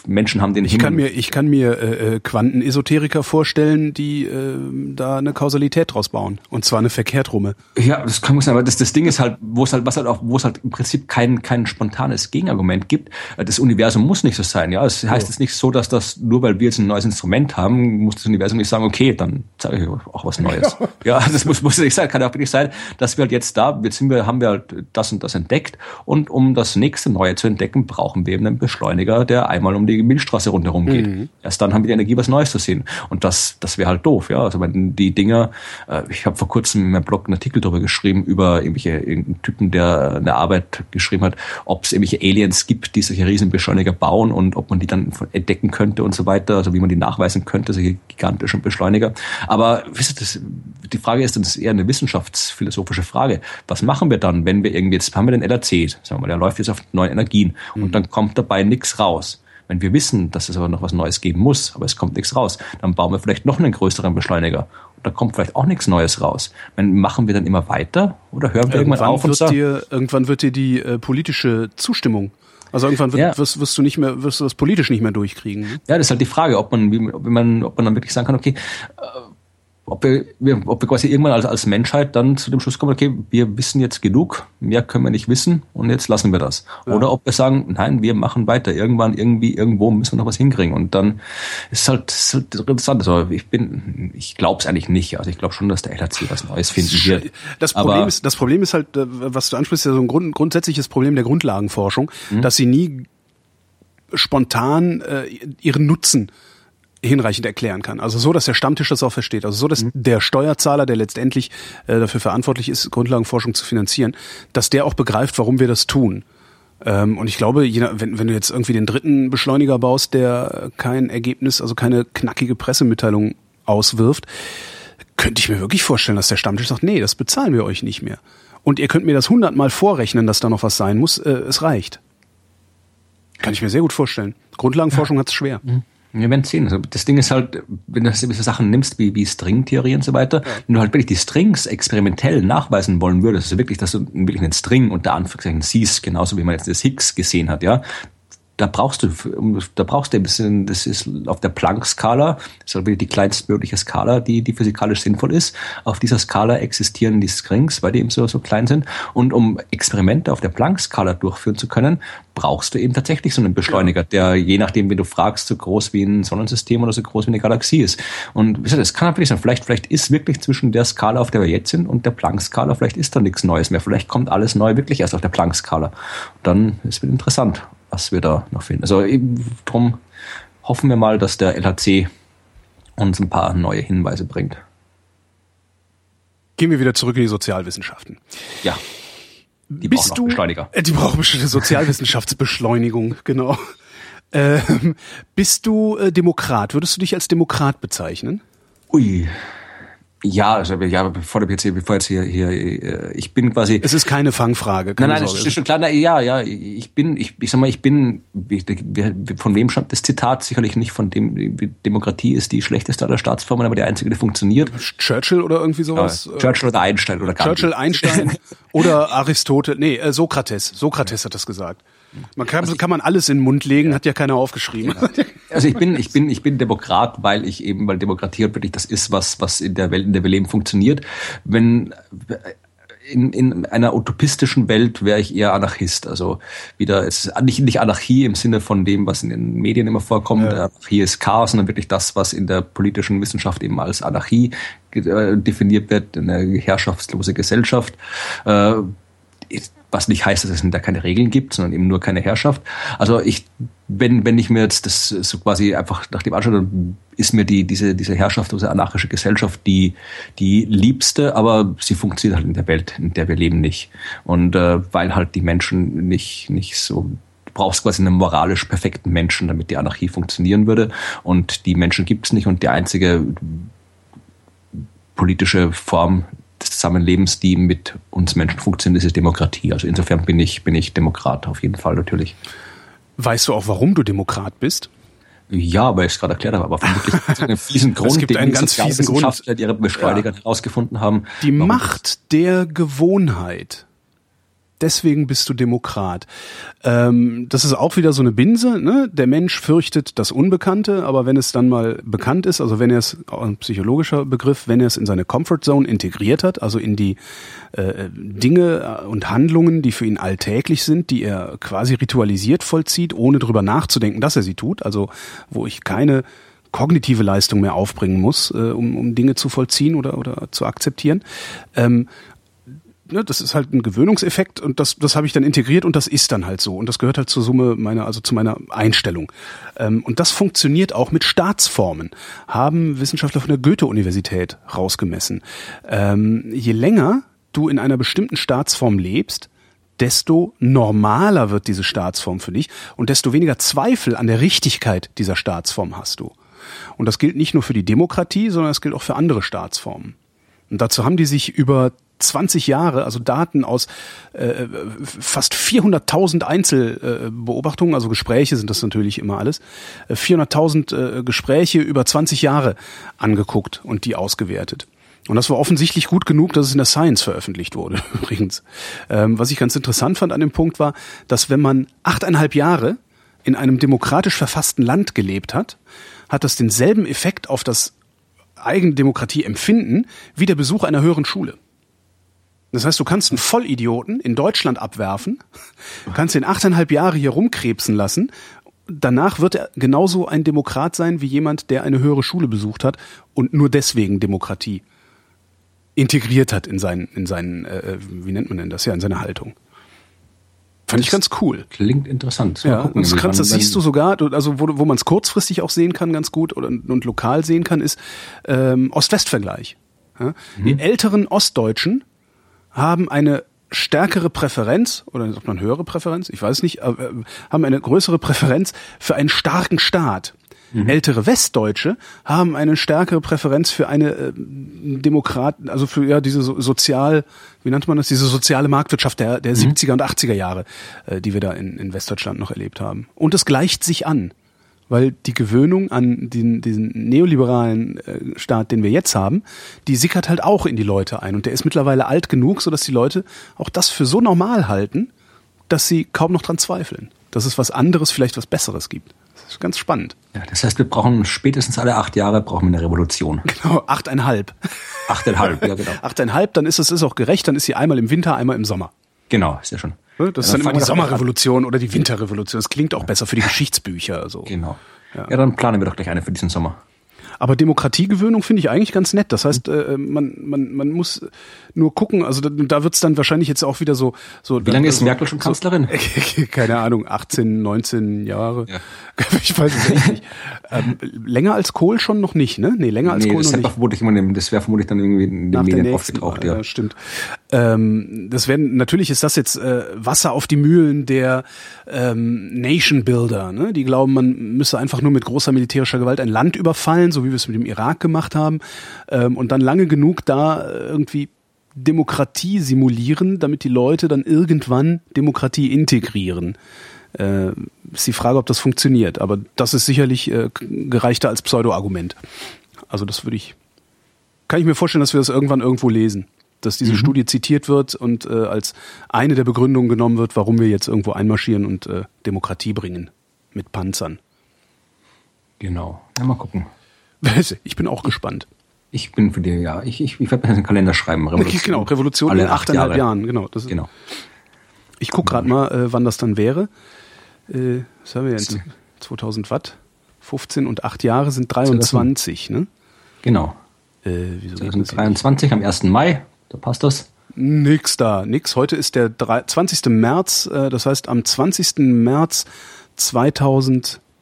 Menschen haben den ich Kann mir, ich kann mir äh, äh, Quantenesoteriker vorstellen, die äh, da eine Kausalität draus bauen. Und zwar eine verkehrt rumme. Ja, das kann man sagen, aber das, das Ding ist halt, wo es halt, was halt auch, wo es halt im Prinzip kein, kein spontanes Gegenargument gibt. Äh, das Universum muss nicht so sein. Ja, es heißt jetzt nicht so, dass das, nur weil wir jetzt ein neues Instrument haben, muss das Universum nicht sagen, okay, dann zeige ich auch was Neues. Ja, ja das muss, muss nicht sein. Kann auch wirklich sein, dass wir halt jetzt da, jetzt sind wir, haben wir halt das und das entdeckt. Und um das nächste Neue zu entdecken, brauchen wir eben einen Beschleuniger, der einmal um die Milchstraße rundherum geht. Mhm. Erst dann haben wir die Energie, was Neues zu sehen. Und das, das wäre halt doof, ja. Also wenn die Dinger, äh, ich habe vor kurzem in meinem Blog einen Artikel darüber geschrieben, über irgendwelche irgendeinen Typen, der eine Arbeit geschrieben hat, ob es irgendwelche Aliens gibt, die solche Riesenbeschleuniger bauen und ob man die dann entdecken könnte und so weiter, also wie man die nachweisen könnte, solche gigantischen Beschleuniger. Aber wisst ihr, das, die Frage ist, das ist eher eine wissenschaftsphilosophische Frage. Was machen wir dann, wenn wir irgendwie, jetzt haben wir den LRC, sagen wir mal, der läuft jetzt auf neuen Energien mhm. und dann kommt dabei nichts raus Wenn wir wissen, dass es aber noch was Neues geben muss, aber es kommt nichts raus, dann bauen wir vielleicht noch einen größeren Beschleuniger. Und da kommt vielleicht auch nichts Neues raus. Wenn, machen wir dann immer weiter oder hören wir irgendwann, irgendwann auf und sagen? Dir, irgendwann wird dir die äh, politische Zustimmung also irgendwann wird, ja. wirst, wirst, du nicht mehr, wirst du das politisch nicht mehr durchkriegen. Ne? Ja, das ist halt die Frage, ob man, wie, ob man, ob man dann wirklich sagen kann, okay, äh, ob wir, wir, ob wir quasi irgendwann als, als Menschheit dann zu dem Schluss kommen, okay, wir wissen jetzt genug, mehr können wir nicht wissen und jetzt lassen wir das. Ja. Oder ob wir sagen, nein, wir machen weiter. Irgendwann, irgendwie, irgendwo müssen wir noch was hinkriegen. Und dann ist halt, ist halt interessant. Also ich bin, ich glaube es eigentlich nicht. Also ich glaube schon, dass der LHC was Neues finden wird. Das Problem Aber ist, das Problem ist halt, äh, was du ansprichst, ja so ein Grund, grundsätzliches Problem der Grundlagenforschung, mhm. dass sie nie spontan äh, ihren Nutzen hinreichend erklären kann. Also so, dass der Stammtisch das auch versteht. Also so, dass mhm. der Steuerzahler, der letztendlich äh, dafür verantwortlich ist, Grundlagenforschung zu finanzieren, dass der auch begreift, warum wir das tun. Ähm, und ich glaube, wenn, wenn du jetzt irgendwie den dritten Beschleuniger baust, der kein Ergebnis, also keine knackige Pressemitteilung auswirft, könnte ich mir wirklich vorstellen, dass der Stammtisch sagt, nee, das bezahlen wir euch nicht mehr. Und ihr könnt mir das hundertmal vorrechnen, dass da noch was sein muss. Äh, es reicht. Kann ich mir sehr gut vorstellen. Grundlagenforschung ja. hat es schwer. Mhm. Wir werden sehen. Also das Ding ist halt, wenn du gewisse Sachen nimmst, wie, wie Stringtheorie und so weiter, ja. wenn du halt wirklich die Strings experimentell nachweisen wollen würdest, also wirklich, dass du wirklich einen String unter Anführungszeichen siehst, genauso wie man jetzt das Higgs gesehen hat, ja, da brauchst du, da brauchst du ein bisschen, das ist auf der Planck-Skala, das ist halt die kleinstmögliche Skala, die, die physikalisch sinnvoll ist. Auf dieser Skala existieren die Strings, weil die eben so, so klein sind. Und um Experimente auf der Planck-Skala durchführen zu können, brauchst du eben tatsächlich so einen Beschleuniger, der je nachdem, wie du fragst, so groß wie ein Sonnensystem oder so groß wie eine Galaxie ist. Und es kann natürlich sein, vielleicht, vielleicht ist wirklich zwischen der Skala, auf der wir jetzt sind, und der Planck-Skala, vielleicht ist da nichts Neues mehr. Vielleicht kommt alles neu wirklich erst auf der Planck-Skala. Dann ist es interessant was wir da noch finden. Also darum hoffen wir mal, dass der LHC uns ein paar neue Hinweise bringt. Gehen wir wieder zurück in die Sozialwissenschaften. Ja. Die Bist brauchen du, Beschleuniger. Äh, die brauchen eine Sozialwissenschaftsbeschleunigung, genau. Ähm, bist du äh, Demokrat? Würdest du dich als Demokrat bezeichnen? Ui, ja, also ja, bevor du jetzt hier, bevor jetzt hier, hier, äh, ich bin quasi. Es ist keine Fangfrage. Keine nein, nein, das ist schon klar. Na, ja, ja, ich bin, ich, ich sag mal, ich bin. Von wem stammt das Zitat? Sicherlich nicht von dem. Demokratie ist die schlechteste aller Staatsformen, aber die einzige, die funktioniert. Churchill oder irgendwie sowas? Ja, Churchill oder Einstein oder Gandhi. Churchill, Einstein oder Aristoteles. Nee, äh, Sokrates. Sokrates hat das gesagt. Man kann, also kann man alles in den Mund legen, hat ja keiner aufgeschrieben. Also ich bin, ich bin, ich bin Demokrat, weil ich eben, weil Demokratie halt wirklich das ist, was, was in der Welt, in der wir leben, funktioniert. Wenn, in, in einer utopistischen Welt wäre ich eher Anarchist. Also wieder, es ist nicht, nicht Anarchie im Sinne von dem, was in den Medien immer vorkommt. Ja. Anarchie ist Chaos, sondern wirklich das, was in der politischen Wissenschaft eben als Anarchie äh, definiert wird, eine herrschaftslose Gesellschaft. Äh, was nicht heißt, dass es da keine Regeln gibt, sondern eben nur keine Herrschaft. Also ich, wenn, wenn ich mir jetzt das so quasi einfach nach dem anschaue, dann ist mir die, diese, diese herrschaftslose anarchische Gesellschaft die, die liebste, aber sie funktioniert halt in der Welt, in der wir leben nicht. Und äh, weil halt die Menschen nicht, nicht so du brauchst quasi einen moralisch perfekten Menschen, damit die Anarchie funktionieren würde. Und die Menschen gibt es nicht. Und die einzige politische Form, Zusammenlebens, die mit uns Menschen funktioniert, ist Demokratie. Also insofern bin ich, bin ich Demokrat auf jeden Fall natürlich. Weißt du auch, warum du Demokrat bist? Ja, weil ich es gerade erklärt habe, aber vermutlich einen fiesen Grund, es gibt einen ganz fiesen Grund, die ihre Beschleuniger ja. herausgefunden haben. Die Macht der Gewohnheit deswegen bist du Demokrat. Ähm, das ist auch wieder so eine Binse. Ne? Der Mensch fürchtet das Unbekannte, aber wenn es dann mal bekannt ist, also wenn er es, ein psychologischer Begriff, wenn er es in seine Comfort Zone integriert hat, also in die äh, Dinge und Handlungen, die für ihn alltäglich sind, die er quasi ritualisiert vollzieht, ohne drüber nachzudenken, dass er sie tut, also wo ich keine kognitive Leistung mehr aufbringen muss, äh, um, um Dinge zu vollziehen oder, oder zu akzeptieren. Ähm, ne, das ist halt ein Gewöhnungseffekt und das, das habe ich dann integriert und das ist dann halt so. Und das gehört halt zur Summe meiner, also zu meiner Einstellung. Ähm, und das funktioniert auch mit Staatsformen, haben Wissenschaftler von der Goethe-Universität rausgemessen. Ähm, je länger du in einer bestimmten Staatsform lebst, desto normaler wird diese Staatsform für dich und desto weniger Zweifel an der Richtigkeit dieser Staatsform hast du. Und das gilt nicht nur für die Demokratie, sondern es gilt auch für andere Staatsformen. Und dazu haben die sich über 20 Jahre, also Daten aus äh, fast 400.000 Einzelbeobachtungen, also Gespräche sind das natürlich immer alles, 400.000 äh, Gespräche über 20 Jahre angeguckt und die ausgewertet. Und das war offensichtlich gut genug, dass es in der Science veröffentlicht wurde, übrigens. Ähm, was ich ganz interessant fand an dem Punkt war, dass wenn man achteinhalb Jahre in einem demokratisch verfassten Land gelebt hat, hat das denselben Effekt auf das eigene Demokratie empfinden wie der Besuch einer höheren Schule. Das heißt, du kannst einen Vollidioten in Deutschland abwerfen, kannst ihn achteinhalb Jahre hier rumkrebsen lassen. Danach wird er genauso ein Demokrat sein wie jemand, der eine höhere Schule besucht hat und nur deswegen Demokratie integriert hat in seinen, in seinen, äh, wie nennt man denn das ja, in seine Haltung. Fand ich ganz cool. Klingt interessant. Mal ja, gucken, das, kannst, das siehst du sogar, also wo, wo man es kurzfristig auch sehen kann, ganz gut oder, und lokal sehen kann, ist ähm, Ost-West-Vergleich. Ja? Mhm. Die älteren Ostdeutschen haben eine stärkere Präferenz oder sagt man höhere Präferenz, ich weiß nicht, äh, haben eine größere Präferenz für einen starken Staat. Mhm. Ältere Westdeutsche haben eine stärkere Präferenz für eine äh, Demokraten, also für ja diese so, sozial, wie nannte man das, diese soziale Marktwirtschaft der, der mhm. 70er und 80er Jahre, äh, die wir da in, in Westdeutschland noch erlebt haben. Und es gleicht sich an weil die Gewöhnung an den, diesen neoliberalen äh, Staat, den wir jetzt haben, die sickert halt auch in die Leute ein. Und der ist mittlerweile alt genug, sodass die Leute auch das für so normal halten, dass sie kaum noch dran zweifeln. Dass es was anderes, vielleicht was Besseres gibt. Das ist ganz spannend. Ja, das heißt, wir brauchen spätestens alle acht Jahre brauchen wir eine Revolution. Genau, achteinhalb. Achteinhalb, ja genau. achteinhalb, dann ist es ist auch gerecht, dann ist sie einmal im Winter, einmal im Sommer. Genau, ist ja schon. Ne? Das ist dann, dann immer die Sommerrevolution oder die Winterrevolution. Das klingt auch besser für die Geschichtsbücher. So. Genau. Ja. ja, dann planen wir doch gleich eine für diesen Sommer. Aber Demokratiegewöhnung finde ich eigentlich ganz nett. Das heißt, äh, man, man, man muss nur gucken, also da, da wird es dann wahrscheinlich jetzt auch wieder so. so Wie lange ist Merkel schon Kanzlerin? So, keine Ahnung, 18, 19 Jahre. Ja. Ich weiß es echt nicht. Ähm, länger als Kohl schon noch nicht, ne? Nee, länger als nee, Kohl das noch nicht. Vermutlich immer, das wäre vermutlich dann irgendwie in den Medien aufgetaucht, ja. ja. Stimmt. Ähm, das werden, natürlich ist das jetzt äh, Wasser auf die Mühlen der ähm, Nation Builder, ne? Die glauben, man müsse einfach nur mit großer militärischer Gewalt ein Land überfallen, so wie wir es mit dem Irak gemacht haben, ähm, und dann lange genug da irgendwie Demokratie simulieren, damit die Leute dann irgendwann Demokratie integrieren. Äh, ist die Frage, ob das funktioniert. Aber das ist sicherlich äh, gereichter als Pseudo-Argument. Also das würde ich, kann ich mir vorstellen, dass wir das irgendwann irgendwo lesen. Dass diese mhm. Studie zitiert wird und äh, als eine der Begründungen genommen wird, warum wir jetzt irgendwo einmarschieren und äh, Demokratie bringen. Mit Panzern. Genau. Ja, mal gucken. Ich bin auch gespannt. Ich bin für dir, ja. Ich, ich, ich werde mir einen Kalender schreiben. Revolution. Genau, Revolution Alle in achteinhalb Jahren. Genau. Das genau. Ich gucke gerade mal, äh, wann das dann wäre. Äh, was haben wir jetzt? 2000 Watt? 15 und 8 Jahre sind 23, ne? Genau. Äh, wieso 2023 am 1. Mai, da passt das. Nix da, nix. Heute ist der 20. März, äh, das heißt am 20. März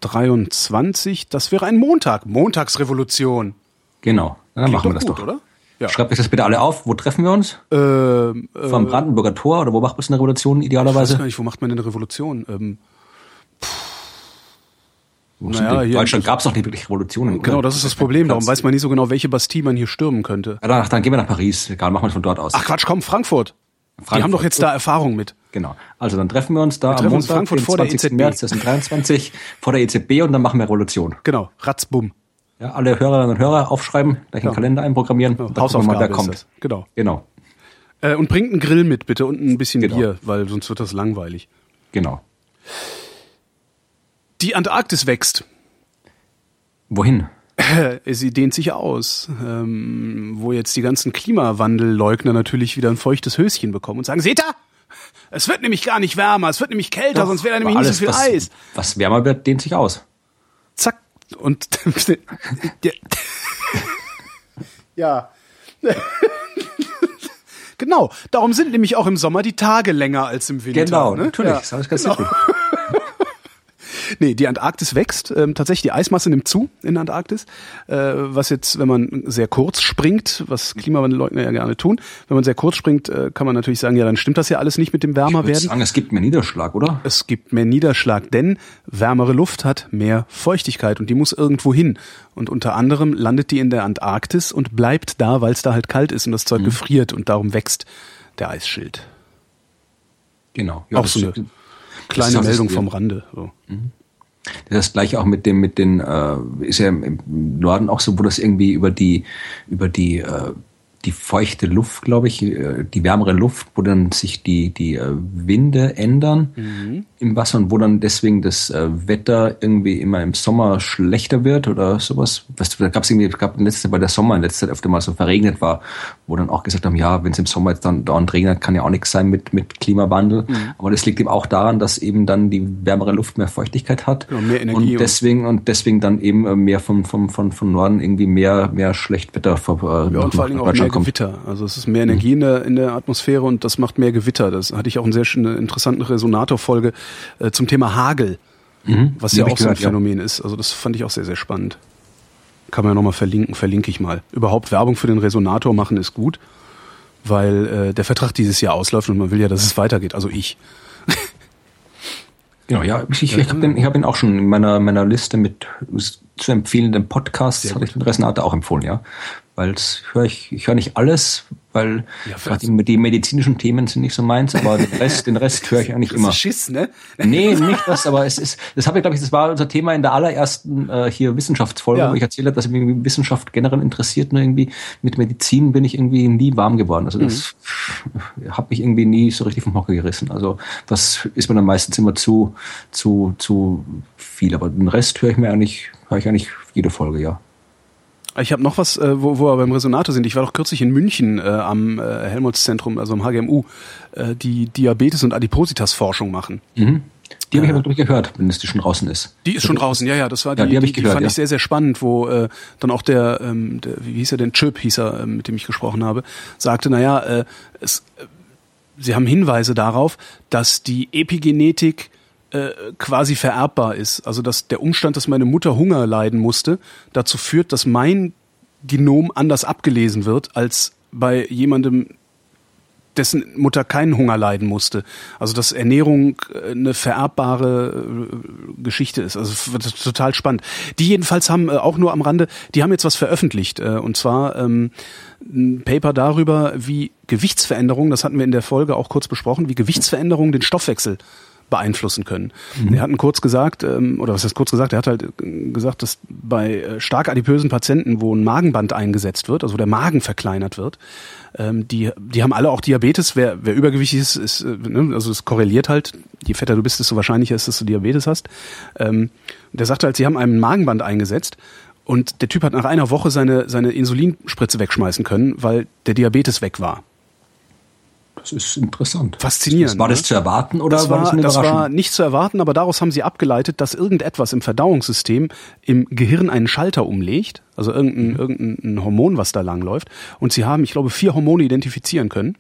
2023, das wäre ein Montag, Montagsrevolution. Genau, dann Klingt machen wir das gut, doch. oder? Ja. Schreibt euch das bitte alle auf. Wo treffen wir uns? Ähm, äh, Vom Brandenburger Tor oder wo macht man eine Revolution idealerweise? Ich weiß gar nicht, wo macht man eine Revolution? Ähm, naja, in Deutschland gab es doch nicht wirklich Revolutionen. Genau, das ist das Problem. Darum weiß man nie so genau, welche Bastille man hier stürmen könnte. Ja, dann, dann gehen wir nach Paris. Egal, machen wir von dort aus. Ach Quatsch, komm, Frankfurt. Frankfurt. Die haben doch jetzt da Erfahrung mit. Genau. Also dann treffen wir uns da wir am Montag, Frankfurt vor der EZB. März 2023 vor der EZB und dann machen wir Revolution. Genau, ratzbumm. Ja, alle Hörerinnen und Hörer aufschreiben, gleich einen Kalender einprogrammieren. Genau. Und Hausaufgabe mal, wer kommt. Genau. Genau. Äh, und bringt einen Grill mit, bitte, und ein bisschen genau. Bier, weil sonst wird das langweilig. Genau. Die Antarktis wächst. Wohin? Sie dehnt sich aus, ähm, wo jetzt die ganzen Klimawandelleugner natürlich wieder ein feuchtes Höschen bekommen und sagen, seht ihr, es wird nämlich gar nicht wärmer, es wird nämlich kälter, Doch, sonst wäre nämlich alles, nicht so viel was, Eis. Was wärmer wird, dehnt sich aus. Zack. Und ja. genau, darum sind nämlich auch im Sommer die Tage länger als im Winter. Genau, ne? natürlich. Ja, das ist ganz genau. nee, die Antarktis wächst. Ähm, tatsächlich, die Eismasse nimmt zu in der Antarktis. Äh, was jetzt, wenn man sehr kurz springt, was Klimawandelleugner ja gerne tun, wenn man sehr kurz springt, äh, kann man natürlich sagen, ja, dann stimmt das ja alles nicht mit dem Wärmerwerden. Ich sagen, es gibt mehr Niederschlag, oder? Es gibt mehr Niederschlag, denn wärmere Luft hat mehr Feuchtigkeit und die muss irgendwo hin. Und unter anderem landet die in der Antarktis und bleibt da, weil es da halt kalt ist und das Zeug mhm. gefriert und darum wächst der Eisschild. Genau. Ja, auch so eine kleine Meldung vom Rande. So. Mhm. Das ist gleich auch mit dem, mit den, äh, ist ja im Norden auch so, wo das irgendwie über die, über die äh, die feuchte Luft, glaube ich, äh, die wärmere Luft, wo dann sich die, die äh, Winde ändern mhm. Im Wasser und wo dann deswegen das äh, Wetter irgendwie immer im Sommer schlechter wird oder sowas. Weißt du, da gab es irgendwie, gab letzte bei der Sommer in letzter Zeit öfter mal so verregnet war, wo dann auch gesagt haben, ja, wenn es im Sommer jetzt dann dauernd regnet, kann ja auch nichts sein mit, mit Klimawandel. Mhm. Aber das liegt eben auch daran, dass eben dann die wärmere Luft mehr Feuchtigkeit hat. Ja, mehr Energie. Und deswegen, und deswegen dann eben mehr vom, vom, von, von Norden irgendwie mehr, mehr Schlechtwetter ver, ja, und vor allem auch mehr kommt. Gewitter. Also es ist mehr Energie in der, in der Atmosphäre und das macht mehr Gewitter. Das hatte ich auch eine sehr schöne, interessante Resonator-Folge äh, zum Thema Hagel, mhm. was ja auch so ein gehört, Phänomen ja. ist. Also das fand ich auch sehr, sehr spannend. Kann man ja nochmal verlinken, verlinke ich mal. Überhaupt Werbung für den Resonator machen ist gut, weil äh, der Vertrag dieses Jahr ausläuft und man will ja, dass es weitergeht. Also ich. Genau, ja, ich, ich, ich habe ihn, hab ihn auch schon in meiner, meiner Liste mit zu empfehlenden Podcasts, habe ich den Resonator auch empfohlen, ja weil das höre ich, ich höre nicht alles, weil ja, die, die, medizinischen Themen sind nicht so meins, aber den Rest, den Rest höre ich eigentlich immer. Schiss, ne? Nee, nicht das, aber es ist, das habe ich, glaube ich, das war unser Thema in der allerersten äh, hier Wissenschaftsfolge, ja. wo ich erzählt habe, dass mich irgendwie Wissenschaft generell interessiert, nur irgendwie mit Medizin bin ich irgendwie nie warm geworden. Also das mhm. hat mich irgendwie nie so richtig vom Hocker gerissen. Also das ist mir dann meistens immer zu, zu, zu viel. Aber den Rest höre ich mir eigentlich, höre ich eigentlich jede Folge, ja. Ich habe noch was, äh, wo, wo wir beim Resonator sind. Ich war doch kürzlich in München äh, am äh, Helmholtz-Zentrum, also am HGMU, äh, die Diabetes- und Adipositas-Forschung machen. Mhm. Die habe ich aber durchgehört, wenn es die schon draußen ist. Die ist schon draußen, ja, ja. Das war die, ja, die, die, die gehört, fand ja. ich sehr, sehr spannend, wo äh, dann auch der, ähm, der, wie hieß er denn, Chip hieß er, äh, mit dem ich gesprochen habe, sagte, naja, äh, es, äh, sie haben Hinweise darauf, dass die Epigenetik äh, quasi vererbbar ist. Also dass der Umstand, dass meine Mutter Hunger leiden musste, dazu führt, dass mein Genom anders abgelesen wird als bei jemandem, dessen Mutter keinen Hunger leiden musste. Also dass Ernährung äh, eine vererbbare äh, Geschichte ist. Also total spannend. Die jedenfalls haben auch nur am Rande, die haben jetzt was veröffentlicht. Und zwar ähm, ein Paper darüber, wie Gewichtsveränderungen, das hatten wir in der Folge auch kurz besprochen, wie Gewichtsveränderungen den Stoffwechsel beeinflussen können. Mhm. Er hat kurz gesagt, ähm, oder was heißt kurz gesagt, er hat halt äh, gesagt, dass bei äh, stark adipösen Patienten, wo ein Magenband eingesetzt wird, also wo der Magen verkleinert wird, ähm, die, die haben alle auch Diabetes. Wer, wer übergewichtig ist, ist äh, ne, also es korreliert halt. Je fetter du bist, desto wahrscheinlicher ist, dass du Diabetes hast. Ähm, der sagte halt, sie haben einen Magenband eingesetzt und der Typ hat nach einer Woche seine, seine Insulinspritze wegschmeißen können, weil der Diabetes weg war. Das ist interessant. Faszinierend. War das ne? zu erwarten oder das war, war das, das war nicht zu erwarten, aber daraus haben sie abgeleitet, dass irgendetwas im Verdauungssystem im Gehirn einen Schalter umlegt, also irgendein, mhm. irgendein Hormon, was da langläuft. Und sie haben, ich glaube, vier Hormone identifizieren können,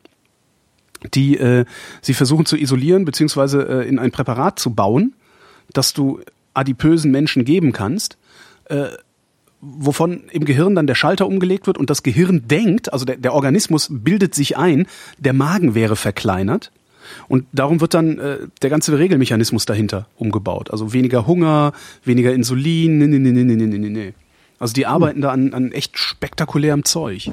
die äh, sie versuchen zu isolieren beziehungsweise äh, in ein Präparat zu bauen, das du adipösen Menschen geben kannst. Äh, wovon im Gehirn dann der Schalter umgelegt wird und das Gehirn denkt, also der, der Organismus bildet sich ein, der Magen wäre verkleinert. Und darum wird dann äh, der ganze Regelmechanismus dahinter umgebaut. Also weniger Hunger, weniger Insulin, nee, nee, nee, nee, nee, nee, nee. Also die arbeiten da an, an echt spektakulärem Zeug.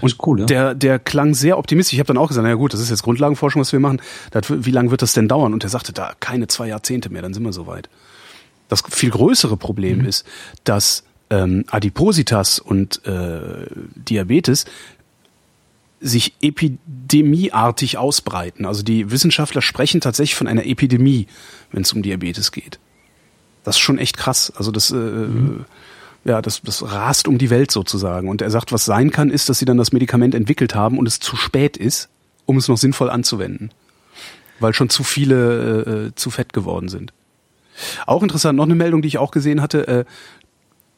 Und cool, ja. der, der klang sehr optimistisch. Ich habe dann auch gesagt, na ja gut, das ist jetzt Grundlagenforschung, was wir machen. Das, wie lange wird das denn dauern? Und er sagte, da keine zwei Jahrzehnte mehr, dann sind wir soweit. Das viel größere Problem mhm. ist, dass ähm, Adipositas und äh, Diabetes sich epidemieartig ausbreiten. Also die Wissenschaftler sprechen tatsächlich von einer Epidemie, wenn es um Diabetes geht. Das ist schon echt krass. Also das, äh, mhm. ja, das, das rast um die Welt sozusagen. Und er sagt, was sein kann, ist, dass sie dann das Medikament entwickelt haben und es zu spät ist, um es noch sinnvoll anzuwenden. Weil schon zu viele äh, äh zu fett geworden sind. Auch interessant, noch eine Meldung, die ich auch gesehen hatte, äh,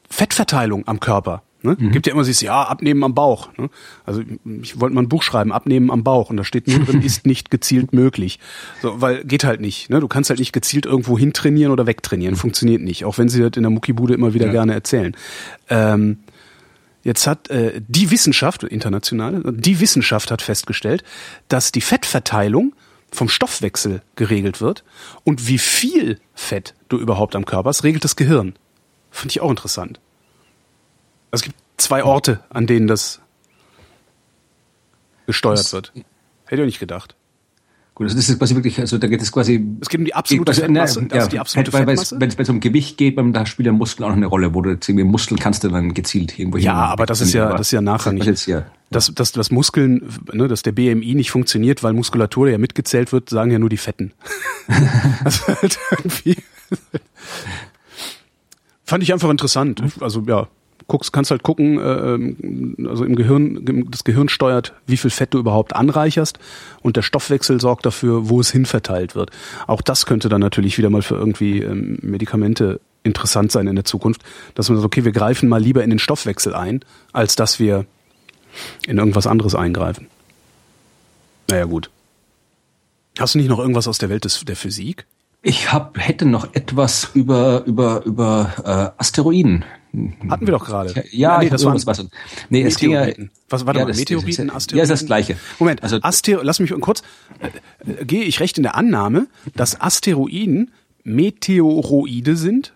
Fettverteilung am Körper. Ne? Mhm. Gibt ja immer dieses, ja, abnehmen am Bauch. Ne? Also ich wollte mal ein Buch schreiben, abnehmen am Bauch. Und da steht nur drin, ist nicht gezielt möglich. So, weil geht halt nicht. Ne? Du kannst halt nicht gezielt irgendwo hintrainieren oder wegtrainieren. Funktioniert nicht. Auch wenn sie das in der Muckibude immer wieder ja. gerne erzählen. Ähm, Jetzt hat äh, die Wissenschaft, internationale, die Wissenschaft hat festgestellt, dass die Fettverteilung vom Stoffwechsel geregelt wird und wie viel Fett du überhaupt am Körper hast, regelt das Gehirn. Finde ich auch interessant. Also es gibt zwei Orte, an denen das gesteuert das wird. Hätte ich auch nicht gedacht. Gut, also das ist quasi wirklich, also da geht es quasi. Es geht um die absolute also, Fettmasse. Ne, also die absolute Fett, Fettmasse. Wenn es um Gewicht geht, da spielt der Muskel auch noch eine Rolle, wo du jetzt irgendwie Muskeln kannst du dann gezielt irgendwo Ja, aber das ist ja, das ist ja nachrangig. Das, ja, dass, dass, dass Muskeln, ne, dass der BMI nicht funktioniert, weil Muskulatur ja mitgezählt wird, sagen ja nur die Fetten. also halt irgendwie. Fand ich einfach interessant. Also ja, guckst, kannst halt gucken, äh, ähm, also im Gehirn, das Gehirn steuert, wie viel Fett du überhaupt anreicherst und der Stoffwechsel sorgt dafür, wo es hinverteilt wird. Auch das könnte dann natürlich wieder mal für irgendwie ähm, Medikamente interessant sein in der Zukunft, dass man sagt, okay, wir greifen mal lieber in den Stoffwechsel ein, als dass wir in irgendwas anderes eingreifen. Naja, gut. Hast du nicht noch irgendwas aus der Welt des, der Physik? Ich hab, hätte noch etwas über, über, über äh, Asteroiden. Hatten wir doch gerade. Ja, nee, das war was. Nee, es ging ja. Was war ja, das, Meteoriten, das, Asteroiden? Ja, ist das gleiche. Moment, also Astero lass mich kurz. Äh, äh, gehe ich recht in der Annahme, dass Asteroiden Meteoroide sind?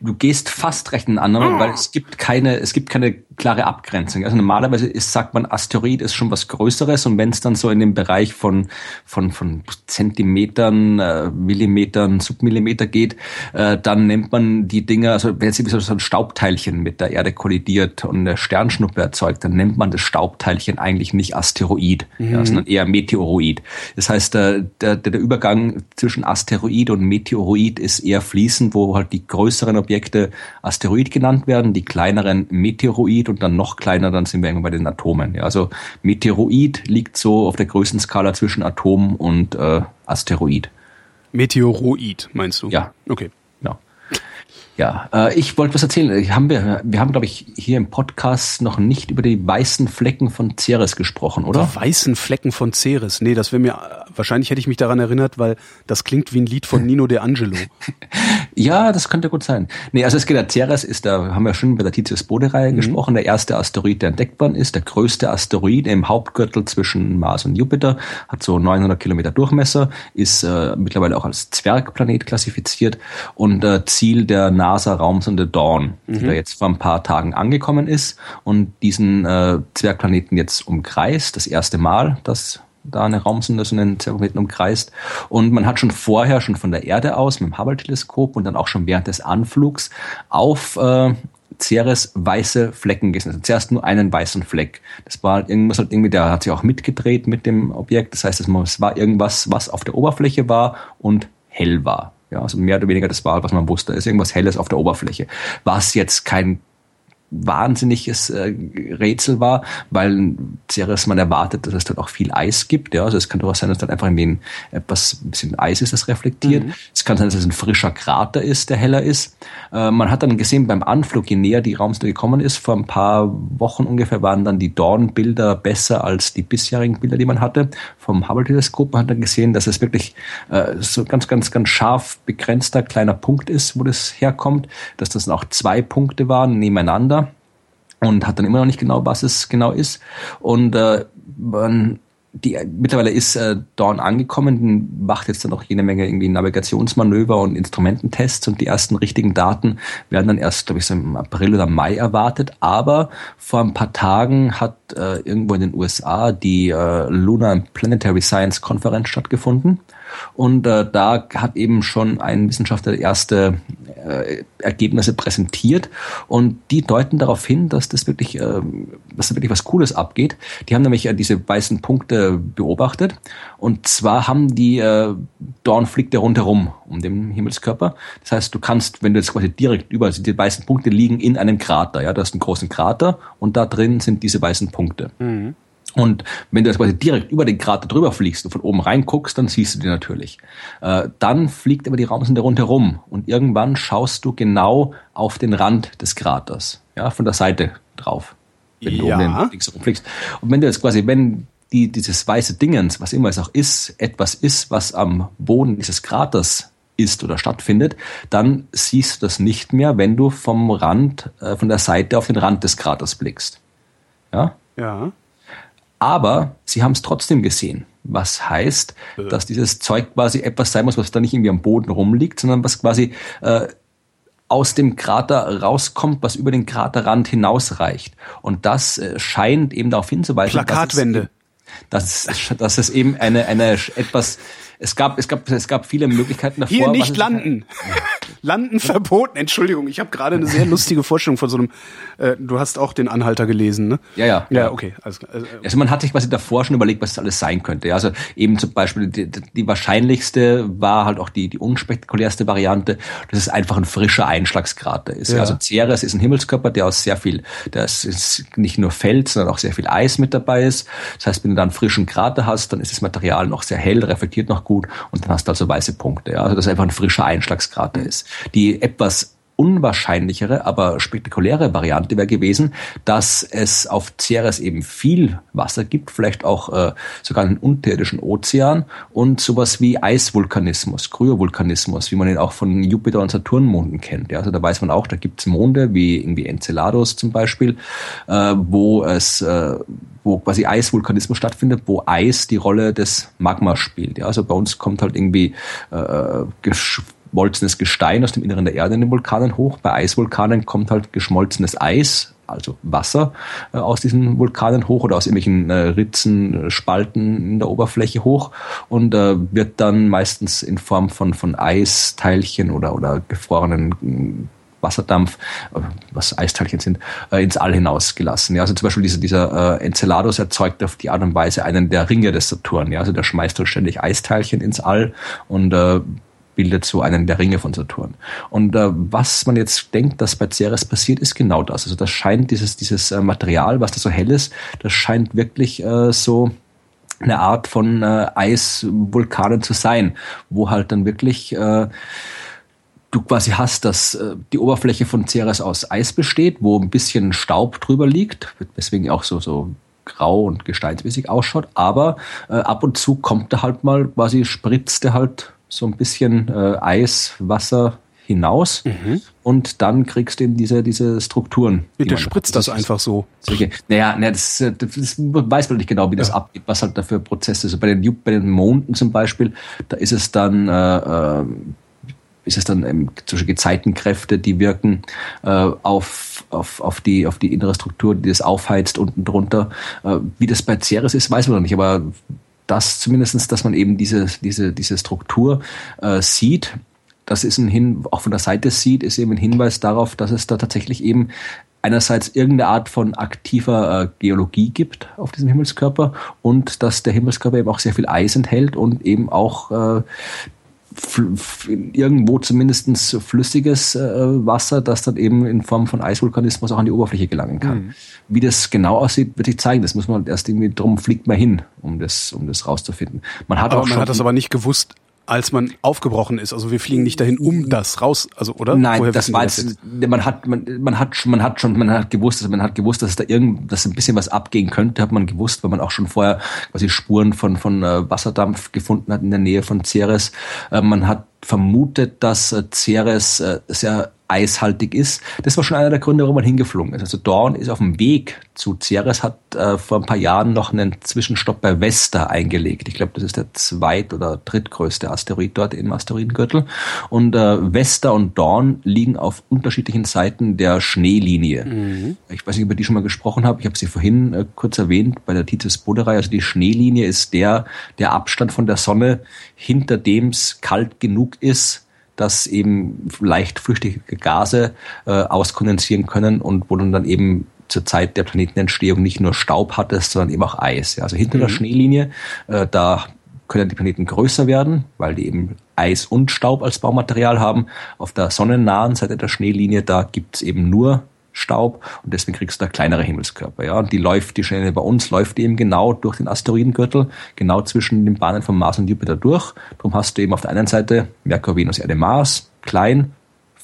Du gehst fast recht in anderen, weil es gibt keine, es gibt keine klare Abgrenzung. Also normalerweise ist, sagt man, Asteroid ist schon was Größeres und wenn es dann so in den Bereich von, von, von Zentimetern, äh, Millimetern, Submillimeter geht, äh, dann nennt man die Dinger, also wenn jetzt so ein Staubteilchen mit der Erde kollidiert und eine Sternschnuppe erzeugt, dann nennt man das Staubteilchen eigentlich nicht Asteroid, mhm. ja, sondern eher Meteoroid. Das heißt, der, der, der Übergang zwischen Asteroid und Meteoroid ist eher fließend, wo halt die größeren Objekte Asteroid genannt werden, die kleineren Meteoroid und dann noch kleiner, dann sind wir irgendwann bei den Atomen. Ja, also Meteoroid liegt so auf der Größenskala zwischen Atom und äh, Asteroid. Meteoroid, meinst du? Ja. Okay. Ja, äh, ich wollte was erzählen. Haben wir, wir haben, glaube ich, hier im Podcast noch nicht über die weißen Flecken von Ceres gesprochen, oder? Die weißen Flecken von Ceres. Nee, das wäre mir, wahrscheinlich hätte ich mich daran erinnert, weil das klingt wie ein Lied von Nino De Angelo. ja, das könnte gut sein. Nee, also es geht ja, Ceres ist, da haben wir schon bei der Titius-Bode-Reihe mhm. gesprochen, der erste Asteroid, der entdeckt worden ist, der größte Asteroid im Hauptgürtel zwischen Mars und Jupiter, hat so 900 Kilometer Durchmesser, ist äh, mittlerweile auch als Zwergplanet klassifiziert und äh, Ziel der NASA-Raumsonde Dawn, mhm. die da jetzt vor ein paar Tagen angekommen ist und diesen äh, Zwergplaneten jetzt umkreist. Das erste Mal, dass da eine Raumsonde so einen Zwergplaneten umkreist. Und man hat schon vorher, schon von der Erde aus mit dem Hubble-Teleskop und dann auch schon während des Anflugs auf äh, Ceres weiße Flecken gesehen. Also zuerst nur einen weißen Fleck. Das war halt irgendwas halt irgendwie, der hat sich auch mitgedreht mit dem Objekt. Das heißt, es war irgendwas, was auf der Oberfläche war und hell war. Ja, also mehr oder weniger das war, was man wusste. Ist irgendwas Helles auf der Oberfläche. Was jetzt kein wahnsinniges äh, Rätsel war, weil Ceres man erwartet, dass es dort auch viel Eis gibt. Ja, also es kann durchaus sein, dass dort einfach ein etwas ein bisschen Eis ist, das reflektiert. Mhm. Es kann sein, dass es ein frischer Krater ist, der heller ist. Äh, man hat dann gesehen beim Anflug, je näher die Raumsonde gekommen ist, vor ein paar Wochen ungefähr waren dann die Dawn-Bilder besser als die bisherigen Bilder, die man hatte vom Hubble-Teleskop. Man hat dann gesehen, dass es wirklich äh, so ganz, ganz, ganz scharf begrenzter kleiner Punkt ist, wo das herkommt, dass das dann auch zwei Punkte waren nebeneinander und hat dann immer noch nicht genau, was es genau ist. Und äh, man, die, mittlerweile ist äh, Dawn angekommen, macht jetzt dann auch jede Menge irgendwie Navigationsmanöver und Instrumententests und die ersten richtigen Daten werden dann erst, glaube ich, so im April oder Mai erwartet. Aber vor ein paar Tagen hat äh, irgendwo in den USA die äh, Lunar Planetary Science Konferenz stattgefunden. Und äh, da hat eben schon ein Wissenschaftler erste äh, Ergebnisse präsentiert und die deuten darauf hin, dass das wirklich, äh, dass da wirklich was Cooles abgeht. Die haben nämlich äh, diese weißen Punkte beobachtet und zwar haben die äh, Dorn fliegt ja rundherum um den Himmelskörper. Das heißt, du kannst, wenn du jetzt quasi direkt über also die weißen Punkte liegen in einem Krater, ja, du hast einen großen Krater und da drin sind diese weißen Punkte. Mhm. Und wenn du jetzt quasi direkt über den Krater drüber fliegst und von oben reinguckst, dann siehst du die natürlich. Äh, dann fliegt aber die Raumsonde rundherum und irgendwann schaust du genau auf den Rand des Kraters. Ja, von der Seite drauf. Wenn ja. du um den links rumfliegst. Und wenn du jetzt quasi, wenn die, dieses weiße Dingens, was immer es auch ist, etwas ist, was am Boden dieses Kraters ist oder stattfindet, dann siehst du das nicht mehr, wenn du vom Rand, äh, von der Seite auf den Rand des Kraters blickst. Ja? Ja. Aber sie haben es trotzdem gesehen. Was heißt, äh. dass dieses Zeug quasi etwas sein muss, was da nicht irgendwie am Boden rumliegt, sondern was quasi äh, aus dem Krater rauskommt, was über den Kraterrand hinausreicht. Und das äh, scheint eben darauf hinzuweisen, Plakatwände. dass, es, dass, dass es eben eine, eine etwas es gab, es gab, es gab viele Möglichkeiten davor. Hier nicht landen. landen verboten. Entschuldigung, ich habe gerade eine sehr lustige Vorstellung von so einem. Äh, du hast auch den Anhalter gelesen, ne? Ja, ja. Ja, okay. Also, also, also man hat sich quasi davor schon überlegt, was das alles sein könnte. Also eben zum Beispiel die, die wahrscheinlichste war halt auch die die unspektakulärste Variante, dass es einfach ein frischer Einschlagskrater ist. Ja. Also Ceres ist ein Himmelskörper, der aus sehr viel, der ist nicht nur Fels, sondern auch sehr viel Eis mit dabei ist. Das heißt, wenn du dann frischen Krater hast, dann ist das Material noch sehr hell, reflektiert noch gut und dann hast du also weiße Punkte. Ja? Also dass einfach ein frischer Einschlagskrater ist. Die etwas unwahrscheinlichere, aber spektakuläre Variante wäre gewesen, dass es auf Ceres eben viel Wasser gibt, vielleicht auch äh, sogar einen unterirdischen Ozean und sowas wie Eisvulkanismus, Kryovulkanismus, wie man ihn auch von Jupiter- und Saturnmonden kennt. Ja, also da weiß man auch, da gibt es Monde, wie irgendwie Enceladus zum Beispiel, äh, wo es äh, wo quasi Eisvulkanismus stattfindet, wo Eis die Rolle des Magma spielt. Ja, also bei uns kommt halt irgendwie äh, geschmolzenes Gestein aus dem Inneren der Erde in den Vulkanen hoch. Bei Eisvulkanen kommt halt geschmolzenes Eis, also Wasser, äh, aus diesen Vulkanen hoch oder aus irgendwelchen äh, Ritzen, äh, Spalten in der Oberfläche hoch und wird dann meistens in Form von, von Eisteilchen oder, oder gefrorenen Wasserdampf, was Eisteilchen sind, ins All hinausgelassen. Ja, also zum Beispiel dieser, dieser Enceladus erzeugt auf die Art und Weise einen der Ringe des Saturn. Ja, also der schmeißt ständig Eisteilchen ins All und bildet so einen der Ringe von Saturn. Und äh, was man jetzt denkt, dass bei Ceres passiert, ist genau das. Also das scheint dieses, dieses äh, Material, was da so hell ist, das scheint wirklich äh, so eine Art von äh, Eisvulkanen zu sein, wo halt dann wirklich äh, du quasi hast, dass äh, die Oberfläche von Ceres aus Eis besteht, wo ein bisschen Staub drüber liegt, weswegen auch so, so grau und gesteinsmäßig ausschaut, aber äh, ab und zu kommt da halt mal, quasi spritzt er halt so ein bisschen äh, Eis, Wasser hinaus mhm. und dann kriegst du eben diese, diese Strukturen. Bitte spritzt das, das einfach so. Solche, naja, naja das, das, weiß man nicht genau, wie das ja. abgeht, was halt da für Prozesse. Also bei den, bei den Monden zum Beispiel, da ist es dann äh, äh, ist es dann ähm, solche Gezeitenkräfte, die wirken äh, auf, auf, auf, die, auf die innere Struktur, die das aufheizt unten drunter. Äh, wie das bei Ceres ist, weiß man noch nicht, aber das zumindestens, dass man eben diese, diese, diese Struktur äh, sieht, das ist ein Hin, auch von der Seite sieht, ist eben ein Hinweis darauf, dass es da tatsächlich eben einerseits irgendeine Art von aktiver äh, Geologie gibt auf diesem Himmelskörper und dass der Himmelskörper eben auch sehr viel Eis enthält und eben auch äh, irgendwo zumindest flüssiges äh, Wasser, das dann eben in Form von Eisvulkanismus auch an die Oberfläche gelangen kann. Mhm. Wie das genau aussieht, wird sich zeigen. Das muss man erst irgendwie drum fliegt man hin, um das, um das rauszufinden. Man hat aber auch man hat das aber nicht gewusst, als man aufgebrochen ist. Also wir fliegen nicht dahin, um das raus, also oder? Nein, Woher das war jetzt, jetzt, man hat man, man hat man hat schon man hat gewusst, dass man hat gewusst, dass da irgend dass ein bisschen was abgehen könnte, hat man gewusst, weil man auch schon vorher quasi Spuren von von äh, Wasserdampf gefunden hat in der Nähe von Ceres. Äh, man hat vermutet, dass äh, Ceres sehr eishaltig ist. Das war schon einer der Gründe, warum man hingeflogen ist. Also Dawn ist auf dem Weg zu Ceres, hat äh, vor ein paar Jahren noch einen Zwischenstopp bei Vesta eingelegt. Ich glaube, das ist der zweit- oder drittgrößte Asteroid dort im Asteroidengürtel. Und äh, Vesta und Dawn liegen auf unterschiedlichen Seiten der Schneelinie. Mhm. Ich weiß nicht, über die schon mal gesprochen habe. Ich habe sie vorhin äh, kurz erwähnt bei der Titus Boderei. Also die Schneelinie ist der, der Abstand von der Sonne, hinter dem es kalt genug ist, dass eben leicht flüchtige Gase äh, auskondensieren können und wo du dann eben zur Zeit der Planetenentstehung nicht nur Staub hattest, sondern eben auch Eis. Ja. Also hinter mhm. der Schneelinie, äh, da können die Planeten größer werden, weil die eben Eis und Staub als Baumaterial haben. Auf der sonnennahen Seite der Schneelinie, da gibt's eben nur Staub und deswegen kriegst du da kleinere Himmelskörper. Ja, und die läuft, die Stelle bei uns läuft eben genau durch den Asteroidengürtel, genau zwischen den Bahnen von Mars und Jupiter durch. Darum hast du eben auf der einen Seite Merkur, Venus, Erde, Mars, klein,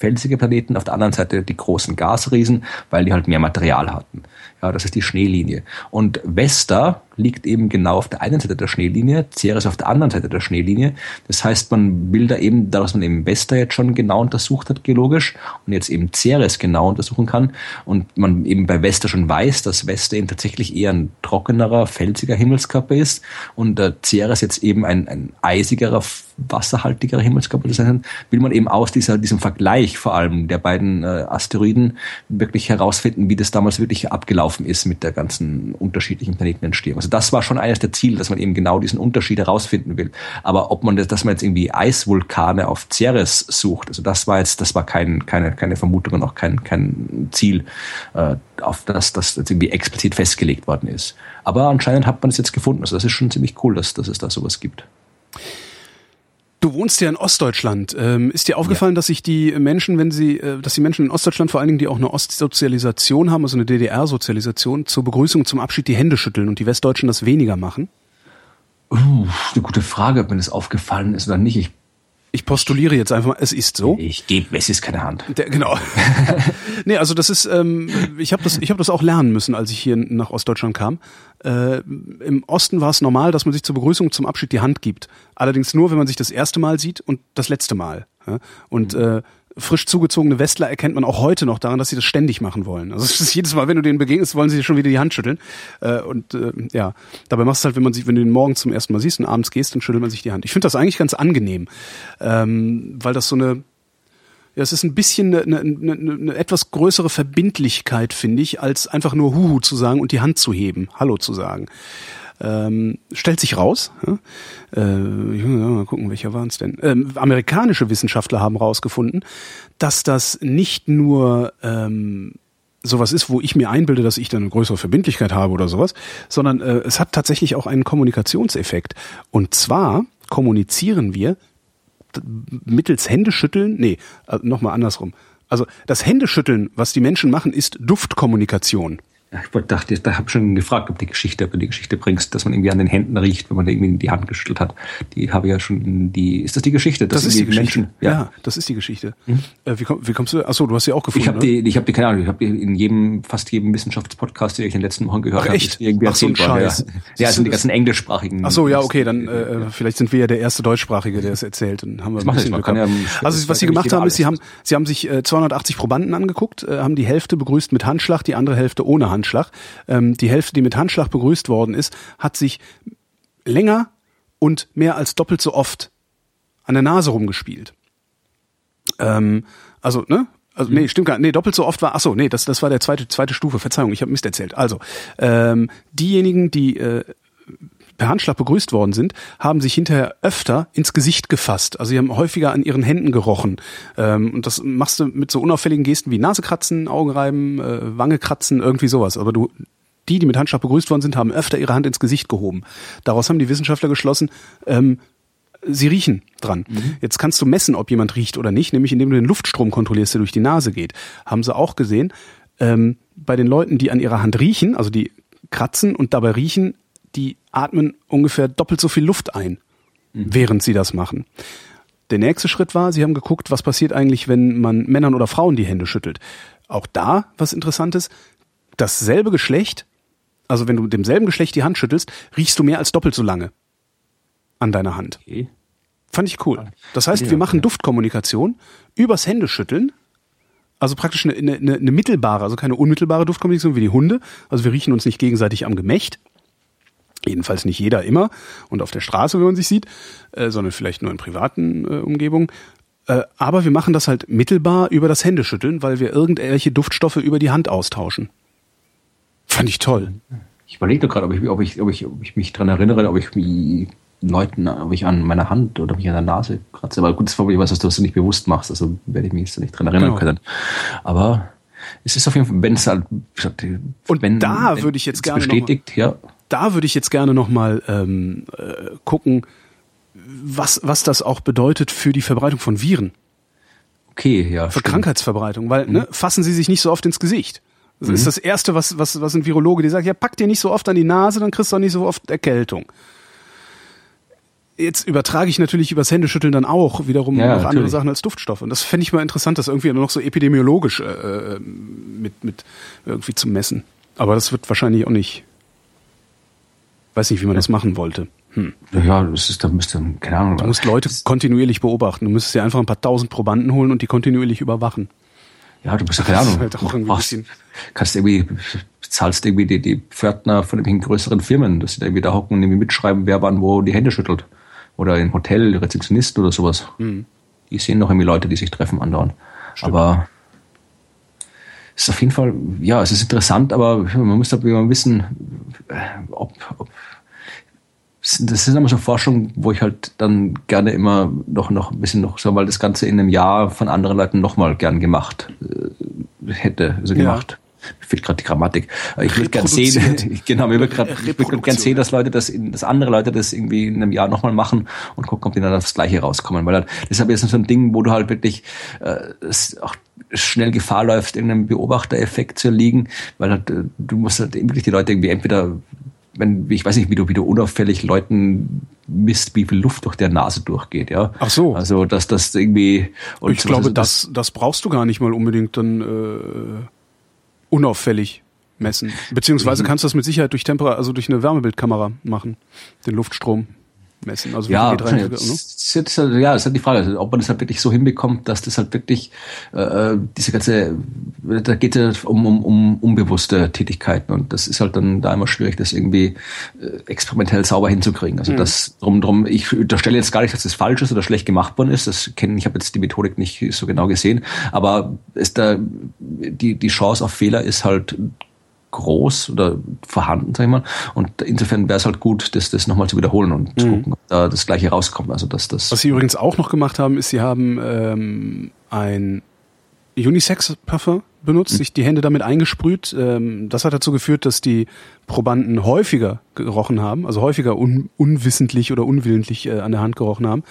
felsige Planeten, auf der anderen Seite die großen Gasriesen, weil die halt mehr Material hatten. Ja, das ist die Schneelinie. Und Vesta liegt eben genau auf der einen Seite der Schneelinie, Ceres auf der anderen Seite der Schneelinie. Das heißt, man will da eben, da dass man eben Vesta jetzt schon genau untersucht hat, geologisch, und jetzt eben Ceres genau untersuchen kann, und man eben bei Vesta schon weiß, dass Vesta eben tatsächlich eher ein trockenerer, felsiger Himmelskörper ist, und der Ceres jetzt eben ein, ein eisigerer, wasserhaltigerer Himmelskörper sein, will man eben aus dieser, diesem Vergleich vor allem der beiden äh, Asteroiden wirklich herausfinden, wie das damals wirklich abgelaufen ist mit der ganzen unterschiedlichen Planetenentstehung. Also das war schon eines der Ziele, dass man eben genau diesen Unterschied herausfinden will. Aber ob man das, dass man jetzt irgendwie Eisvulkane auf Ceres sucht, also das war jetzt, das war kein, keine, keine Vermutung und auch kein, kein Ziel, äh, auf das das jetzt irgendwie explizit festgelegt worden ist. Aber anscheinend hat man es jetzt gefunden. Also das ist schon ziemlich cool, dass, dass es da sowas gibt. Du wohnst ja in Ostdeutschland. Ähm, ist dir aufgefallen, ja. dass sich die Menschen, wenn sie, äh, dass die Menschen in Ostdeutschland vor allen Dingen, die auch eine Ostsozialisation haben, also eine DDR-Sozialisation, zur Begrüßung, zum Abschied die Hände schütteln und die Westdeutschen das weniger machen? Uh, eine gute Frage, ob mir das aufgefallen ist oder nicht. Ich ich postuliere jetzt einfach mal, es ist so. Ich gebe es ist keine Hand. Der, genau. nee, also das ist, ähm, ich habe das, ich habe das auch lernen müssen, als ich hier nach Ostdeutschland kam. Äh, Im Osten war es normal, dass man sich zur Begrüßung zum Abschied die Hand gibt. Allerdings nur, wenn man sich das erste Mal sieht und das letzte Mal. Ja? Und äh, frisch zugezogene Westler erkennt man auch heute noch daran, dass sie das ständig machen wollen. Also es ist jedes Mal, wenn du denen begegnest, wollen sie dir schon wieder die Hand schütteln. Äh, und äh, ja, dabei machst du halt, wenn man sich, wenn du den morgen zum ersten Mal siehst und abends gehst, dann schüttelt man sich die Hand. Ich finde das eigentlich ganz angenehm, ähm, weil das so eine ja, es ist ein bisschen eine, eine, eine, eine etwas größere Verbindlichkeit, finde ich, als einfach nur Huhu zu sagen und die Hand zu heben, Hallo zu sagen. Ähm, stellt sich raus, ja, äh, mal gucken, welcher waren es denn? Ähm, amerikanische Wissenschaftler haben rausgefunden, dass das nicht nur ähm, sowas ist, wo ich mir einbilde, dass ich dann eine größere Verbindlichkeit habe oder sowas, sondern äh, es hat tatsächlich auch einen Kommunikationseffekt. Und zwar kommunizieren wir mittels Händeschütteln, nee, äh, nochmal andersrum. Also das Händeschütteln, was die Menschen machen, ist Duftkommunikation. Ja, ich dachte, da habe schon gefragt, ob die Geschichte, ob du die Geschichte bringst, dass man irgendwie an den Händen riecht, wenn man irgendwie die Hand geschüttelt hat. Die habe ich ja schon, die, ist das die Geschichte? Das, das ist die Geschichte. Menschen, ja. ja. das ist die Geschichte. Hm? Äh, wie, komm, wie kommst du, achso, du hast sie auch gefunden. Ich habe die, ich habe die, keine Ahnung, ich habe die in jedem, fast jedem Wissenschaftspodcast, den ich in den letzten Wochen gehört habe, irgendwie Ach, so ein Scheiß. Ja, ja das sind die ganzen englischsprachigen. Achso, ja, okay, dann, äh, äh, vielleicht sind wir ja der erste Deutschsprachige, der es erzählt. Dann haben wir ein bisschen Glück ja, Also, was sie gemacht haben, ist, sie haben, sie haben sich äh, 280 Probanden angeguckt, äh, haben die Hälfte begrüßt mit Handschlag, die andere Hälfte ohne Handschlag. Ähm, ähm, die Hälfte, die mit Handschlag begrüßt worden ist, hat sich länger und mehr als doppelt so oft an der Nase rumgespielt. Ähm, also, ne? Also, nee, stimmt gar nicht. Nee, doppelt so oft war, ach so, nee, das, das war der zweite, zweite Stufe. Verzeihung, ich habe Mist erzählt. Also, ähm, diejenigen, die äh, per Handschlag begrüßt worden sind, haben sich hinterher öfter ins Gesicht gefasst. Also sie haben häufiger an ihren Händen gerochen. Ähm, und das machst du mit so unauffälligen Gesten wie Nasekratzen, Augenreiben, äh, Wange kratzen, irgendwie sowas. Aber du die, die mit Handschlag begrüßt worden sind, haben öfter ihre Hand ins Gesicht gehoben. Daraus haben die Wissenschaftler geschlossen, ähm, sie riechen dran. Mhm. Jetzt kannst du messen, ob jemand riecht oder nicht, nämlich indem du den Luftstrom kontrollierst, der durch die Nase geht. Haben sie auch gesehen, ähm, bei den Leuten, die an ihrer Hand riechen, also die kratzen und dabei riechen, die atmen ungefähr doppelt so viel Luft ein, mhm. während sie das machen. Der nächste Schritt war, sie haben geguckt, was passiert eigentlich, wenn man Männern oder Frauen die Hände schüttelt. Auch da was Interessantes. Dasselbe Geschlecht also wenn du demselben Geschlecht die Hand schüttelst, riechst du mehr als doppelt so lange an deiner Hand. Okay. Fand ich cool. Das heißt, wir machen Duftkommunikation übers Händeschütteln. Also praktisch eine, eine, eine mittelbare, also keine unmittelbare Duftkommunikation wie die Hunde. Also wir riechen uns nicht gegenseitig am Gemächt. Jedenfalls nicht jeder immer und auf der Straße, wenn man sich sieht, äh, sondern vielleicht nur in privaten äh, Umgebungen. Äh, aber wir machen das halt mittelbar über das Händeschütteln, weil wir irgendwelche Duftstoffe über die Hand austauschen. Fand ich toll. Ich überlege gerade, ob ich, ob, ich, ob, ich, ob ich mich dran erinnere, ob ich mich Leuten, ob ich an meiner Hand oder mich an der Nase kratze. Aber gut, das war was, was du nicht bewusst machst, also werde ich mich jetzt nicht dran erinnern genau. können. Aber es ist auf jeden Fall, wenn es halt, und wenn, da würde ich jetzt gerne bestätigt, ja. Da würde ich jetzt gerne noch mal ähm, äh, gucken, was was das auch bedeutet für die Verbreitung von Viren. Okay, ja. Für stimmt. Krankheitsverbreitung, weil mhm. ne, fassen Sie sich nicht so oft ins Gesicht. Das mhm. ist das Erste, was, was, was ein Virologe, die sagt, ja, pack dir nicht so oft an die Nase, dann kriegst du auch nicht so oft Erkältung. jetzt übertrage ich natürlich übers Händeschütteln dann auch wiederum Ja, andere natürlich. Sachen als Duftstoff. Und das fände ich mal interessant, das irgendwie noch so epidemiologisch äh, äh, mit, mit irgendwie zu messen. Aber das wird wahrscheinlich auch nicht. Weiß nicht, wie man das machen wollte. Hm. Ja, das ist, da müsste, keine Ahnung. Du musst Leute kontinuierlich beobachten. Du müsstest dir einfach ein paar tausend Probanden holen und die kontinuierlich überwachen. Ja, du bist ja keine Ahnung. halt auch du irgendwie brauchst, kannst irgendwie, zahlst irgendwie die, die Pförtner von irgendwelchen größeren Firmen, dass sie da irgendwie da hocken und irgendwie mitschreiben, wer wann wo die Hände schüttelt. Oder im Hotel, Rezeptionist oder sowas. Mhm. Die sehen noch irgendwie Leute, die sich treffen andauernd. Aber es ist auf jeden Fall, ja, es ist interessant, aber man muss da immer wissen, äh, ob, ob das sind immer so Forschungen, wo ich halt dann gerne immer noch, noch ein bisschen noch so, weil das Ganze in einem Jahr von anderen Leuten nochmal gern gemacht äh, hätte, also Ja. gemacht. Mir fehlt gerade die Grammatik. Aber Ich würde gern sehen, genau, mir würde gerade, ich würde gern sehen, dass Leute das, in, dass andere Leute das irgendwie in einem Jahr nochmal machen und gucken, ob die dann das Gleiche rauskommen. Weil halt, deshalb ist es so ein Ding, wo du halt wirklich äh, auch schnell Gefahr läufst, irgendeinem Beobachtereffekt zu erliegen, weil halt, äh, du musst halt wirklich die Leute irgendwie entweder wenn, ich weiß nicht, wie du, wie du unauffällig Leuten misst, wie viel Luft durch der Nase durchgeht, ja. Ach so. Also, dass das irgendwie, ich so- glaube, also das, das brauchst du gar nicht mal unbedingt dann äh, unauffällig messen. Mhm. Beziehungsweise kannst du das mit Sicherheit durch Temperatur, also durch eine Wärmebildkamera machen, den Luftstrom messen. Also Ja, viel geht rein, wahrscheinlich. wie viel- ne? das ist jetzt halt, ja, das ist halt die Frage, ob man das halt wirklich so hinbekommt, dass das halt wirklich äh, diese ganze, da geht es um, um, um unbewusste Tätigkeiten und das ist halt dann da immer schwierig, das irgendwie äh, experimentell sauber hinzukriegen. Mhm. Also das drum, drum, ich unterstelle jetzt gar nicht, dass das falsch ist oder schlecht gemacht worden ist. Das kennen, ich habe jetzt die Methodik nicht so genau gesehen, aber ist da die die Chance auf Fehler ist halt groß oder vorhanden, sag ich mal. Und insofern wäre es halt gut, das, das nochmal zu wiederholen und zu gucken, ob da das Gleiche rauskommt. Also dass das. Mhm. Was sie übrigens auch noch gemacht haben, ist, sie haben ähm, ein Unisex-Parfum benutzt, sich die Hände damit eingesprüht. Ähm, das hat dazu geführt, dass die Probanden häufiger gerochen haben, also häufiger un unwissentlich oder unwillentlich äh, an der Hand gerochen haben.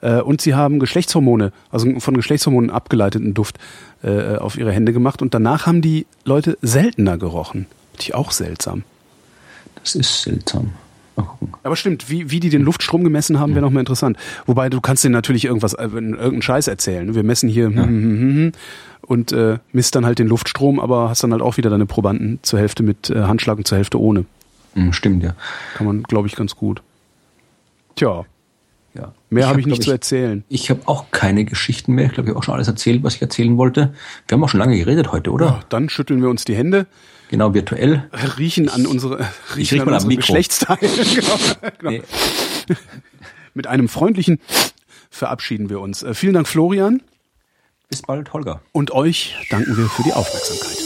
Äh, und sie haben Geschlechtshormone, also von Geschlechtshormonen abgeleiteten Duft äh, auf ihre Hände gemacht. Und danach haben die Leute seltener gerochen. Finde ich auch seltsam. das ist seltsam. Aber stimmt, wie, wie die den Luftstrom gemessen haben, wäre noch mal interessant. Wobei du kannst denen natürlich irgendwas, äh, irgendeinen Scheiß erzählen. Wir messen hier hm, hm, hm, hm, und äh, misst dann halt den Luftstrom, aber hast dann halt auch wieder deine Probanden zur Hälfte mit äh, Handschlag und zur Hälfte ohne. Hm, stimmt, ja. Kann man, glaube ich, ganz gut. Tja, ja. mehr habe ich glaub nicht zu erzählen. Ich habe auch keine Geschichten mehr. Ich glaube, ich habe auch schon alles erzählt, was ich erzählen wollte. Wir haben auch schon lange geredet heute, oder? Ja, dann schütteln wir uns die Hände, Genau, virtuell. riechen an unsere, riechen riech an mal unsere. Geschlechtsteile. genau, genau. Nee. Mit einem freundlichen verabschieden wir uns. Äh, vielen Dank, Florian. Bis bald, Holger. Und euch danken wir für die Aufmerksamkeit.